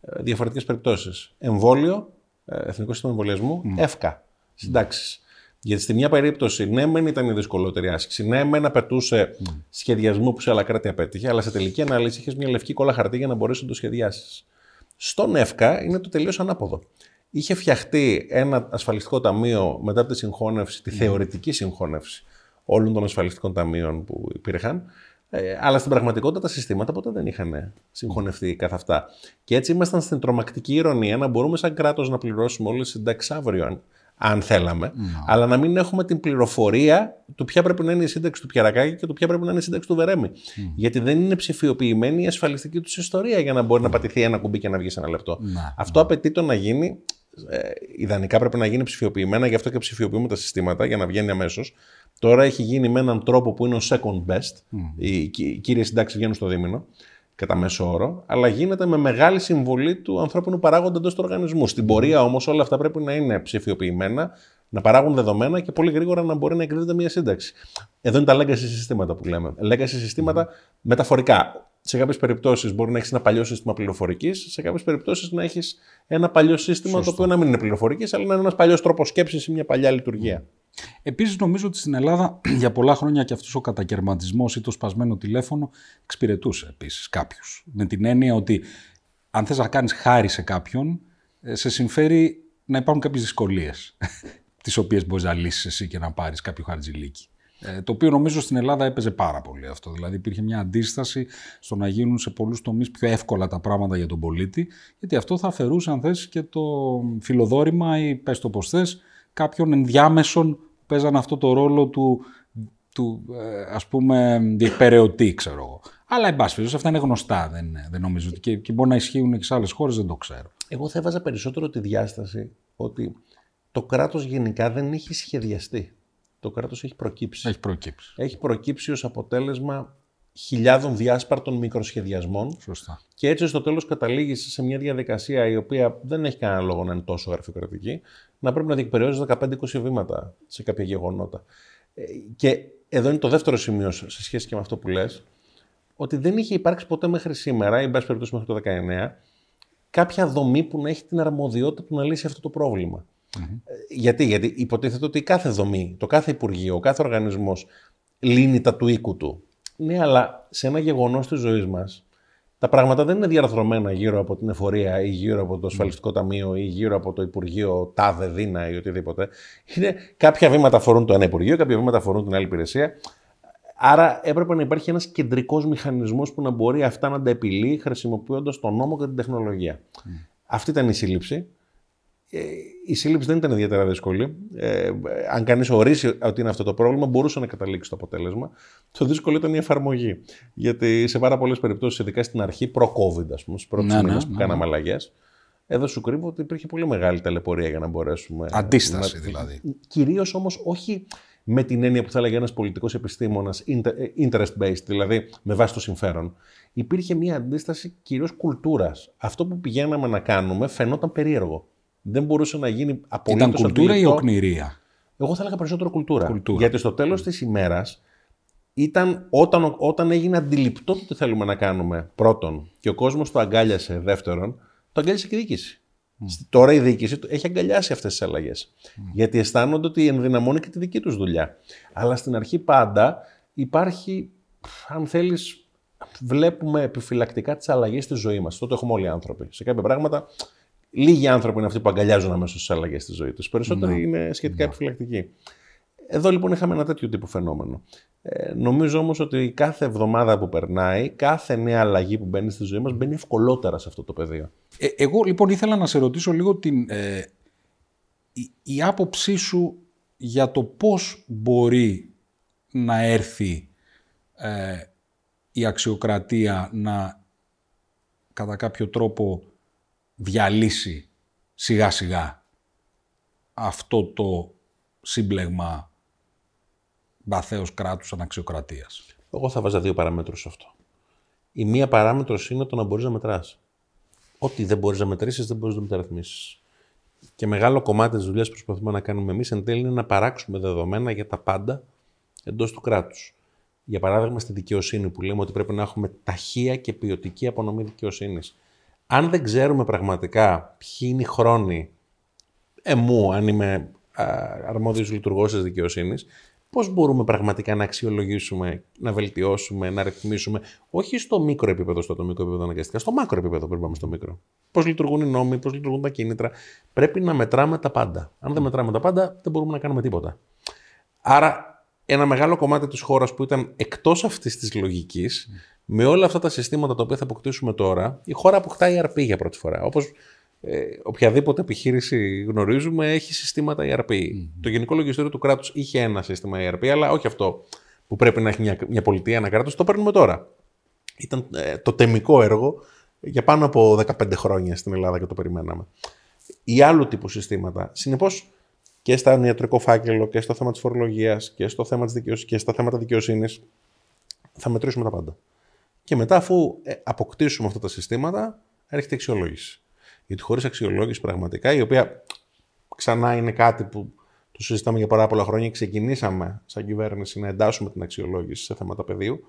ε, διαφορετικές περιπτώσεις. Εμβόλιο, ε, Εθνικό Σύστημα Εμβολιασμού, εύκα, συντάξεις. Γιατί στη μια περίπτωση, ναι, μεν ήταν η δυσκολότερη άσκηση, ναι, μεν απαιτούσε σχεδιασμό που σε άλλα κράτη απέτυχε, αλλά σε τελική ανάλυση είχες μια λευκή κόλλα χαρτί για να μπορέσεις να το σχεδιάσεις. Στον ΕΦΚΑ είναι το τελείως ανάποδο. Είχε φτιαχτεί ένα ασφαλιστικό ταμείο μετά από τη συγχώνευση, τη θεωρητική συγχώνευση όλων των ασφαλιστικών ταμείων που υπήρχαν, ε, αλλά στην πραγματικότητα τα συστήματα ποτέ δεν είχαν συγχωνευτεί καθ' αυτά. Και έτσι ήμασταν στην τρομακτική ηρωνία να μπορούμε σαν κράτος να πληρώσουμε όλες τις συντάξει αύριο, αν, αν θέλαμε, αλλά να μην έχουμε την πληροφορία του ποια πρέπει να είναι η σύνταξη του Πιαρακάκη και του ποια πρέπει να είναι η σύνταξη του Βερέμι. Γιατί δεν είναι ψηφιοποιημένη η ασφαλιστική τους ιστορία για να μπορεί να πατηθεί ένα κουμπί και να βγει σε ένα λεπτό. Αυτό απαιτεί το να γίνει. Ε, ιδανικά πρέπει να γίνει ψηφιοποιημένα, γι' αυτό και ψηφιοποιούμε τα συστήματα για να βγαίνει αμέσως. Τώρα έχει γίνει με έναν τρόπο που είναι ο second best. Οι, οι κύριε συντάξεις βγαίνουν στο δίμηνο κατά μέσο όρο, αλλά γίνεται με μεγάλη συμβολή του ανθρώπινου παράγοντα εντός του οργανισμού. Στην πορεία όμως όλα αυτά πρέπει να είναι ψηφιοποιημένα, να παράγουν δεδομένα και πολύ γρήγορα να μπορεί να εκδίδεται μια σύνταξη. Εδώ είναι τα legacy συστήματα που λέμε. Legacy συστήματα μεταφορικά. Σε κάποιες περιπτώσεις μπορεί να έχεις ένα παλιό σύστημα πληροφορικής, σε κάποιες περιπτώσεις να έχεις ένα παλιό σύστημα Σωστό. το οποίο να μην είναι πληροφορικής, αλλά να είναι ένας παλιός τρόπος σκέψης ή μια παλιά λειτουργία. Επίσης, νομίζω ότι στην Ελλάδα [clears throat] για πολλά χρόνια και αυτός ο κατακαιρματισμός ή το σπασμένο τηλέφωνο εξυπηρετούσε επίσης κάποιους. Με την έννοια ότι αν θες να κάνεις χάρη σε κάποιον, ε, σε συμφέρει να υπάρχουν κάποιες δυσκολίες, [laughs] τις οποίες μπορείς να λύσεις εσύ και να πάρεις κάποιο χαρτζηλίκι. Ε, το οποίο νομίζω στην Ελλάδα έπαιζε πάρα πολύ αυτό. Δηλαδή υπήρχε μια αντίσταση στο να γίνουν σε πολλούς τομείς πιο εύκολα τα πράγματα για τον πολίτη, γιατί αυτό θα αφαιρούσε, αν θες, και το φιλοδόρημα ή πες το πώ θες, κάποιων ενδιάμεσων που παίζαν αυτό το ρόλο του, του ε, ας πούμε διεκπαιρεωτή, ξέρω εγώ. Αλλά εν πάση αυτά είναι γνωστά, δεν, δεν νομίζω ότι και, και μπορεί να ισχύουν και σε άλλες χώρες, δεν το ξέρω. Εγώ θα έβαζα περισσότερο τη διάσταση ότι το κράτος γενικά δεν έχει σχεδιαστεί. Το κράτος έχει προκύψει. Έχει προκύψει. Έχει προκύψει ως αποτέλεσμα χιλιάδων διάσπαρτων μικροσχεδιασμών. Σωστά. Και έτσι στο τέλος καταλήγει σε μια διαδικασία η οποία δεν έχει κανένα λόγο να είναι τόσο γραφειοκρατική, να πρέπει να διεκπαιρεώσει 15-20 βήματα σε κάποια γεγονότα. Ε, και εδώ είναι το δεύτερο σημείο σε σχέση και με αυτό που λες, ότι δεν είχε υπάρξει ποτέ μέχρι σήμερα, ή μπας περιπτώσει μέχρι το 19, κάποια δομή που να έχει την αρμοδιότητα που να λύσει αυτό το προβλημα ε, Γιατί, γιατί υποτίθεται ότι κάθε δομή, το κάθε Υπουργείο, ο κάθε οργανισμός λύνει τα του οίκου του. Ναι, αλλά σε ένα γεγονός της ζωής μας, τα πράγματα δεν είναι διαρθρωμένα γύρω από την εφορία ή γύρω από το ασφαλιστικό ταμείο ή γύρω από το Υπουργείο ΤΑΔΕ, ΔΙΝΑ ή οτιδήποτε. Είναι κάποια βήματα αφορούν το ένα Υπουργείο, κάποια βήματα αφορούν την άλλη υπηρεσία. Άρα έπρεπε να υπάρχει ένας κεντρικός μηχανισμός που να μπορεί αυτά να τα επιλύει χρησιμοποιώντας τον νόμο και την τεχνολογία. Αυτή ήταν η σύλληψη. Ε, η σύλληψη δεν ήταν ιδιαίτερα δύσκολη. Ε, αν κανείς ορίσει ότι είναι αυτό το πρόβλημα, μπορούσε να καταλήξει το αποτέλεσμα. Το δύσκολο ήταν η εφαρμογή. Γιατί σε πάρα πολλές περιπτώσεις, ειδικά στην αρχή, προ-COVID, ας πούμε, στις πρώτες ναι, ναι, που ναι, κάναμε ναι. αλλαγές, εδώ σου κρύβω ότι υπήρχε πολύ μεγάλη ταλαιπωρία για να μπορέσουμε. Αντίσταση να... δηλαδή. Κυρίως όμως όχι με την έννοια που θα έλεγε ένας πολιτικός επιστήμονας interest-based, δηλαδή με βάση το συμφέρον. Υπήρχε μια αντίσταση κυρίως κουλτούρας. Αυτό που πηγαίναμε να κάνουμε φαινόταν περίεργο δεν μπορούσε να γίνει απολύτως. Ήταν κουλτούρα ή οκνηρία; Εγώ θα έλεγα περισσότερο κουλτούρα. κουλτούρα. Γιατί στο τέλος mm. της ημέρας ήταν όταν, όταν έγινε αντιληπτό το τι θέλουμε να κάνουμε πρώτον και ο κόσμος το αγκάλιασε δεύτερον, το αγκάλιασε και η διοίκηση. Mm. Τώρα η διοίκηση έχει αγκαλιάσει αυτές τις αλλαγές. Mm. Γιατί αισθάνονται ότι ενδυναμώνει και τη δική τους δουλειά. Αλλά στην αρχή πάντα υπάρχει, αν θέλεις, βλέπουμε επιφυλακτικά τις αλλαγές στη ζωή μας. Τότε έχουμε όλοι οι άνθρωποι. Σε κάποια πράγματα Λίγοι άνθρωποι είναι αυτοί που αγκαλιάζουν αμέσως τις αλλαγές στη ζωή τους. Περισσότεροι ναι. είναι σχετικά ναι. επιφυλακτικοί. Εδώ λοιπόν είχαμε ένα τέτοιο τύπο φαινόμενο. Ε, νομίζω όμως ότι κάθε εβδομάδα που περνάει, κάθε νέα αλλαγή που μπαίνει στη ζωή μας μπαίνει ευκολότερα σε αυτό το πεδίο. Ε, εγώ λοιπόν ήθελα να σε ρωτήσω λίγο την, ε, η, η άποψή σου για το πώς μπορεί να έρθει ε, η αξιοκρατία να κατά κάποιο τρόπο διαλύσει σιγά σιγά αυτό το σύμπλεγμα βαθέως κράτους αναξιοκρατίας. Εγώ θα βάζα δύο παράμετρους σε αυτό. Η μία παράμετρος είναι το να μπορείς να μετράς. Ό,τι δεν μπορείς να μετρήσεις δεν μπορείς να μεταρρυθμίσεις. Και μεγάλο κομμάτι της δουλειάς που προσπαθούμε να κάνουμε εμείς εν τέλει είναι να παράξουμε δεδομένα για τα πάντα εντός του κράτους. Για παράδειγμα, στη δικαιοσύνη που λέμε ότι πρέπει να έχουμε ταχεία και ποιοτική απονομή δικαιοσύνης αν δεν ξέρουμε πραγματικά ποιοι είναι οι χρόνοι εμού, αν είμαι αρμόδιος λειτουργός της δικαιοσύνης, πώς μπορούμε πραγματικά να αξιολογήσουμε, να βελτιώσουμε, να ρυθμίσουμε, όχι στο μικρό επίπεδο, στο ατομικό επίπεδο αναγκαστικά, στο μάκρο επίπεδο πρέπει να πάμε στο μικρό. Πώς λειτουργούν οι νόμοι, πώς λειτουργούν τα κίνητρα. Πρέπει να μετράμε τα πάντα. Αν δεν μετράμε τα πάντα, δεν μπορούμε να κάνουμε τίποτα. Άρα, ένα μεγάλο κομμάτι της χώρας που ήταν εκτός αυτής της λογικής, με όλα αυτά τα συστήματα τα οποία θα αποκτήσουμε τώρα, η χώρα αποκτάει ERP για πρώτη φορά. Όπως ε, οποιαδήποτε επιχείρηση γνωρίζουμε έχει συστήματα ERP. Το Γενικό Λογιστήριο του κράτους είχε ένα σύστημα ERP, αλλά όχι αυτό που πρέπει να έχει μια, μια πολιτεία, ένα κράτος. Το παίρνουμε τώρα. Ήταν ε, το τεμικό έργο για πάνω από 15 χρόνια στην Ελλάδα και το περιμέναμε. Ή άλλου τύπου συστήματα. Συνεπώς και στα ιατρικό φάκελο και στο θέμα της φορολογίας και στο θέμα της δικαιοσύνης, και στα θέματα δικαιοσύνης θα μετρήσουμε τα πάντα. Και μετά, αφού ε, αποκτήσουμε αυτά τα συστήματα, έρχεται η αξιολόγηση. Γιατί χωρίς αξιολόγηση πραγματικά, η οποία ξανά είναι κάτι που το συζητάμε για πάρα πολλά χρόνια, ξεκινήσαμε σαν κυβέρνηση να εντάσσουμε την αξιολόγηση σε θέματα πεδίου.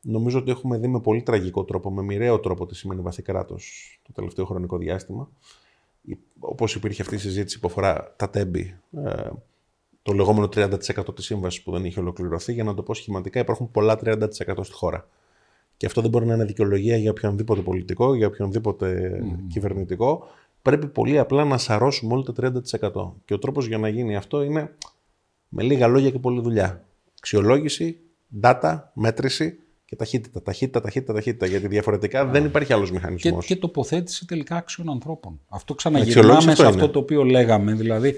Νομίζω ότι έχουμε δει με πολύ τραγικό τρόπο, με μοιραίο τρόπο τι σημαίνει βαθύ κράτος το τελευταίο χρονικό διάστημα. Όπως υπήρχε αυτή η συζήτηση που αφορά τα τέμπη, ε, το λεγόμενο 30% της σύμβασης που δεν είχε ολοκληρωθεί, για να το πω σχηματικά, υπάρχουν πολλά 30% στη χώρα. Και αυτό δεν μπορεί να είναι δικαιολογία για οποιονδήποτε πολιτικό, για οποιονδήποτε κυβερνητικό. Πρέπει πολύ απλά να σαρώσουμε όλοι τα 30%. Και ο τρόπος για να γίνει αυτό είναι με λίγα λόγια και πολλή δουλειά. Αξιολόγηση, data, μέτρηση και ταχύτητα. Ταχύτητα, ταχύτητα, ταχύτητα. Γιατί διαφορετικά δεν υπάρχει άλλος μηχανισμός. Και, και τοποθέτηση τελικά άξιων ανθρώπων. Αυτό ξαναγυρνάμε σε αυτό το οποίο λέγαμε. Δηλαδή,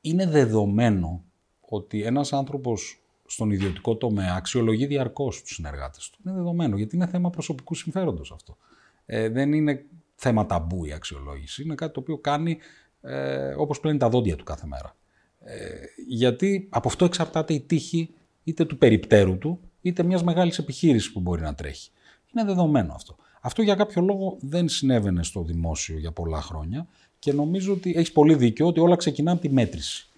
είναι δεδομένο ότι ένας άνθρωπος στον ιδιωτικό τομέα αξιολογεί διαρκώς τους συνεργάτες του. Είναι δεδομένο, γιατί είναι θέμα προσωπικού συμφέροντος αυτό. Ε, δεν είναι θέμα ταμπού η αξιολόγηση. Είναι κάτι το οποίο κάνει ε, όπως πλένει τα δόντια του κάθε μέρα. Ε, γιατί από αυτό εξαρτάται η τύχη είτε του περιπτέρου του, είτε μιας μεγάλης επιχείρησης που μπορεί να τρέχει. Είναι δεδομένο αυτό. Αυτό για κάποιο λόγο δεν συνέβαινε στο δημόσιο για πολλά χρόνια και νομίζω ότι έχεις πολύ δίκιο ότι όλα ξεκινάνε από τη μέτρηση.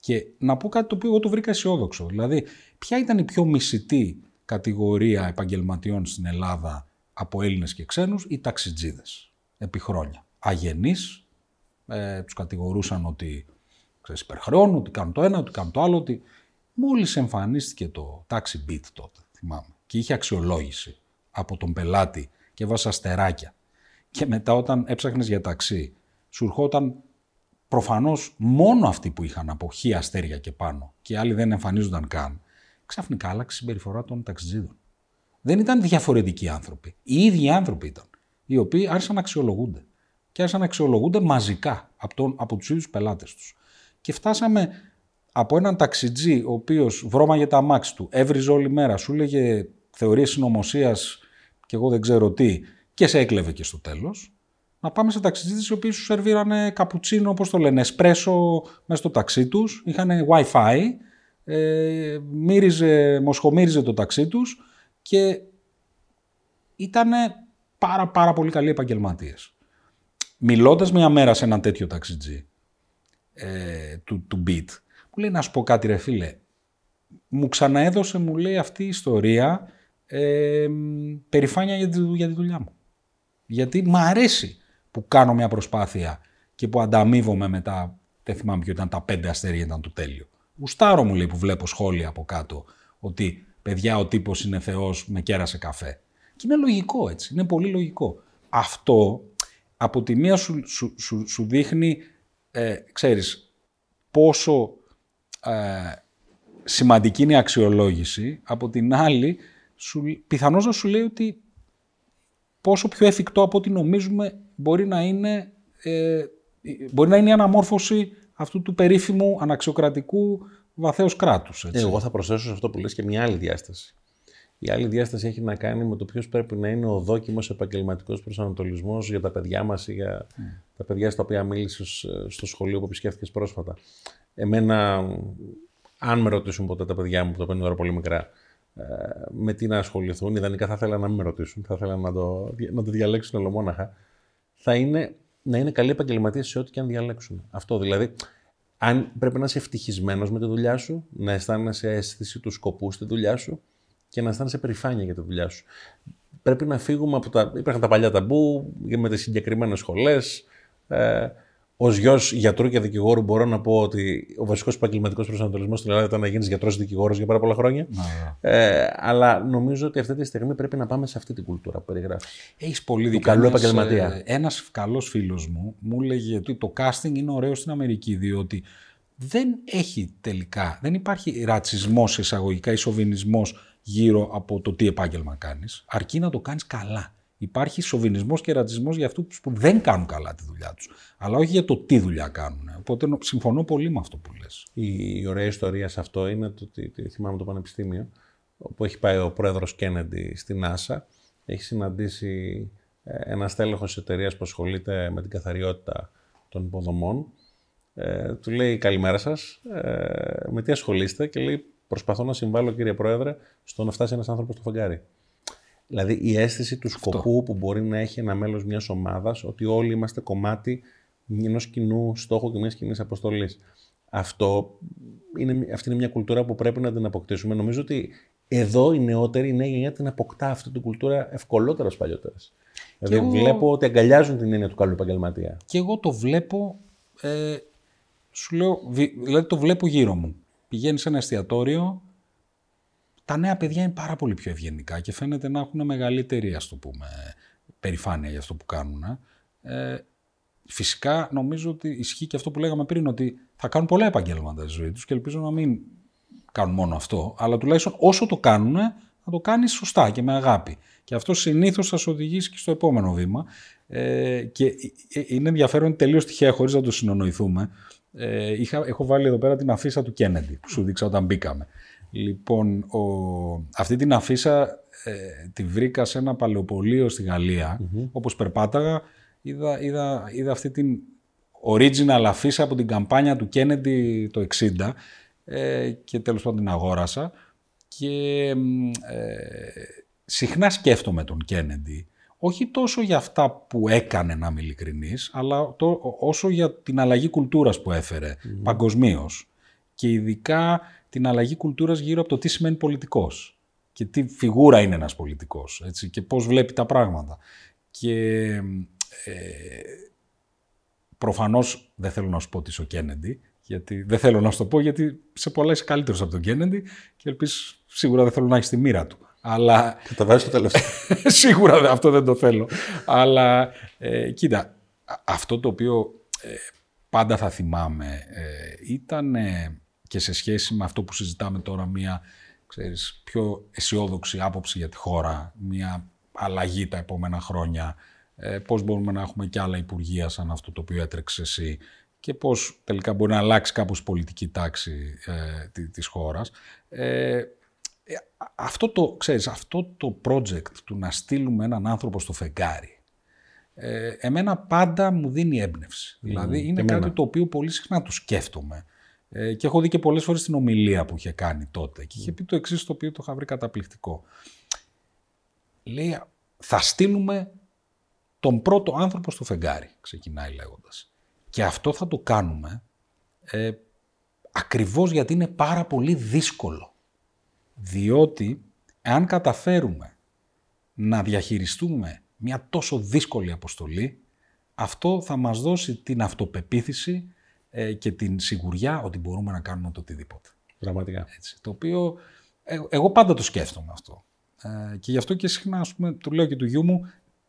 Και να πω κάτι το οποίο εγώ το βρήκα αισιόδοξο. Δηλαδή, ποια ήταν η πιο μισητή κατηγορία επαγγελματιών στην Ελλάδα από Έλληνες και ξένους, οι ταξιτζίδες, επί χρόνια. Αγενείς, ε, τους κατηγορούσαν ότι ξέρεις, υπερχρεώνουν, ότι κάνουν το ένα, ότι κάνουν το άλλο, ότι μόλις εμφανίστηκε το taxi beat τότε, θυμάμαι, και είχε αξιολόγηση από τον πελάτη και βάσα αστεράκια. Και μετά όταν έψαχνες για ταξί, σου ερχόταν Προφανώς μόνο αυτοί που είχαν από χι αστέρια και πάνω και οι άλλοι δεν εμφανίζονταν καν, ξαφνικά άλλαξε η συμπεριφορά των ταξιτζίδων. Δεν ήταν διαφορετικοί άνθρωποι. Οι ίδιοι άνθρωποι ήταν, οι οποίοι άρχισαν να αξιολογούνται. Και άρχισαν να αξιολογούνται μαζικά από, τον, από τους ίδιους πελάτες τους. Και φτάσαμε από έναν ταξιτζή, ο οποίος βρώμαγε τα αμάξι του, έβριζε όλη μέρα, σου έλεγε θεωρίες συνωμοσίας και εγώ δεν ξέρω τι, και σε έκλεβε και στο τέλος, να πάμε σε ταξιτζίδε οι οποίοι σου σερβίρανε καπουτσίνο, όπως το λένε, εσπρέσο μέσα στο ταξί τους. Είχαν WiFi, ε, μύριζε, μοσχομύριζε το ταξί τους και ήταν πάρα, πάρα πολύ καλοί επαγγελματίες. Μιλώντας μια μέρα σε έναν τέτοιο ταξιτζή ε, του, του Beat, μου λέει να σου πω κάτι, ρε φίλε. Μου ξαναέδωσε, μου λέει, αυτή η ιστορία ε, περηφάνεια για τη, για τη δουλειά μου. Γιατί μ' αρέσει που κάνω μια προσπάθεια και που ανταμείβομαι μετά, δεν θυμάμαι ποιο ήταν, τα πέντε αστέρια ήταν το τέλειο. Γουστάρω μου λέει που βλέπω σχόλια από κάτω ότι παιδιά ο τύπος είναι θεός, με κέρασε καφέ. Και είναι λογικό έτσι, είναι πολύ λογικό. Αυτό από τη μία σου, σου, σου, δείχνει, ε, ξέρεις, πόσο ε, σημαντική είναι η αξιολόγηση, από την άλλη σου, πιθανώς να σου λέει ότι πόσο πιο εφικτό από ό,τι νομίζουμε μπορεί να είναι, ε, μπορεί να είναι η αναμόρφωση αυτού του περίφημου αναξιοκρατικού βαθέως κράτους. Έτσι. Εγώ θα προσθέσω σε αυτό που λες και μια άλλη διάσταση. Η άλλη διάσταση έχει να κάνει με το ποιος πρέπει να είναι ο δόκιμος επαγγελματικός προσανατολισμός για τα παιδιά μας ή για mm. τα παιδιά στα οποία μίλησες στο σχολείο που επισκέφθηκες πρόσφατα. Εμένα, αν με ρωτήσουν ποτέ τα παιδιά μου που το παίρνουν τώρα πολύ μικρά, ε, με τι να ασχοληθούν, ιδανικά θα ήθελα να μην με ρωτήσουν, θα ήθελα να το, να το διαλέξουν ολομόναχα θα είναι να είναι καλοί επαγγελματίες σε ό,τι και αν διαλέξουν. Αυτό δηλαδή, αν πρέπει να είσαι ευτυχισμένος με τη δουλειά σου, να αισθάνεσαι αίσθηση του σκοπού στη δουλειά σου και να αισθάνεσαι περηφάνεια για τη δουλειά σου. Πρέπει να φύγουμε από τα. Υπήρχαν τα παλιά ταμπού με τις συγκεκριμένες σχολές. Ε, Ω γιος γιατρού και δικηγόρου, μπορώ να πω ότι ο βασικός επαγγελματικός προσανατολισμός στην Ελλάδα ήταν να γίνεις γιατρός δικηγόρος για πάρα πολλά χρόνια. Ναι. Ε, αλλά νομίζω ότι αυτή τη στιγμή πρέπει να πάμε σε αυτή την κουλτούρα που περιγράφεις. Έχεις πολύ δίκιο. Καλό επαγγελματία. Ένας καλός φίλος μου μου έλεγε ότι το casting είναι ωραίο στην Αμερική, διότι δεν έχει τελικά, δεν υπάρχει ρατσισμός εισαγωγικά ή σοβινισμό γύρω από το τι επάγγελμα κάνεις, αρκεί να το κάνεις καλά. Υπάρχει σοβινισμός και ρατσισμός για αυτούς που δεν κάνουν καλά τη δουλειά τους. Αλλά όχι για το τι δουλειά κάνουν. Οπότε συμφωνώ πολύ με αυτό που λες. Η, η ωραία ιστορία σε αυτό είναι το ότι θυμάμαι το Πανεπιστήμιο, όπου έχει πάει ο πρόεδρος Κέννεντι στην NASA. Έχει συναντήσει ε, ένα στέλεχος της εταιρείας που ασχολείται με την καθαριότητα των υποδομών. Ε, του λέει καλημέρα σας. Ε, με τι ασχολείστε, και λέει Προσπαθώ να συμβάλλω, κύριε Πρόεδρε, στο να φτάσει ένας άνθρωπος στο φεγγάρι. Δηλαδή η αίσθηση του σκοπού που μπορεί να έχει ένα μέλος μιας ομάδας, ότι όλοι είμαστε κομμάτι ενό κοινού στόχου και μιας κοινή αποστολής. Αυτό είναι, αυτή είναι μια κουλτούρα που πρέπει να την αποκτήσουμε. Νομίζω ότι εδώ οι νεότεροι, η νέα γενιά την αποκτά αυτή την κουλτούρα ευκολότερας στου παλιότερε. Δηλαδή εγώ... βλέπω ότι αγκαλιάζουν την έννοια του καλού επαγγελματία. Και εγώ το βλέπω. Ε, σου λέω, δηλαδή το βλέπω γύρω μου. Πηγαίνεις σε ένα εστιατόριο, τα νέα παιδιά είναι πάρα πολύ πιο ευγενικά και φαίνεται να έχουν μεγαλύτερη, ας το πούμε, περηφάνεια για αυτό που κάνουν. Ε, φυσικά νομίζω ότι ισχύει και αυτό που λέγαμε πριν, ότι θα κάνουν πολλά επαγγέλματα στη ζωή τους και ελπίζω να μην κάνουν μόνο αυτό, αλλά τουλάχιστον όσο το κάνουν, θα το κάνεις σωστά και με αγάπη. Και αυτό συνήθως θα σε οδηγήσει και στο επόμενο βήμα. Ε, και ε, ε, είναι ενδιαφέρον τελείως τυχαία, χωρίς να το συνονοηθούμε. Ε, είχα, έχω βάλει εδώ πέρα την αφίσα του Κέννεντι που σου δείξα όταν μπήκαμε. Λοιπόν, ο, αυτή την αφίσα ε, τη βρήκα σε ένα παλαιοπολείο στη γαλλια Όπως περπάταγα, είδα, είδα, είδα αυτή την original αφίσα από την καμπάνια του Κέννεντι το 60 ε, και τέλος πάντων την αγόρασα. Και ε, συχνά σκέφτομαι τον Κέννεντι όχι τόσο για αυτά που έκανε, να είμαι ειλικρινής, αλλά το, όσο για την αλλαγή κουλτούρας που έφερε mm. παγκοσμίως. Και ειδικά την αλλαγή κουλτούρας γύρω από το τι σημαίνει πολιτικός και τι φιγούρα είναι ένας πολιτικός έτσι, και πώς βλέπει τα πράγματα. Και ε, προφανώς δεν θέλω να σου πω ότι είσαι ο Κέννεντι, γιατί δεν θέλω να σου το πω γιατί σε πολλά είσαι καλύτερος από τον Κέννεντι και ελπίζεις σίγουρα δεν θέλω να έχεις τη μοίρα του. Αλλά... βάζεις το τελευταίο. [laughs] Σίγουρα αυτό δεν το θέλω. Αλλά ε, κοίτα, αυτό το οποίο ε, πάντα θα θυμάμαι ε, ήταν και σε σχέση με αυτό που συζητάμε τώρα μια ξέρεις, πιο αισιόδοξη άποψη για τη χώρα, μια αλλαγή τα επόμενα χρόνια, ε, πώς μπορούμε να έχουμε και άλλα υπουργεία σαν αυτό το οποίο έτρεξες εσύ και πώς τελικά μπορεί να αλλάξει κάπως η πολιτική τάξη ε, της χώρας. Ε, ε, αυτό το, ξέρεις, αυτό το project του να στείλουμε έναν άνθρωπο στο φεγγάρι, ε, εμένα πάντα μου δίνει έμπνευση. δηλαδή είναι κάτι το οποίο πολύ συχνά το σκέφτομαι. Ε, και έχω δει και πολλές φορές την ομιλία που είχε κάνει τότε. Και είχε πει το εξής το οποίο το είχα βρει καταπληκτικό. Λέει, θα στείλουμε τον πρώτο άνθρωπο στο φεγγάρι, ξεκινάει λέγοντας. Και αυτό θα το κάνουμε ε, ακριβώς γιατί είναι πάρα πολύ δύσκολο. Διότι αν καταφέρουμε να διαχειριστούμε μια τόσο δύσκολη αποστολή, αυτό θα μας δώσει την αυτοπεποίθηση ε, και την σιγουριά ότι μπορούμε να κάνουμε το οτιδήποτε. Πραγματικά. Έτσι, το οποίο ε, εγώ πάντα το σκέφτομαι αυτό. Ε, και γι' αυτό και συχνά, ας πούμε, του λέω και του γιού μου,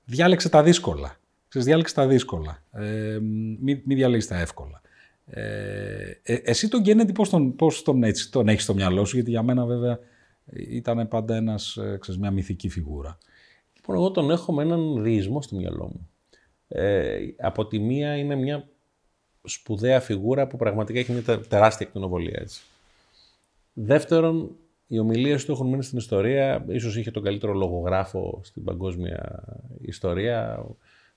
διάλεξε τα δύσκολα. Ξέρεις, διάλεξε τα δύσκολα. Ε, μην μη διαλέγεις τα εύκολα. Ε, ε, εσύ τον Κέννεντι πώς τον, πώς τον, έτσι, τον έχεις στο μυαλό σου, γιατί για μένα βέβαια ήταν πάντα ένας, ε, ξέρεις, μια μυθική φιγούρα. Λοιπόν, εγώ τον έχω με έναν διεισμό στο μυαλό μου. Ε, από τη μία είναι μια σπουδαία φιγούρα που πραγματικά έχει μια τεράστια εκτενοβολία. Έτσι. Δεύτερον, οι ομιλίες του έχουν μείνει στην ιστορία. Ίσως είχε τον καλύτερο λογογράφο στην παγκόσμια ιστορία.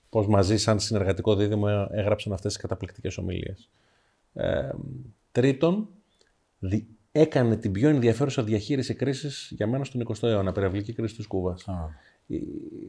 Πώς μαζί, σαν συνεργατικό δίδυμο, έγραψαν αυτές τις καταπληκτικές ομιλίες. Ε, τρίτον, έκανε την πιο ενδιαφέρουσα διαχείριση κρίσης για μένα στον 20ο αιώνα, πυραυλική κρίση της Κούβας.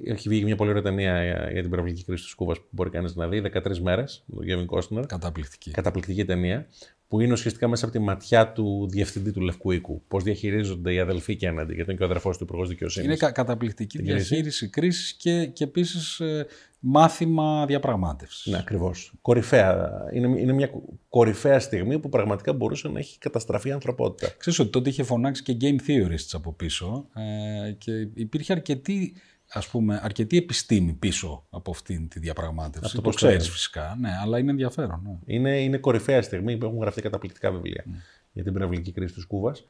Έχει βγει μια πολύ ωραία ταινία για την πυραυλική κρίση της Κούβας που μπορεί κανείς να δει. 13 μέρες με τον Γκέβιν Κόστνερ. Καταπληκτική. Καταπληκτική ταινία. Που είναι ουσιαστικά μέσα από τη ματιά του διευθυντή του Λευκού Οίκου. Πώς διαχειρίζονται οι αδελφοί Κένναντι, γιατί είναι και ο αδερφός του Υπουργός Δικαιοσύνης. Είναι καταπληκτική διαχείριση κρίσης και, και επίσης ε, μάθημα διαπραγμάτευσης. Ναι, ακριβώς. Κορυφαία. Είναι, είναι μια κορυφαία στιγμή που πραγματικά μπορούσε να έχει καταστραφεί η ανθρωπότητα. Ξέρεις ότι τότε είχε φωνάξει και game theorists από πίσω ε, και υπήρχε αρκετή, ας πούμε, αρκετή επιστήμη πίσω από αυτή τη διαπραγμάτευση. Αυτό το ξέρεις φυσικά, ναι, αλλά είναι ενδιαφέρον. Ναι. Είναι, είναι κορυφαία στιγμή που έχουν γραφτεί καταπληκτικά βιβλία ναι. για την πυραυλική κρίση της Κούβας.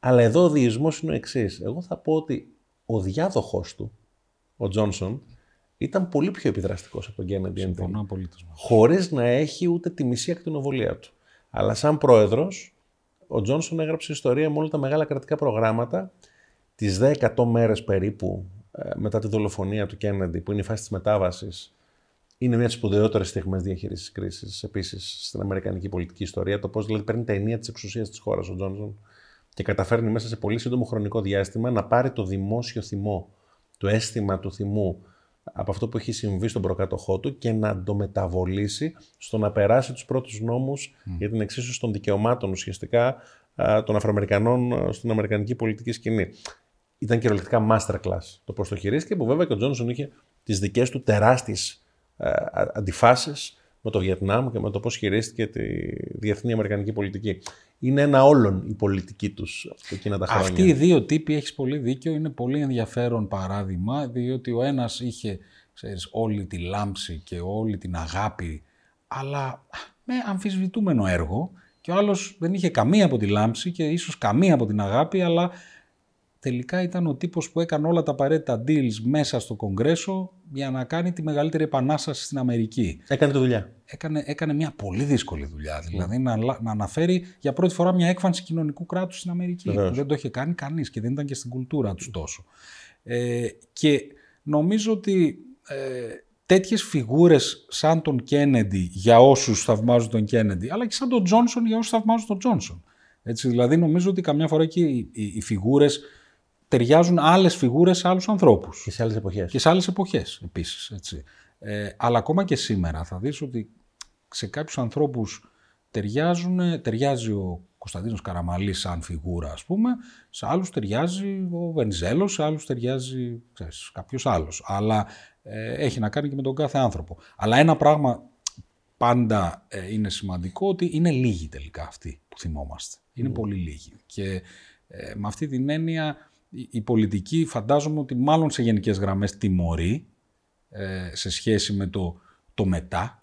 Αλλά εδώ ο διεισμό είναι ο εξής. Εγώ θα πω ότι ο διάδοχο του, ο Τζόνσον, ήταν πολύ πιο επιδραστικός από τον Κέννεντι. Συμφωνώ απολύτως. Χωρίς να έχει ούτε τη μισή ακτινοβολία του. Αλλά σαν πρόεδρος, ο Τζόνσον έγραψε ιστορία με όλα τα μεγάλα κρατικά προγράμματα τις 10 μέρες περίπου ε, μετά τη δολοφονία του Κέννεντι, που είναι η φάση της μετάβασης. Είναι μια από τις σπουδαιότερες στιγμές διαχείρισης κρίσης επίσης στην Αμερικανική πολιτική ιστορία. Το πώς δηλαδή παίρνει τα ενία της εξουσίας της χώρας ο Τζόνσον και καταφέρνει μέσα σε πολύ σύντομο χρονικό διάστημα να πάρει το δημόσιο θυμό, το αίσθημα του θυμού από αυτό που έχει συμβεί στον προκάτοχό του και να το μεταβολήσει στο να περάσει τους πρώτους νόμους για την εξίσωση των δικαιωμάτων ουσιαστικά των Αφροαμερικανών στην Αμερικανική πολιτική σκηνή. Ήταν κυριολεκτικά masterclass το πώς το χειρίστηκε, που βέβαια και ο Τζόνσον είχε τις δικές του τεράστιες αντιφάσεις με το Βιετνάμ και με το πώς χειρίστηκε τη διεθνή Αμερικανική πολιτική. Είναι ένα όλον η πολιτική τους εκείνα τα χρόνια. Αυτοί οι δύο τύποι, έχεις πολύ δίκιο, είναι πολύ ενδιαφέρον παράδειγμα, διότι ο ένας είχε ξέρεις, όλη τη λάμψη και όλη την αγάπη, αλλά με αμφισβητούμενο έργο και ο άλλος δεν είχε καμία από τη λάμψη και ίσως καμία από την αγάπη, αλλά τελικά ήταν ο τύπος που έκανε όλα τα απαραίτητα deals μέσα στο Κογκρέσο για να κάνει τη μεγαλύτερη επανάσταση στην Αμερική. Έκανε τη δουλειά. Έκανε, έκανε μια πολύ δύσκολη δουλειά. Δηλαδή να, να αναφέρει για πρώτη φορά μια έκφανση κοινωνικού κράτους στην Αμερική. Που δεν το είχε κάνει κανείς και δεν ήταν και στην κουλτούρα τους τόσο. Ε, και νομίζω ότι ε, τέτοιες φιγούρες σαν τον Κέννεντι για όσους θαυμάζουν τον Κέννεντι, αλλά και σαν τον Τζόνσον για όσους θαυμάζουν τον Τζόνσον. Έτσι, δηλαδή νομίζω ότι καμιά φορά και οι, οι, οι φιγούρες ταιριάζουν άλλες φιγούρες σε άλλους ανθρώπους. Και σε άλλες εποχές. Και σε άλλες εποχές επίσης. Έτσι. Ε, αλλά ακόμα και σήμερα θα δεις ότι σε κάποιους ανθρώπους ταιριάζουν, ταιριάζει ο Κωνσταντίνος Καραμαλής σαν φιγούρα ας πούμε, σε άλλους ταιριάζει ο Βενιζέλος, σε άλλους ταιριάζει ξέρεις, κάποιος άλλος. Αλλά ε, έχει να κάνει και με τον κάθε άνθρωπο. Αλλά ένα πράγμα πάντα ε, είναι σημαντικό ότι είναι λίγοι τελικά αυτοί που θυμόμαστε. Είναι πολύ λίγοι. Και ε, με αυτή την έννοια η πολιτική φαντάζομαι ότι μάλλον σε γενικές γραμμές τιμωρεί ε, σε σχέση με το, το μετά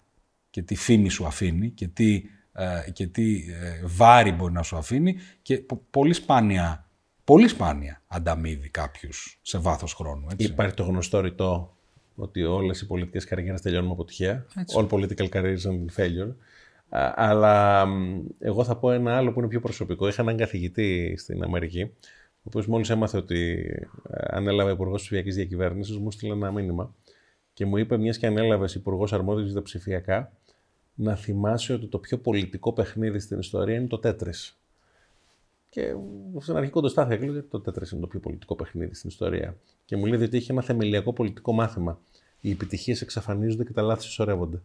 και τι φήμη σου αφήνει και τι, ε, και τι ε, βάρη μπορεί να σου αφήνει και πολύ σπάνια, πολύ σπάνια ανταμείβει κάποιους σε βάθος χρόνου. Έτσι. Υπάρχει το γνωστό ρητό ότι όλες οι πολιτικές καριέρες τελειώνουν με αποτυχία. All political careers and failure. Αλλά εγώ θα πω ένα άλλο που είναι πιο προσωπικό. Είχα έναν καθηγητή στην Αμερική, ο οποίο μόλις έμαθε ότι ε, ανέλαβε υπουργός ψηφιακής διακυβέρνησης, μου στείλε ένα μήνυμα και μου είπε, μιας και ανέλαβε υπουργός αρμόδιος για τα ψηφιακά, να θυμάσαι ότι το πιο πολιτικό παιχνίδι στην ιστορία είναι το τέτρι. Και στον αρχικό το στάθη έκλειγε το τέτρι είναι το πιο πολιτικό παιχνίδι στην ιστορία. Και μου λέει ότι είχε ένα θεμελιακό πολιτικό μάθημα. Οι επιτυχίες εξαφανίζονται και τα λάθη συσσωρεύονται.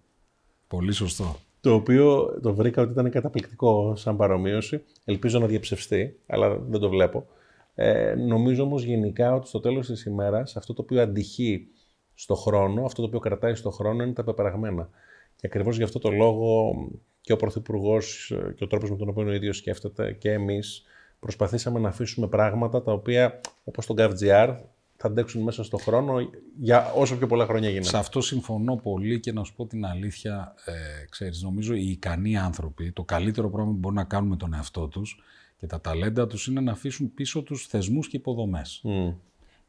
Πολύ σωστό. Το οποίο το βρήκα ότι ήταν καταπληκτικό σαν παρομοίωση. Ελπίζω να διαψευστεί, αλλά δεν το βλέπω. Ε, νομίζω όμως γενικά ότι στο τέλος της ημέρας αυτό το οποίο αντυχεί στο χρόνο, αυτό το οποίο κρατάει στο χρόνο είναι τα πεπραγμένα. Και ακριβώς γι' αυτό το λόγο και ο Πρωθυπουργός και ο τρόπος με τον οποίο ο ίδιος σκέφτεται και εμείς προσπαθήσαμε να αφήσουμε πράγματα τα οποία όπως το GovGR θα αντέξουν μέσα στο χρόνο για όσο πιο πολλά χρόνια γίνεται. Σε αυτό συμφωνώ πολύ και να σου πω την αλήθεια, ε, ξέρεις, νομίζω οι ικανοί άνθρωποι, το καλύτερο πράγμα που μπορούν να κάνουν με τον εαυτό τους και τα ταλέντα τους είναι να αφήσουν πίσω τους θεσμούς και υποδομές.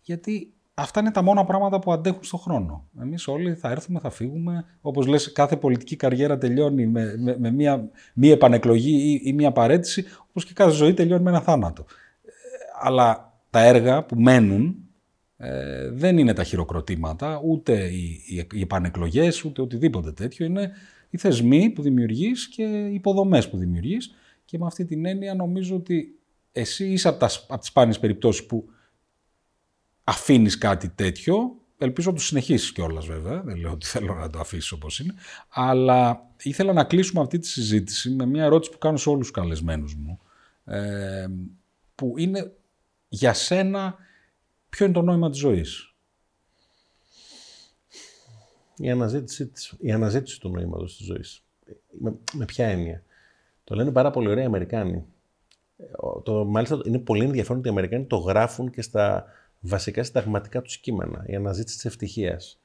Γιατί αυτά είναι τα μόνα πράγματα που αντέχουν στον χρόνο. Εμείς όλοι θα έρθουμε, θα φύγουμε. Όπως λες, κάθε πολιτική καριέρα τελειώνει με, με, με μία, μία επανεκλογή ή, ή μία παρέτηση, όπως και κάθε ζωή τελειώνει με ένα θάνατο. Ε, αλλά τα έργα που μένουν ε, δεν είναι τα χειροκροτήματα, ούτε οι, οι, οι επανεκλογές, ούτε οτιδήποτε τέτοιο. Είναι οι θεσμοί που δημιουργείς και οι υποδομές που δημιουργείς και με αυτή την έννοια νομίζω ότι εσύ είσαι από, τα, από τις σπάνιες περιπτώσεις που αφήνεις κάτι τέτοιο. Ελπίζω να το συνεχίσεις κιόλας βέβαια, δεν λέω ότι θέλω να το αφήσεις όπως είναι. Αλλά ήθελα να κλείσουμε αυτή τη συζήτηση με μια ερώτηση που κάνω σε όλους τους καλεσμένους μου. Ε, που είναι για σένα ποιο είναι το νόημα της ζωής; Η αναζήτηση, η αναζήτηση του νοήματος της ζωής. Με, με ποια έννοια; Το λένε πάρα πολύ ωραία οι Αμερικάνοι. Το, μάλιστα είναι πολύ ενδιαφέρον ότι οι Αμερικάνοι το γράφουν και στα βασικά συνταγματικά τους κείμενα. Η αναζήτηση της ευτυχίας.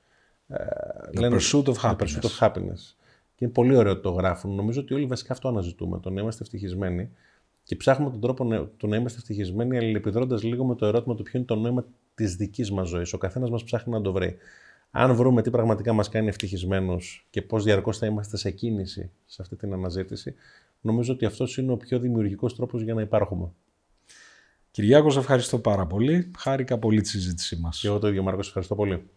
The λένε, pursuit of happiness. The pursuit of happiness. Και είναι πολύ ωραίο ότι το γράφουν. Νομίζω ότι όλοι βασικά αυτό αναζητούμε, το να είμαστε ευτυχισμένοι. Και ψάχνουμε τον τρόπο το να είμαστε ευτυχισμένοι, αλληλεπιδρώντα λίγο με το ερώτημα του ποιο είναι το νόημα της δικής μας ζωής. Ο καθένας μας ψάχνει να το βρει. Αν βρούμε τι πραγματικά μας κάνει ευτυχισμένους και πώς διαρκώς θα είμαστε σε κίνηση σε αυτή την αναζήτηση, νομίζω ότι αυτός είναι ο πιο δημιουργικός τρόπος για να υπάρχουμε. Κυριάκος, ευχαριστώ πάρα πολύ. Χάρηκα πολύ τη συζήτησή μας. Και εγώ το ίδιο, Μάρκος, ευχαριστώ πολύ.